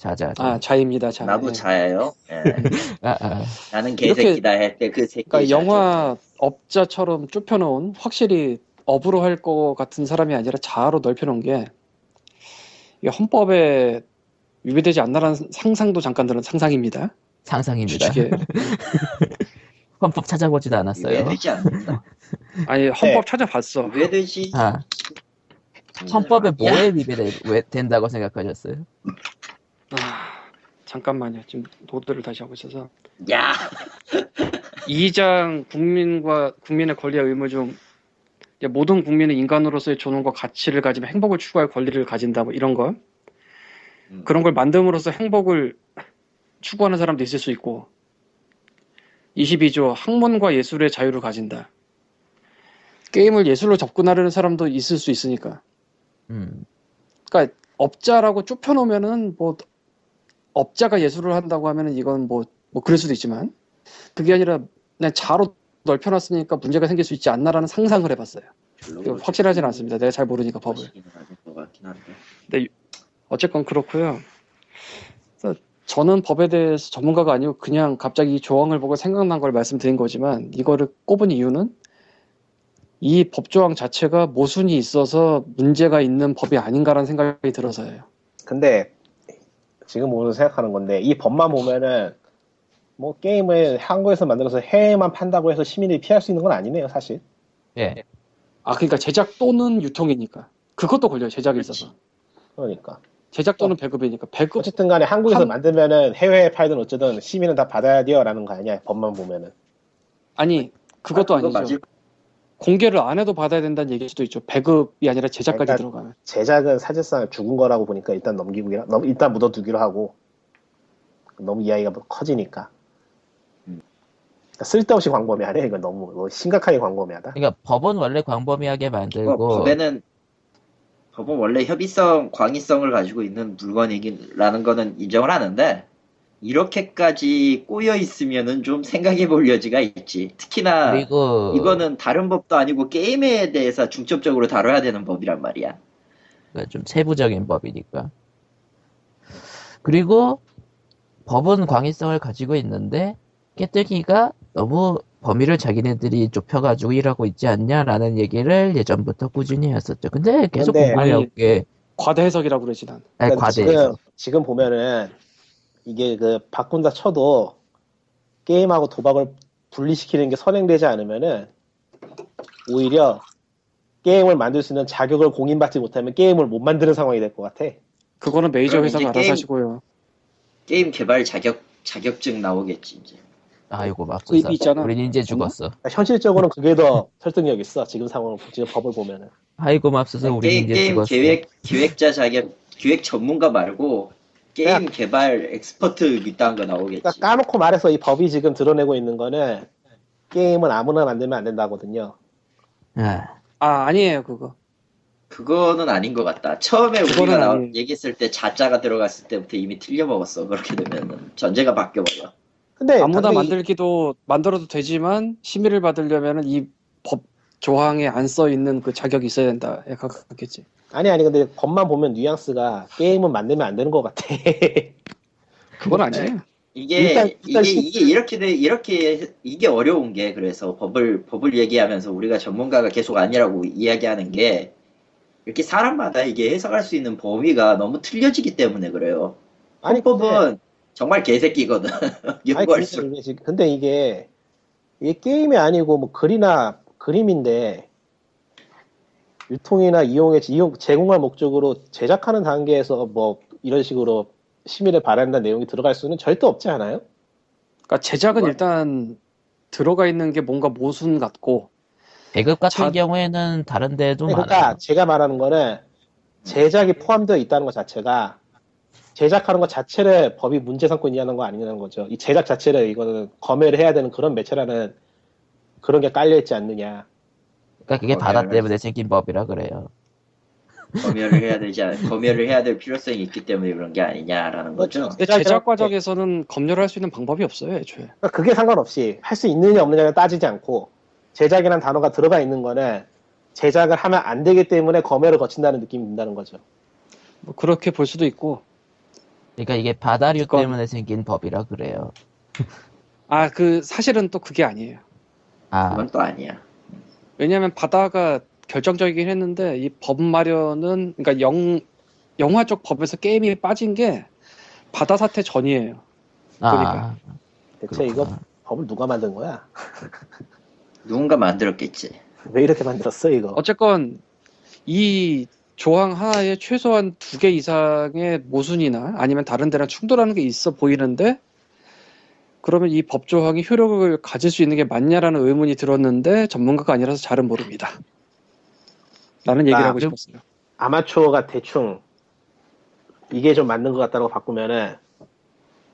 자자. 자. 아 자입니다. 자. 나도 예. 자예요. 예. 아, 아. 나는 이렇게- 개새끼다 할때 그 새끼. 그러니까 영화 업자처럼 좁혀놓은 확실히 업으로 할것 같은 사람이 아니라 자아로 넓혀놓은 게 헌법에 위배되지 않나라는 상상도 잠깐 들은 상상입니다. 상상입니다. 헌법 찾아보지도 않았어요. 왜 되지 않는다. 아니 헌법 찾아봤어. 왜 되지? 아, 헌법에 뭐에 위배돼, 왜 된다고 생각하셨어요? 아, 잠깐만요. 지금 노드를 다시 하고 있어서. 야, 2장 국민과 국민의 권리와 의무 중 모든 국민은 인간으로서의 존엄과 가치를 가지며 행복을 추구할 권리를 가진다 뭐 이런 거. 음. 그런 걸 만듦으로써 행복을 추구하는 사람도 있을 수 있고 22조 학문과 예술의 자유를 가진다. 게임을 예술로 접근하려는 사람도 있을 수 있으니까. 음, 그러니까 업자라고 좁혀놓으면은 뭐 업자가 예술을 한다고 하면은 이건 뭐 뭐 그럴 수도 있지만 그게 아니라 그냥 자로 넓혀놨으니까 문제가 생길 수 있지 않나라는 상상을 해봤어요. 확실하진 않습니다. 내가 잘 모르니까 법을. 한데. 어쨌건 그렇고요. 그래서 저는 법에 대해서 전문가가 아니고 그냥 갑자기 이 조항을 보고 생각난 걸 말씀드린 거지만 이거를 꼽은 이유는 이 법조항 자체가 모순이 있어서 문제가 있는 법이 아닌가라는 생각이 들어서예요. 근데 지금 오늘 생각하는 건데 이 법만 보면은 뭐 게임을 한국에서 만들어서 해외만 판다고 해서 시민들이 피할 수 있는 건 아니네요 사실. 예. 아 그러니까 제작 또는 유통이니까. 그것도 걸려요 제작에 있어서. 그러니까. 제작 또는 배급이니까. 배급. 어쨌든 간에 한국에서 한- 만들면은 해외에 팔든 어쩌든 시민은 다 받아야 돼요 라는 거 아니야 법만 보면은. 아니 그것도 아, 아니죠. 공개를 안 해도 받아야 된다는 얘기일 수도 있죠. 배급이 아니라 제작까지 그러니까 들어가면. 제작은 사실상 죽은 거라고 보니까 일단 넘기고 넘- 일단 묻어두기로 하고 너무 이야기가 커지니까 음. 그러니까 쓸데없이 광범위하네 이건 너무 뭐 심각하게 광범위하다 그러니까 법은 원래 광범위하게 만들고, 어, 법에는 법은 원래 협의성, 광의성을 가지고 있는 물건이라는 거는 인정을 하는데 이렇게까지 꼬여 있으면은 좀 생각해 볼 여지가 있지. 특히나 그리고, 이거는 다른 법도 아니고 게임에 대해서 중점적으로 다뤄야 되는 법이란 말이야. 그러니까 좀 세부적인 법이니까. 그리고 법은 광의성을 가지고 있는데 깨뜨기가 너무 범위를 자기네들이 좁혀가지고 일하고 있지 않냐라는 얘기를 예전부터 꾸준히 했었죠. 근데 계속 공감이 없게 과대 해석이라고 그러지 난. 아니, 그러니까 과대해서 지금, 지금 보면은 이게 그 바꾼다 쳐도 게임하고 도박을 분리시키는 게 선행되지 않으면은 오히려 게임을 만들 수 있는 자격을 공인받지 못하면 게임을 못 만드는 상황이 될 것 같아. 그거는 메이저 회사가 알아서 게임- 하시고요. 게임 개발 자격 자격증 나오겠지 이제. 아이고 그 맙소사 입이 있잖아. 우린 이제 죽었어 그러니까 현실적으로는 그게 더 설득력 있어. 지금 상황, 지금 법을 보면은. 아이고 맙소사 게임, 이제 게임 죽었어 계획 기획자 자격 기획 전문가 말고 게임 개발 expert 이딴 거 나오겠지. 그러니까 까놓고 말해서 이 법이 지금 드러내고 있는 거는 게임은 아무나 만들면 안 된다거든요. 아, 아 아니에요 그거. 그거는 아닌 것 같다. 처음에 우리가 아니에요. 얘기했을 때 자자가 들어갔을 때부터 이미 틀려먹었어. 그렇게 되면 전제가 바뀌어버려. 근데 아무나 만들기도 만들어도 되지만 심의를 받으려면은 이법 조항에 안 써 있는 그 자격이 있어야 된다에 가깝겠지. 아니 아니 근데 법만 보면 뉘앙스가 게임은 만들면 안 되는 것 같아. 그건 아니에요. 이게 일단- 일단 이게 시- 이게 이렇게 돼 이렇게 이게 어려운 게 그래서 법을 법을 얘기하면서 우리가 전문가가 계속 아니라고 이야기하는 게 이렇게 사람마다 이게 해석할 수 있는 범위가 너무 틀려지기 때문에 그래요. 아니 헌법은 정말 개새끼거든. 아니. 근데 이게, 근데 이게 이게 게임이 아니고 뭐 글이나 그림인데 유통이나 이용에 이용 제공할 목적으로 제작하는 단계에서 뭐 이런 식으로 심의를 바란다는 내용이 들어갈 수는 절대 없지 않아요? 그러니까 제작은 그건- 일단 들어가 있는 게 뭔가 모순 같고 배급 같은 자- 경우에는 다른 데도 그러니까 많아요. 제가 말하는 거는 제작이 포함되어 있다는 것 자체가 제작하는 것 자체를 법이 문제 삼고 있냐는 거 아니냐는 거죠. 이 제작 자체를 이거는 검열을 해야 되는 그런 매체라는 그런 게 깔려 있지 않느냐. 그러니까 그게 바다 검열을- 때문에 생긴 법이라 그래요. 검열을 해야 되지 않, 검열을 해야 될 필요성이 있기 때문에 그런 게 아니냐라는 거죠. 근데 제작이라는 제작 게- 과정에서는 검열할 수 있는 방법이 없어요 애초에. 그러니까 그게 상관없이 할 수 있느냐 없느냐를 따지지 않고 제작이라는 단어가 들어가 있는 거는 제작을 하면 안 되기 때문에 검열을 거친다는 느낌이 든다는 거죠. 뭐 그렇게 볼 수도 있고 그러니까 이게 바다류 그건- 때문에 생긴 법이라 그래요. 아 그 사실은 또 그게 아니에요. 아, 그건 또 아니야. 왜냐하면 바다가 결정적이긴 했는데 이 법 마련은 그러니까 영 영화 쪽 법에서 게임이 빠진 게 바다 사태 전이에요. 아, 그러니까. 대체 이거 그렇구나. 법을 누가 만든 거야? 누군가 만들었겠지. 왜 이렇게 만들었어 이거? 어쨌건 이 조항 하나에 최소한 두 개 이상의 모순이나 아니면 다른 데랑 충돌하는 게 있어 보이는데 그러면 이 법 조항이 효력을 가질 수 있는 게 맞냐라는 의문이 들었는데 전문가가 아니라서 잘은 모릅니다. 라는 얘기를 아, 하고 싶었어요. 아마추어가 대충 이게 좀 맞는 것 같다고 바꾸면은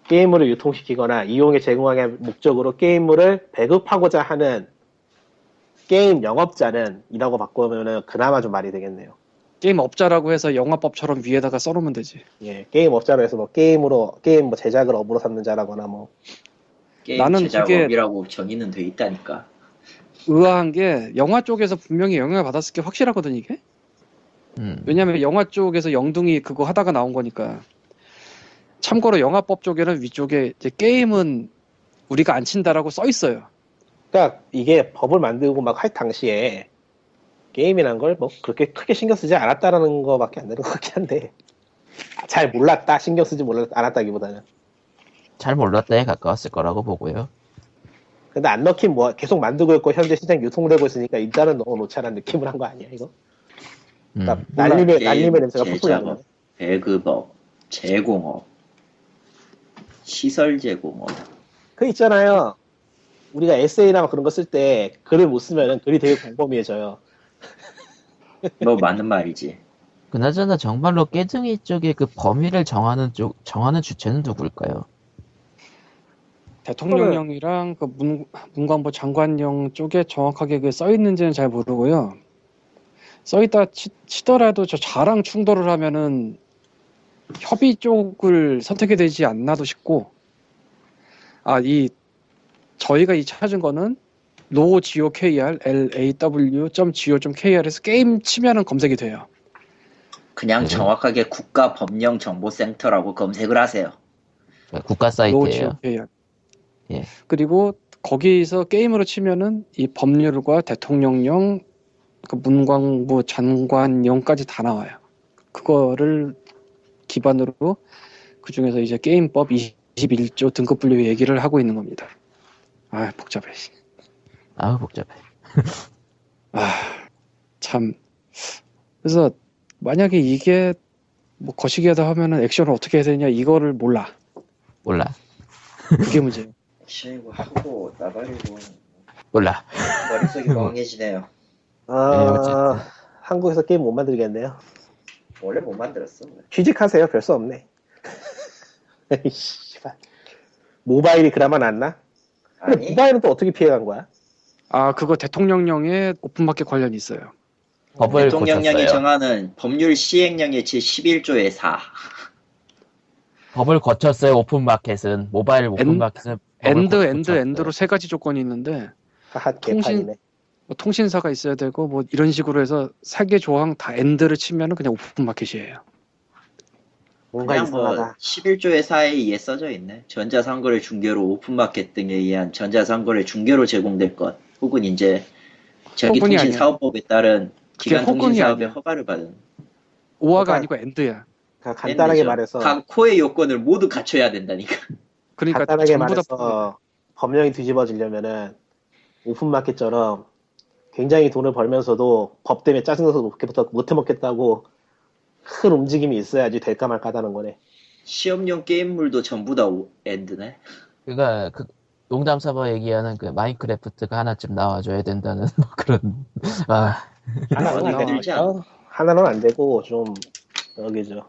게임물을 유통시키거나 이용에 제공하기 목적으로 게임물을 배급하고자 하는 게임 영업자는 이라고 바꾸면은 그나마 좀 말이 되겠네요. 게임 업자라고 해서 영화법처럼 위에다가 써놓으면 되지. 예, 게임 업자로 해서 뭐 게임으로 게임 뭐 제작을 업으로 삼는 자라거나 뭐 게임 나는 제작업이라고 정의는 돼 있다니까. 의아한 게 영화 쪽에서 분명히 영향을 받았을 게 확실하거든 이게. 음. 왜냐면 영화 쪽에서 영둥이 그거 하다가 나온 거니까. 참고로 영화법 쪽에는 위쪽에 이제 게임은 우리가 안 친다라고 써 있어요. 그러니까 이게 법을 만들고 막 할 당시에 게임이란 걸 뭐 그렇게 크게 신경 쓰지 않았다라는 거밖에 안 되는 것 같긴 한데 잘 몰랐다 신경 쓰지 몰랐 않았다기보다는 잘 몰랐다에 가까웠을 거라고 보고요. 근데 안 넣긴 뭐 계속 만들고 있고 현재 시장 유통되고 있으니까 일단은 넣어놓자라는 느낌을 한 거 아니야 이거? 음. 그러니까 날림의 게임 날림의 냄새가 제작업, 나는 배급업, 제공업, 시설 제공업. 그 있잖아요 우리가 에세이나 그런 거 쓸 때 글을 못 쓰면은 글이 되게 광범위해져요 뭐 맞는 말이지. 그나저나 정말로 깨등이 쪽에 그 범위를 정하는 쪽 정하는 주체는 누굴까요? 대통령령이랑 그 문, 문광부 장관령 쪽에 정확하게 그 써 있는지는 잘 모르고요. 써 있다 치, 치더라도 저 자랑 충돌을 하면은 협의 쪽을 선택해야 되지 않나도 싶고 아 이 저희가 이 찾은 거는 lawgokr law.go.kr에서 게임 치면은 검색이 돼요. 그냥 네. 정확하게 국가법령정보센터라고 검색을 하세요. 그러니까 국가 사이트예요. 예. 그리고 거기서 게임으로 치면은 이 법률과 대통령령, 그 문광부 장관령까지 다 나와요. 그거를 기반으로 그 중에서 이제 게임법 21조 등급 분류 얘기를 하고 있는 겁니다. 아 복잡해. 아우 복잡해. 아 참. 그래서 만약에 이게 뭐 거시기하다 하면은 액션을 어떻게 해야 되냐 이거를 몰라. 몰라. 그게 문제예요. 시고 하고 나발이고 몰라. 머릿속이 멍해지네요. 아 네. 한국에서 게임 못 만들겠네요 원래 못 만들었어. 취직하세요 별 수 없네 씨발. 모바일이 그나마 낫나? 근데 아니 모바일은 또 어떻게 피해간 거야? 아 그거 대통령령에 오픈마켓 관련이 있어요. 법을 대통령령이 고쳤어요. 정하는 법률 시행령의 제 11조의 4 법을 고쳤어요. 오픈마켓은 모바일 오픈마켓은 and 고- and 고쳤어요. and로 세 가지 조건이 있는데 하하 통신-. 뭐 통신사가 있어야 되고 뭐 이런 식으로 해서 세개 조항 다 and를 치면은 그냥 오픈 마켓이에요. 뭔가 그냥 뭐 이상하다. 11조의 4에 의해 써져 있네 전자상거래 중개로 오픈마켓 등에 의한 전자상거래 중개로 제공될 것 혹은 이제. 전기통신사업법에 따른 그게 기간 혹은이 통신사업의 아니야. 허가를 받은 or가 그러니까- 아니고 and야. 그러니까 간단하게 and이죠. 말해서 각 호의 요건을 모두 갖춰야 된다니까 그러니까 간단하게 말해서 법령이 뒤집어지려면은 오픈마켓처럼 굉장히 돈을 벌면서도 법 때문에 짜증나서 못해, 못해 먹겠다고 큰 움직임이 있어야지 될까 말까다는 거네. 시험용 게임물도 전부 다 오- 엔드네 그러니까 그 농담 삼아 얘기하는 그 마인크래프트가 하나쯤 나와줘야 된다는 뭐 그런 아 하나는 안 되고 좀 여기죠.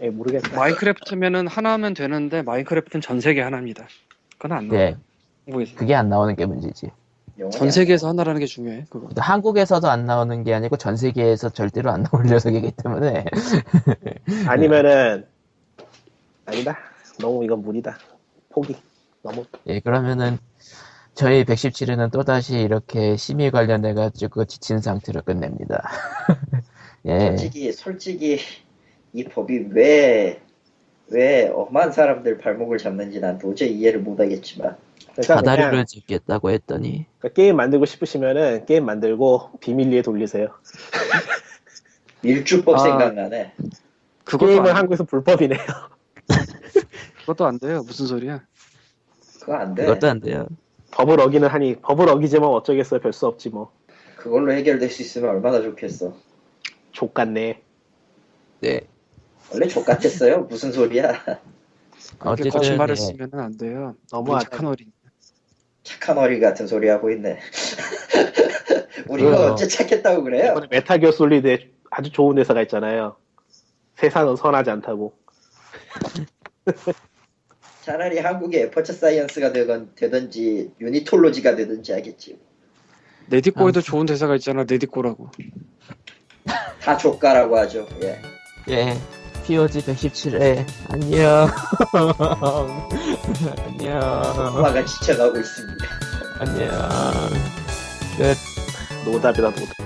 예, 모르겠다. 마인크래프트면은 하나 하면 되는데 마인크래프트는 전 세계 하나입니다. 그건 안 나와. 네, 한국에서. 그게 안 나오는 게 문제지. 전 세계에서 하나라는 게 중요해. 그거. 한국에서도 안 나오는 게 아니고 전 세계에서 절대로 안 나올 녀석이기 때문에 아니면은 아니다. 너무 이건 무리다. 포기. 너무 예 그러면은 저희 117회는 또 다시 이렇게 심의 관련해 가지고 지친 상태로 끝냅니다. 예. 솔직히 솔직히 이 법이 왜 왜 엄한 사람들 발목을 잡는지 난 도저히 이해를 못하겠지만 그러니까 사다리를 그냥 짓겠다고 했더니 그러니까 게임 만들고 싶으시면은 게임 만들고 비밀리에 돌리세요. 밀주법 아. 생각나네. 게임은 안, 한국에서 불법이네요. 그것도 안 돼요. 무슨 소리야? 그거 안 돼. 그것도 안 돼요. 법을 어기는 하니 법을 어기지만 어쩌겠어요. 별 수 없지 뭐. 그걸로 해결될 수 있으면 얼마나 좋겠어. 좆같네. 네. 원래 좆같았어요. 무슨 소리야. 그렇게 거짓말을 예. 쓰면은 안 돼요. 너무하다. 착한 어린. 착한 어리 같은 소리 하고 있네. 우리가 그래요. 언제 착했다고 그래요? 이번에 메탈기어 솔리드에 아주 좋은 회사가 있잖아요. 세상은 선하지 않다고. 차라리 한국의 애퍼처 사이언스가 되건, 되든지 유니톨로지가 되든지 하겠지. 네디코에도 좋은 대사가 있잖아. 네디코라고. 다 조가라고 하죠. 예. 예. POG 117회 안녕. 안녕. 엄마가 지쳐가고 있습니다. 안녕. 노답이다 노답.